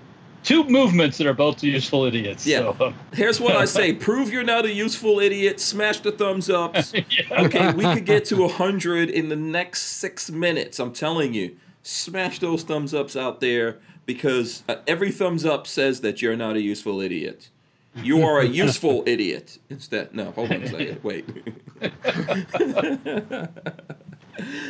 Two movements that are both useful idiots. Yeah. So, um, Here's what I say: prove you're not a useful idiot. Smash the thumbs ups. Okay, we could get to hundred in the next six minutes. I'm telling you, smash those thumbs ups out there because uh, every thumbs up says that you're not a useful idiot. You are a useful idiot. Instead, no. Hold on a second. Wait.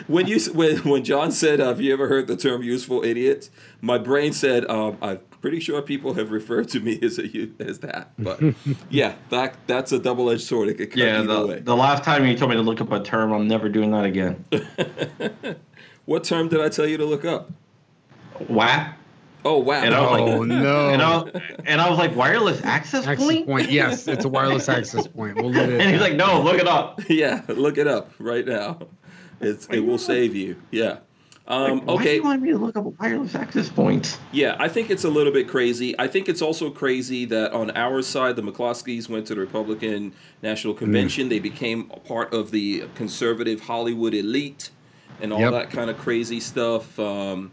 when you when when John said, "Have you ever heard the term useful idiot?" My brain said, um, "I'm pretty sure people have referred to me as a u- as that." But yeah, that that's a double edged sword. It could cut Yeah, either the, way. the last time you told me to look up a term, I'm never doing that again. What term did I tell you to look up? WAP. Oh wow! And I was like, Oh no! And I, and I was like, wireless access, access point? point. Yes, it's a wireless access point. We'll leave it. And he's like, no, look it up. yeah, look it up right now. It's it will save you. Yeah. Um, Like, Why do okay. you want me to look up a wireless access points? Yeah, I think it's a little bit crazy. I think it's also crazy that on our side, the McCloskeys went to the Republican National Mm. Convention. They became a part of the conservative Hollywood elite and all Yep. that kind of crazy stuff. Um,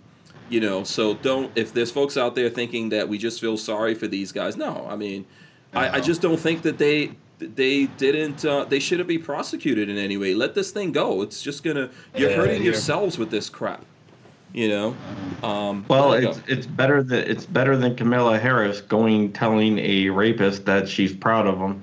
you know, so don't, if there's folks out there thinking that we just feel sorry for these guys, no, I mean, I, I just don't think that they. They didn't. Uh, they shouldn't be prosecuted in any way. Let this thing go. It's just gonna. You're Yeah, hurting yeah. yourselves with this crap. You know. Um, Well, it's go. it's better that it's better than Camilla Harris going telling a rapist that she's proud of him,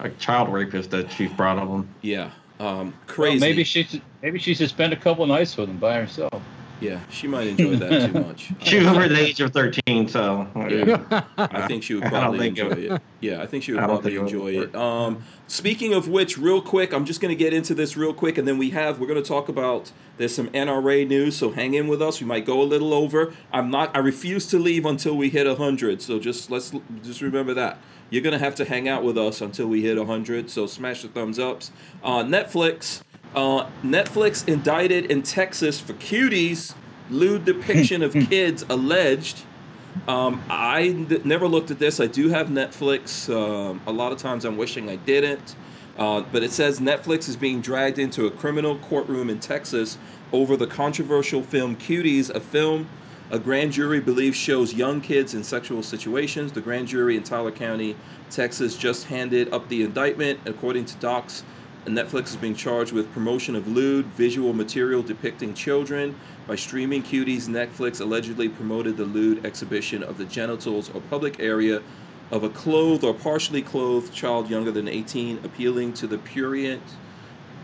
a child rapist that she's proud of him. Yeah. Um, Well, crazy. maybe she should, maybe she should spend a couple nights with him by herself. Yeah, she might enjoy that too much. She was over the age of thirteen, so Yeah. I think she would probably enjoy it- it. Yeah, I think she would probably think it enjoy it. Um, speaking of which, real quick, I'm just going to get into this real quick, and then we have we're going to talk about there's some NRA news, so hang in with us. We might go a little over. I'm not. I refuse to leave until we hit hundred. So just let's just remember that you're going to have to hang out with us until we hit hundred. So smash the thumbs ups. Uh, Netflix. Uh, Netflix indicted in Texas for cuties, lewd depiction of kids alleged. Um, I n- never looked at this. I do have Netflix. Um, a lot of times I'm wishing I didn't. Uh, but it says Netflix is being dragged into a criminal courtroom in Texas over the controversial film Cuties, a film a grand jury believes shows young kids in sexual situations. The grand jury in Tyler County, Texas, just handed up the indictment. According to docs, Netflix is being charged with promotion of lewd visual material depicting children. By streaming Cuties, Netflix allegedly promoted the lewd exhibition of the genitals or pubic area of a clothed or partially clothed child younger than 18, appealing to the prurient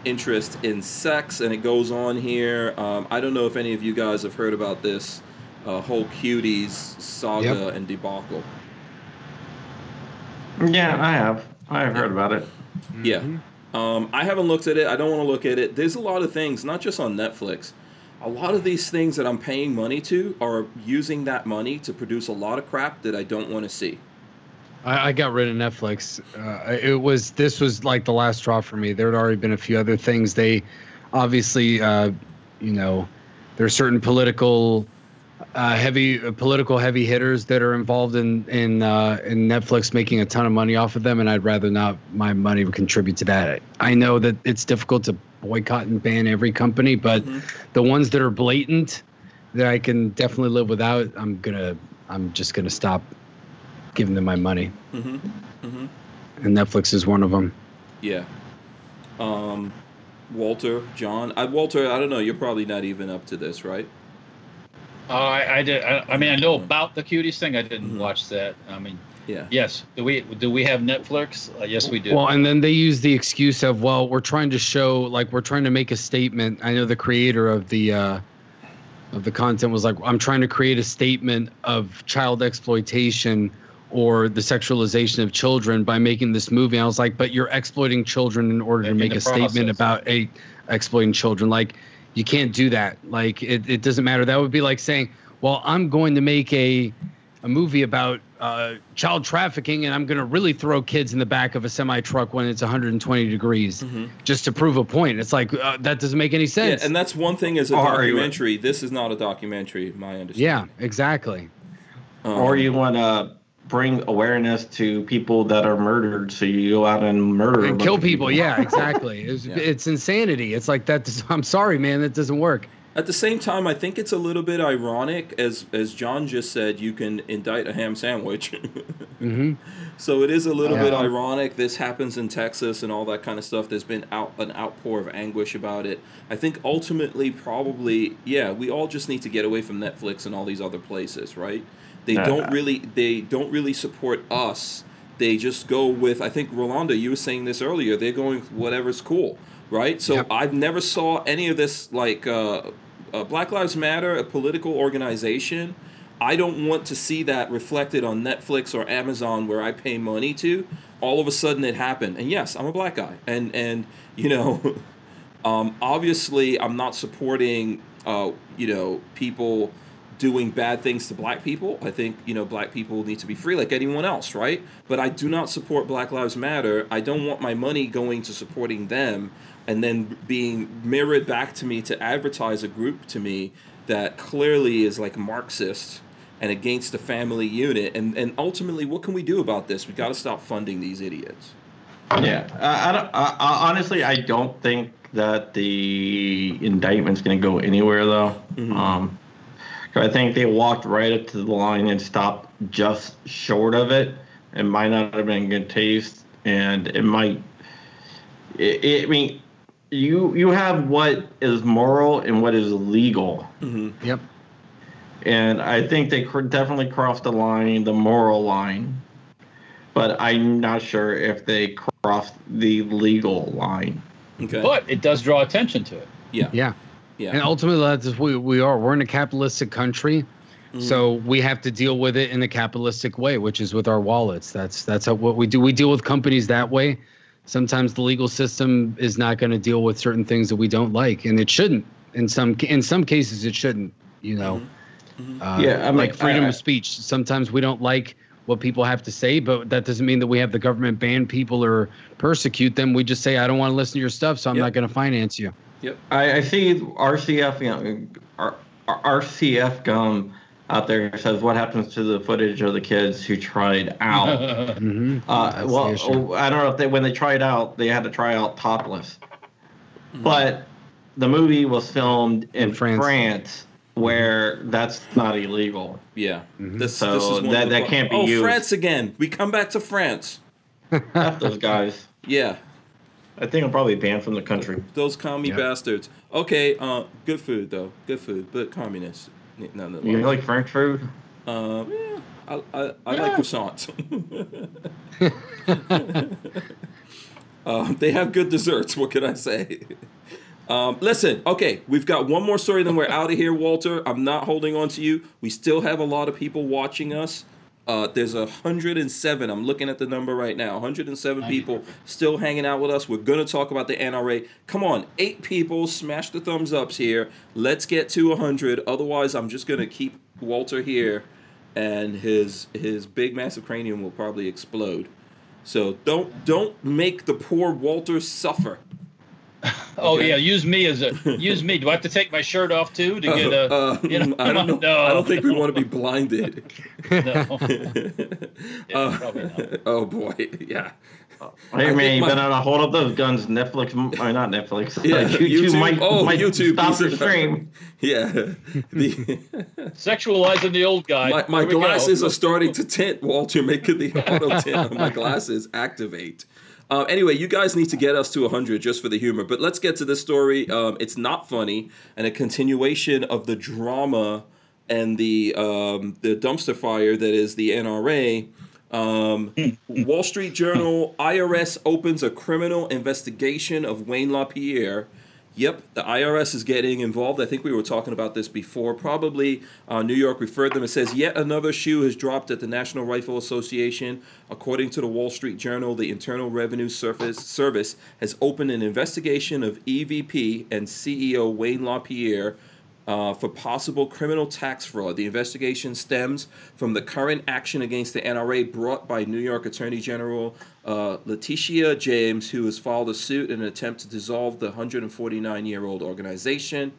interest in sex. And it goes on here. Um, I don't know if any of you guys have heard about this uh, whole Cuties saga Yep. and debacle. yeah, I have. I have heard about it. Yeah. Um, I haven't looked at it. I don't want to look at it. There's a lot of things, not just on Netflix. A lot of these things that I'm paying money to are using that money to produce a lot of crap that I don't want to see. I, I got rid of Netflix. Uh, it was this was like the last straw for me. There had already been a few other things. They obviously, uh, you know, there are certain political uh, heavy uh, political heavy hitters that are involved in in uh, in Netflix making a ton of money off of them, and I'd rather not my money contribute to that. I know that it's difficult to boycott and ban every company, but the ones that are blatant that I can definitely live without, I'm gonna I'm just gonna stop giving them my money, hmm hmm and Netflix is one of them. Yeah. Um, Walter, John, I, Walter, I don't know. You're probably not even up to this, right? Uh, I, I did. I, I mean, I know about the cuties thing. I didn't Mhm. watch that. I mean, Yeah. yes. Do we do we have Netflix? Uh, yes, we do. Well, and then they use the excuse of, well, we're trying to show, like, we're trying to make a statement. I know the creator of the uh, of the content was like, I'm trying to create a statement of child exploitation or the sexualization of children by making this movie. I was like, but you're exploiting children in order to make the a statement about a exploiting children. Like, you can't do that. Like, it, it doesn't matter. That would be like saying, well, I'm going to make a a movie about uh, child trafficking, and I'm going to really throw kids in the back of a semi truck when it's 120 degrees, Mhm. just to prove a point. It's like uh, that doesn't make any Yeah, sense. and that's one thing as a Or you- documentary. This is not a documentary, my understanding. yeah, exactly. Um, or you want to bring awareness to people that are murdered, so you go out and murder And kill of people. Yeah, exactly. It's, Yeah. it's insanity. It's like that. I'm sorry, man. That doesn't work. At the same time, I think it's a little bit ironic, as as John just said, you can indict a ham sandwich. mm-hmm. so it is a little bit ironic. This happens in Texas and all that kind of stuff. There's been out an outpour of anguish about it. I think ultimately, probably, yeah, we all just need to get away from Netflix and all these other places, right? They Uh, don't really they don't really support us they just go with. I think Rolanda, you were saying this earlier. They're going with whatever's cool, right? So Yep. I've never saw any of this like uh, uh, Black Lives Matter, a political organization. I don't want to see that reflected on Netflix or Amazon where I pay money to. All of a sudden it happened, and yes, I'm a black guy, and and you know, um, obviously I'm not supporting uh, you know people doing bad things to black people. I think you know black people need to be free like anyone else, right? But I do not support Black Lives Matter. I don't want my money going to supporting them and then being mirrored back to me to advertise a group to me that clearly is like Marxist and against the family unit. And and ultimately, what can we do about this? We got to stop funding these idiots. Yeah, I, I, don't, I, I honestly I don't think that the indictment's going to go anywhere though. Mhm. Um, I think they walked right up to the line and stopped just short of it. It might not have been good taste, and it might. It, it, I mean, you you have what is moral and what is legal, hmm Yep. and I think they cr- definitely crossed the line, the moral line. But I'm not sure if they crossed the legal line. Okay. But it does draw attention to it. yeah. Yeah. Yeah. And ultimately, that's what we, we are. We're in a capitalistic country, mm. so we have to deal with it in a capitalistic way, which is with our wallets. That's that's how, what we do. We deal with companies that way. Sometimes the legal system is not going to deal with certain things that we don't like, and it shouldn't. In some in some cases, it shouldn't. You know, mm-hmm. Mm-hmm. Uh, Yeah, I mean, like freedom I- of speech. Sometimes we don't like what people have to say, but that doesn't mean that we have the government ban people or persecute them. We just say, I don't want to listen to your stuff, so I'm Yep. not going to finance you. Yep. I, I see RCF, you know, R, RCF gum out there says what happens to the footage of the kids who tried out. hmm Uh, well, I don't know if they when they tried out they had to try out topless, but the movie was filmed in, In France. France. where that's not illegal. Yeah. Mhm. This, So this is one that- that can't be oh, used. France again. We come back to France. F those guys. Yeah. I think I'm probably banned from the country. Those commie Yeah. bastards. Okay, uh, good food though. Good food, but communist. Nonetheless. You like French food? Um, yeah, I, I, I like croissants. um, they have good desserts. What can I say? Um, listen, okay, we've got one more story, then we're out of here, Walter. I'm not holding on to you. We still have a lot of people watching us. Uh, there's a 107. I'm looking at the number right now. 107 people still hanging out with us. We're gonna talk about the NRA. Come on, eight people, smash the thumbs ups here. Let's get to 100. Otherwise, I'm just gonna keep Walter here, and his his big massive cranium will probably explode. So don't don't make the poor Walter suffer. Oh Okay. yeah, use me as a use me. Do I have to take my shirt off too to get a? Uh, you know, I don't know. No, I don't think we want to be blinded. No. Yeah, Uh, probably not. oh boy, yeah. Hey I man, think you my- better not hold up those guns. Netflix, or not Netflix. Yeah, YouTube, YouTube. might, oh, might YouTube. stop piece your stream. Yeah. The, Sexualizing the old guy. my my Here go. glasses are starting to tint, Walter, making the auto tint on my glasses activate. Um, anyway, you guys need to get us to 100 just for the humor. But let's get to this story. Um, it's not funny, and a continuation of the drama and the um, the dumpster fire that is the NRA. Um, Wall Street Journal: IRS opens a criminal investigation of Wayne LaPierre. Yep, the IRS is getting involved. I think we were talking about this before. Probably uh, New York referred them. It says yet another shoe has dropped at the National Rifle Association. According to the Wall Street Journal, the Internal Revenue Service, Service has opened an investigation of EVP and CEO Wayne LaPierre uh, for possible criminal tax fraud. The investigation stems from the current action against the NRA brought by New York Attorney General uh, Letitia James, who has filed a suit in an attempt to dissolve the 149 year old organization.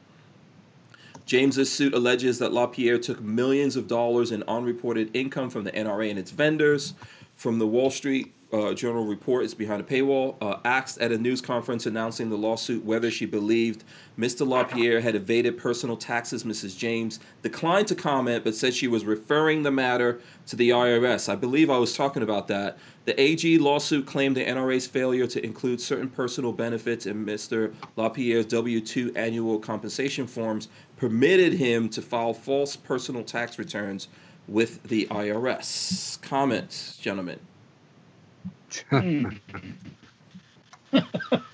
James's suit alleges that LaPierre took millions of dollars in unreported income from the NRA and its vendors. From the Wall Street uh, Journal report, is behind a paywall. Uh, asked at a news conference announcing the lawsuit whether she believed Mr. LaPierre had evaded personal taxes, Mrs. James declined to comment, but said she was referring the matter to the IRS. I believe I was talking about that. The AG lawsuit claimed the NRA's failure to include certain personal benefits in Mr. LaPierre's W 2 annual compensation forms permitted him to file false personal tax returns with the IRS. Comments, gentlemen? Hmm. I,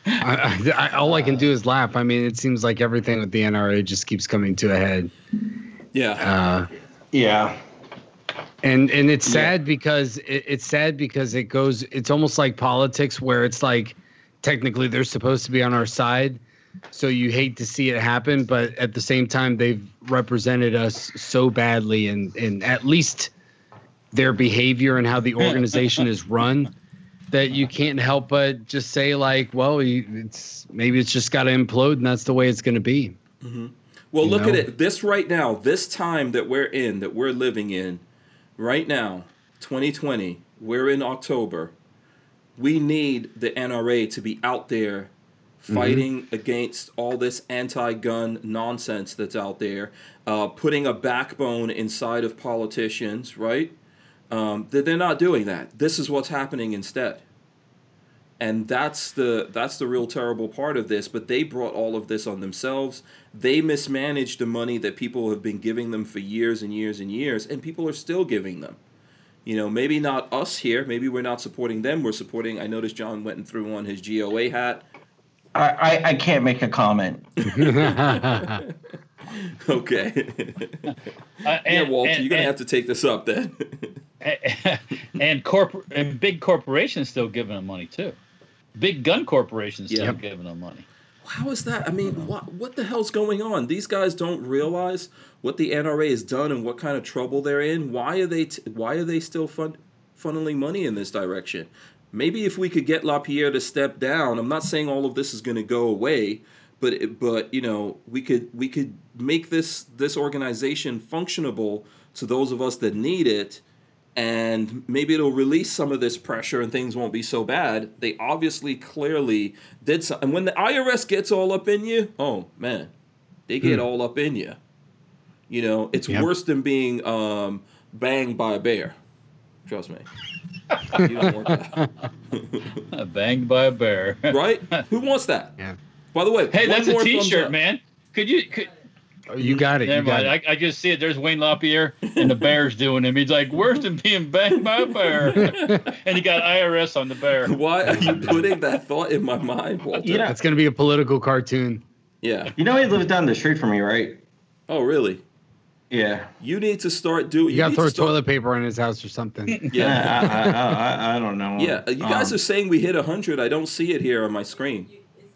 I, I, all I can do is laugh. I mean, it seems like everything with the NRA just keeps coming to a head. Yeah. Uh, Yeah. and and it's sad because it, it's sad because it goes. It's almost like politics, where it's like technically they're supposed to be on our side, so you hate to see it happen, but at the same time they've represented us so badly, and and at least their behavior and how the organization is run that you can't help but just say like, well, it's maybe it's just got to implode, and that's the way it's going to be. Well, You look at it. This right now, this time that we're in, that we're living in, right now, 2020, we're in October. We need the NRA to be out there fighting against all this anti gun nonsense that's out there, uh, putting a backbone inside of politicians, right? Um, that they're not doing that. This is what's happening instead. And that's the that's the real terrible part of this but they brought all of this on themselves. They mismanaged the money that people have been giving them for years and years and years and people are still giving them. You know maybe not us here. Maybe we're not supporting them. We're supporting i noticed john went and threw on his goa hat. I, I, I can't make a comment. okay Uh, yeah and- walter and- you're gonna and- have to take this up then and corpor- and big corporations still giving them money too. Big gun corporations still Yeah. giving them money. How is that? I mean, what what the hell's going on? These guys don't realize what the NRA has done and what kind of trouble they're in. Why are they t- why are they still fun- funneling money in this direction? Maybe if we could get LaPierre to step down, I'm not saying all of this is going to go away, but but you know, we could we could make this this organization functionable to those of us that need it and maybe it'll release some of this pressure and things won't be so bad. They obviously clearly did something. And when the IRS gets all up in you, oh man, they get all up in you. You know, it's Yep. worse than being um, banged by a bear. Trust me. you don't want that. Banged by a bear. right? Who wants that? Yeah. By the way, Hey, one that's a more thumbs T-shirt, man. Could you? Could, you got it. You got mind. it. I, I just see it. There's Wayne LaPierre, and the bear's doing him. He's like, "Worse than being banged by a bear," and he got IRS on the bear. Why are you putting that thought in my mind, Walter? You know, That's going to be a political cartoon. Yeah. you know he lives down the street from me, right? Oh, really? Yeah. You need to start doing. You got to throw to start- toilet paper on his house or something. Yeah. I, I, I, I don't know. Yeah, you guys Um, are saying we hit 100. I don't see it here on my screen.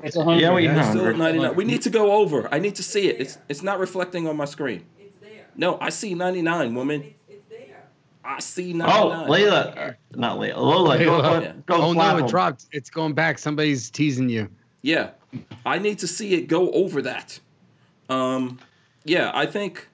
It's hundred. Yeah, we It's have. still 99. We need to go over. I need to see it. It's it's not reflecting on my screen. It's there. No, I see 99, woman. It's, it's there. I see 99. Oh, Layla. uh, Not Layla. Lola, go, Layla. go, Yeah. go oh no, it dropped. It's going back. Somebody's teasing you. Yeah, I need to see it go over that. Um, yeah, I think.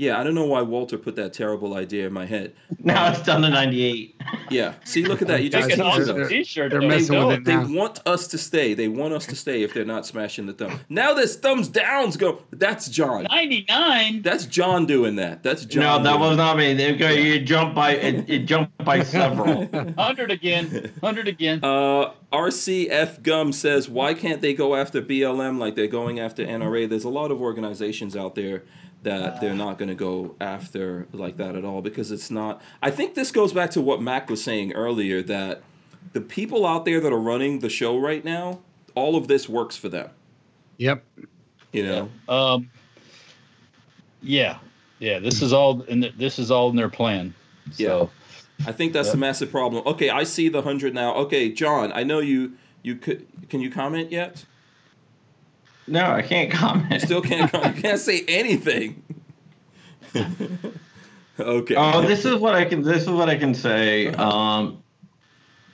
Yeah, I don't know why Walter put that terrible idea in my head. Now it's down to 98. Yeah, see, look at that. You just Guys, It's an teased they're- awesome us. T-shirt. they're messing They with don't. it They want us to stay. They want us to stay if they're not smashing the thumb. Now this thumbs downs go. That's John. Ninety-nine. That's John doing that. That's John. no, that was not me. They go, you jump by it, it jumped by several. Hundred again. Hundred again. Uh, RCF Gum says, why can't they go after BLM like they're going after NRA? There's a lot of organizations out there that they're not going to go after like that at all because it's not. I think this goes back to what Mac was saying earlier that the people out there that are running the show right now, all of this works for them. Yep. You know, Um. Yeah, yeah. This is all. In the, this is all in their plan. So, I think that's Yeah. a massive problem. Okay, I see the hundred now. Okay, John, I know you. You could. Can you comment yet? No, I can't comment. Still can't. com- you can't say anything. okay. Oh, this is what I can. This is what I can say. Um,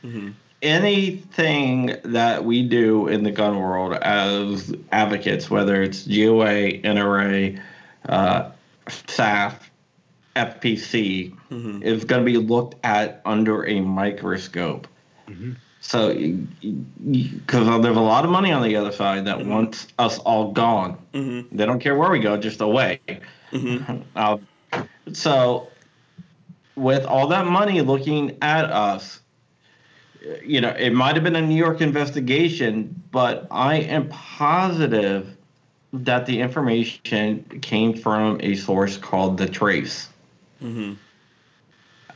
Mhm. anything that we do in the gun world as advocates, whether it's GOA, NRA, uh, SAF, FPC, Mhm. is going to be looked at under a microscope. So, because there's a lot of money on the other side that wants us all gone. Mhm. They don't care where we go, just away. Mhm. Uh, so, with all that money looking at us, you know, it might have been a New York investigation, but I am positive that the information came from a source called The Trace. Mm-hmm.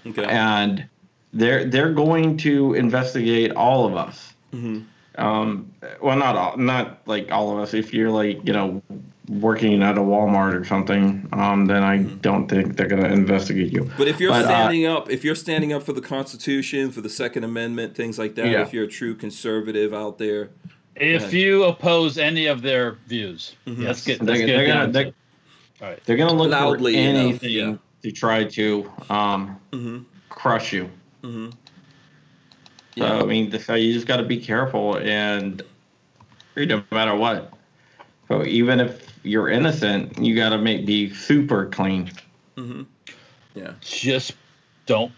Okay. And they're they're going to investigate all of us. Mhm. Um, well, not all, not like all of us. If you're like you know working at a Walmart or something, um, then I don't think they're going to investigate you. But if you're But, uh, standing up, if you're standing up for the Constitution, for the Second Amendment, things like that, Yeah. if you're a true conservative out there, If you oppose any of their views, Mhm. let's get They're, let's get they're gonna to they're. All right. they're gonna look Loudly for enough, anything yeah. to try to um, hmm crush you. Hmm So I mean, the, so you just got to be careful, and no matter what. So even if you're innocent, you got to make be super clean. hmm yeah, Just don't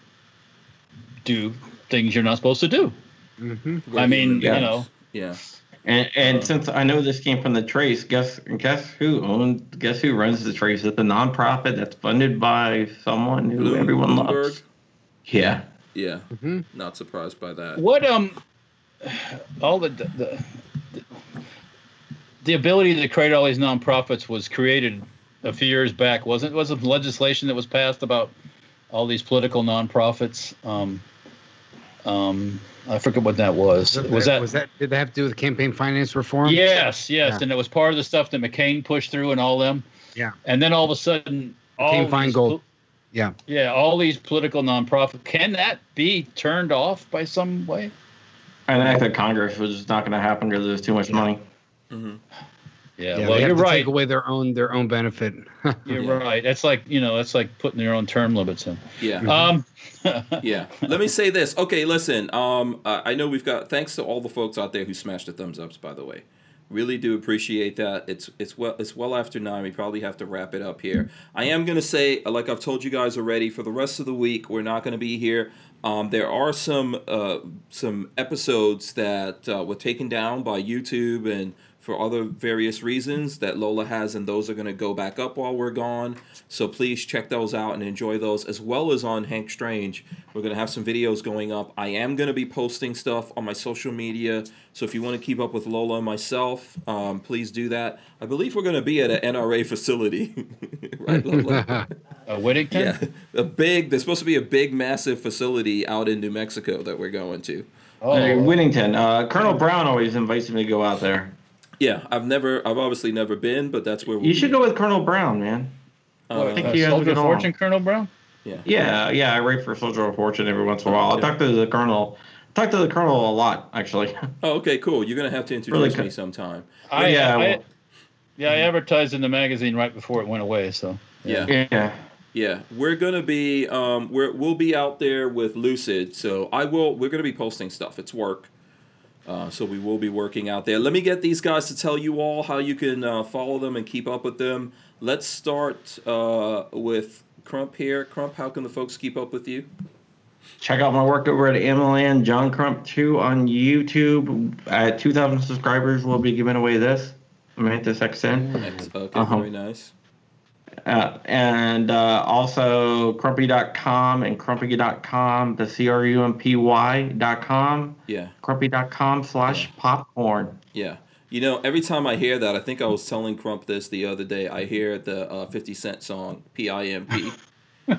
do things you're not supposed to do. hmm I mean, Yeah. you know, yeah. And and since I know this came from the Trace, guess guess who owns? Guess who runs the Trace? It's a nonprofit that's funded by someone who Bloom- everyone Bloomberg? loves. Yeah. Yeah, hmm not surprised by that. what um, all the the, the the ability to create all these nonprofits was created a few years back, wasn't? Was it legislation that was passed about all these political nonprofits? Um, um, I forget what that was. Was that? was that did that have to do with campaign finance reform? Yes, yes, Yeah. and it was part of the stuff that McCain pushed through and all them. Yeah. And then all of a sudden, all McCain these Feingold. Pol- Yeah. Yeah, all these political nonprofits. Can that be turned off by some way? And I think that Congress was just not going to happen because there's too much money. hmm Yeah, Yeah, well, they you're to right. take away their own their own benefit. You're Yeah. right. That's like you know, that's like putting their own term limits in. Yeah. Um, yeah. Let me say this. Okay, listen. Um, uh, I know we've got. Thanks to all the folks out there who smashed the thumbs ups. By the way, really do appreciate that. It's it's well it's well after nine. We probably have to wrap it up here. I am gonna say, like I've told you guys already, for the rest of the week, we're not gonna be here. Um, there are some uh, some episodes that uh, were taken down by YouTube and for other various reasons that Lola has, and those are going to go back up while we're gone. So please check those out and enjoy those, as well as on Hank Strange. We're going to have some videos going up. I am going to be posting stuff on my social media, so if you want to keep up with Lola and myself, um, please do that. I believe we're going to be at an NRA facility, right, Lola? uh, Whittington. yeah, a big. There's supposed to be a big, massive facility out in New Mexico that we're going to. Oh, Hey, Whittington. Uh, Colonel Brown always invites me to go out there. Yeah, I've never, I've obviously never been, but that's where You should go with Colonel Brown, man. Uh, I think uh, you guys Soldier of. Fortune, Colonel Brown. yeah. Yeah, yeah. I write for Soldier of Fortune every once in a while. I Okay. talk to the Colonel. Talk to the Colonel a lot, actually. Oh, okay, cool. You're gonna have to introduce Really me sometime. I, yeah, I, well- yeah, I advertised in the magazine right before it went away. So Yeah, yeah. yeah. We're gonna be, um, we're we'll be out there with Lucid. So I will. We're gonna be posting stuff. It's work. Uh, so we will be working out there. Let me get these guys to tell you all how you can uh, follow them and keep up with them. Let's start uh, with Crump here. Crump, how can the folks keep up with you? Check out my work over at AmmoLand John Crump 2 on YouTube. At 2,000 subscribers, we'll be giving away this Mantis XN. Okay, Uh-huh. very nice. Uh, and uh, also crumpy.com and crumpy.com, the C-R-U-M-P-Y.com, Yeah, crumpy.com slash popcorn. yeah. You know, every time I hear that, I think I was telling Crump this the other day. I hear the uh, 50 Cent song, P I M P.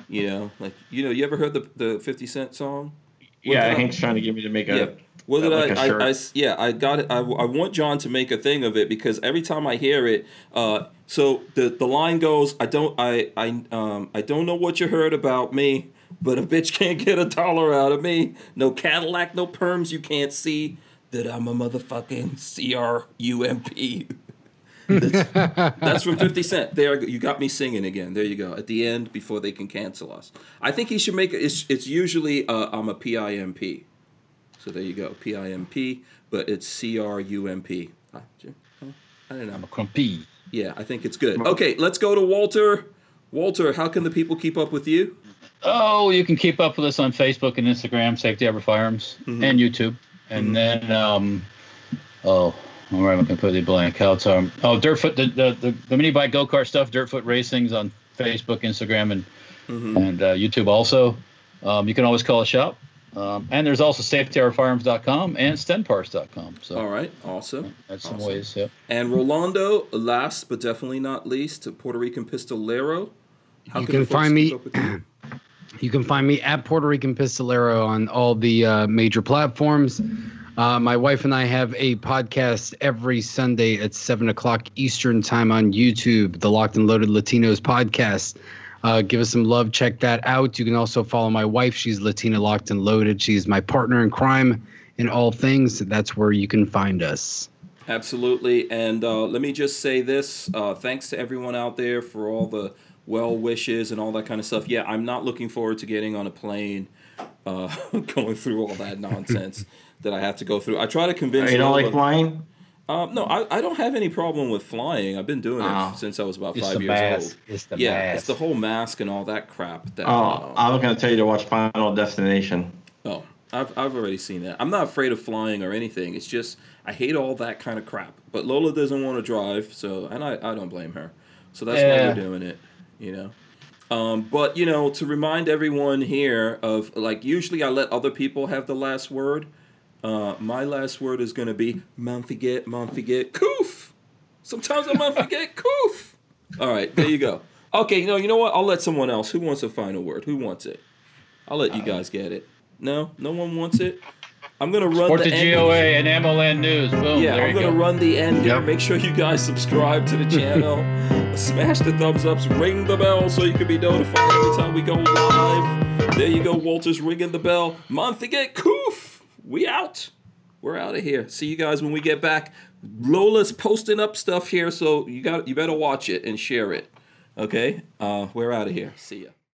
You know, like, you know, you ever heard the, the 50 Cent song? What Yeah, I- Hank's trying to get me to make a. Yeah. What did like I. I, I Yeah, I got it. I, I want John to make a thing of it because every time I hear it, uh, so the the line goes, I don't, I, I, um, I don't know what you heard about me, but a bitch can't get a dollar out of me. No Cadillac, no perms, you can't see that I'm a motherfucking C R U M P. That's, that's from 50 Cent. There, you got me singing again. There you go. At the end, before they can cancel us. I think he should make it. It's, it's usually uh, I'm a a P I M P. So there you go, P I M P, but it's C R U M P. I don't know. Crumpy. Yeah, I think it's good. Okay, let's go to Walter. Walter, how can the people keep up with you? Oh, you can keep up with us on Facebook and Instagram, Safety Harbor Firearms, Mhm. and YouTube. And then, um, oh, all right, I'm completely blank. How it's um, oh, Dirtfoot, the the, the, the mini bike go kart stuff, Dirtfoot Racing's on Facebook, Instagram, and Mhm. and uh, YouTube also. Um, you can always call us up. Um, and there's also safetyharborfirearms.com and stenparts.com. So All right, awesome. that's some awesome. ways. Yeah. And Rolando, last but definitely not least, Puerto Rican Pistolero. How You the can folks find me- you? You can find me at Puerto Rican Pistolero on all the uh, major platforms. Uh, my wife and I have a podcast every Sunday at 7 o'clock Eastern Time on YouTube, the Locked and Loaded Latinos podcast. Uh, give us some love. Check that out. You can also follow my wife. She's Latina Locked and Loaded. She's my partner in crime in all things. That's where you can find us. Absolutely. And uh, let me just say this uh, thanks to everyone out there for all the well wishes and all that kind of stuff. Yeah, I'm not looking forward to getting on a plane, uh, going through all that nonsense that I have to go through. I try to convince You don't like flying? Um, no, I, I don't have any problem with flying. I've been doing it Oh. since I was about five years mask. old. It's the yeah, mask. it's the whole mask and all that crap. That, Oh, uh, I was gonna tell you to watch Final Destination. Oh, I've, I've already seen that. I'm not afraid of flying or anything. It's just I hate all that kind of crap. But Lola doesn't want to drive, so and I, I don't blame her. So that's why we're doing it, you know. Um, but you know, to remind everyone here of like usually I let other people have the last word. Uh, my last word is gonna be man forget, man forget, coof. Sometimes I man forget, coof. All right, there you go. Okay, you know, you know what? I'll let someone else. Who wants a final word? Who wants it? I'll let you guys get it. No, no one wants it. I'm gonna run Sport the the end GOA of- and MLN News. Boom. Yeah, there I'm gonna go. run the end here. Yep. Make sure you guys subscribe to the channel, smash the thumbs ups, ring the bell so you can be notified every time we go live. There you go, Walter's ringing the bell. Month get coof. We out. We're out of here. See you guys when we get back. Lola's posting up stuff here, so you got you better watch it and share it. Okay? Uh, we're out of here. See ya.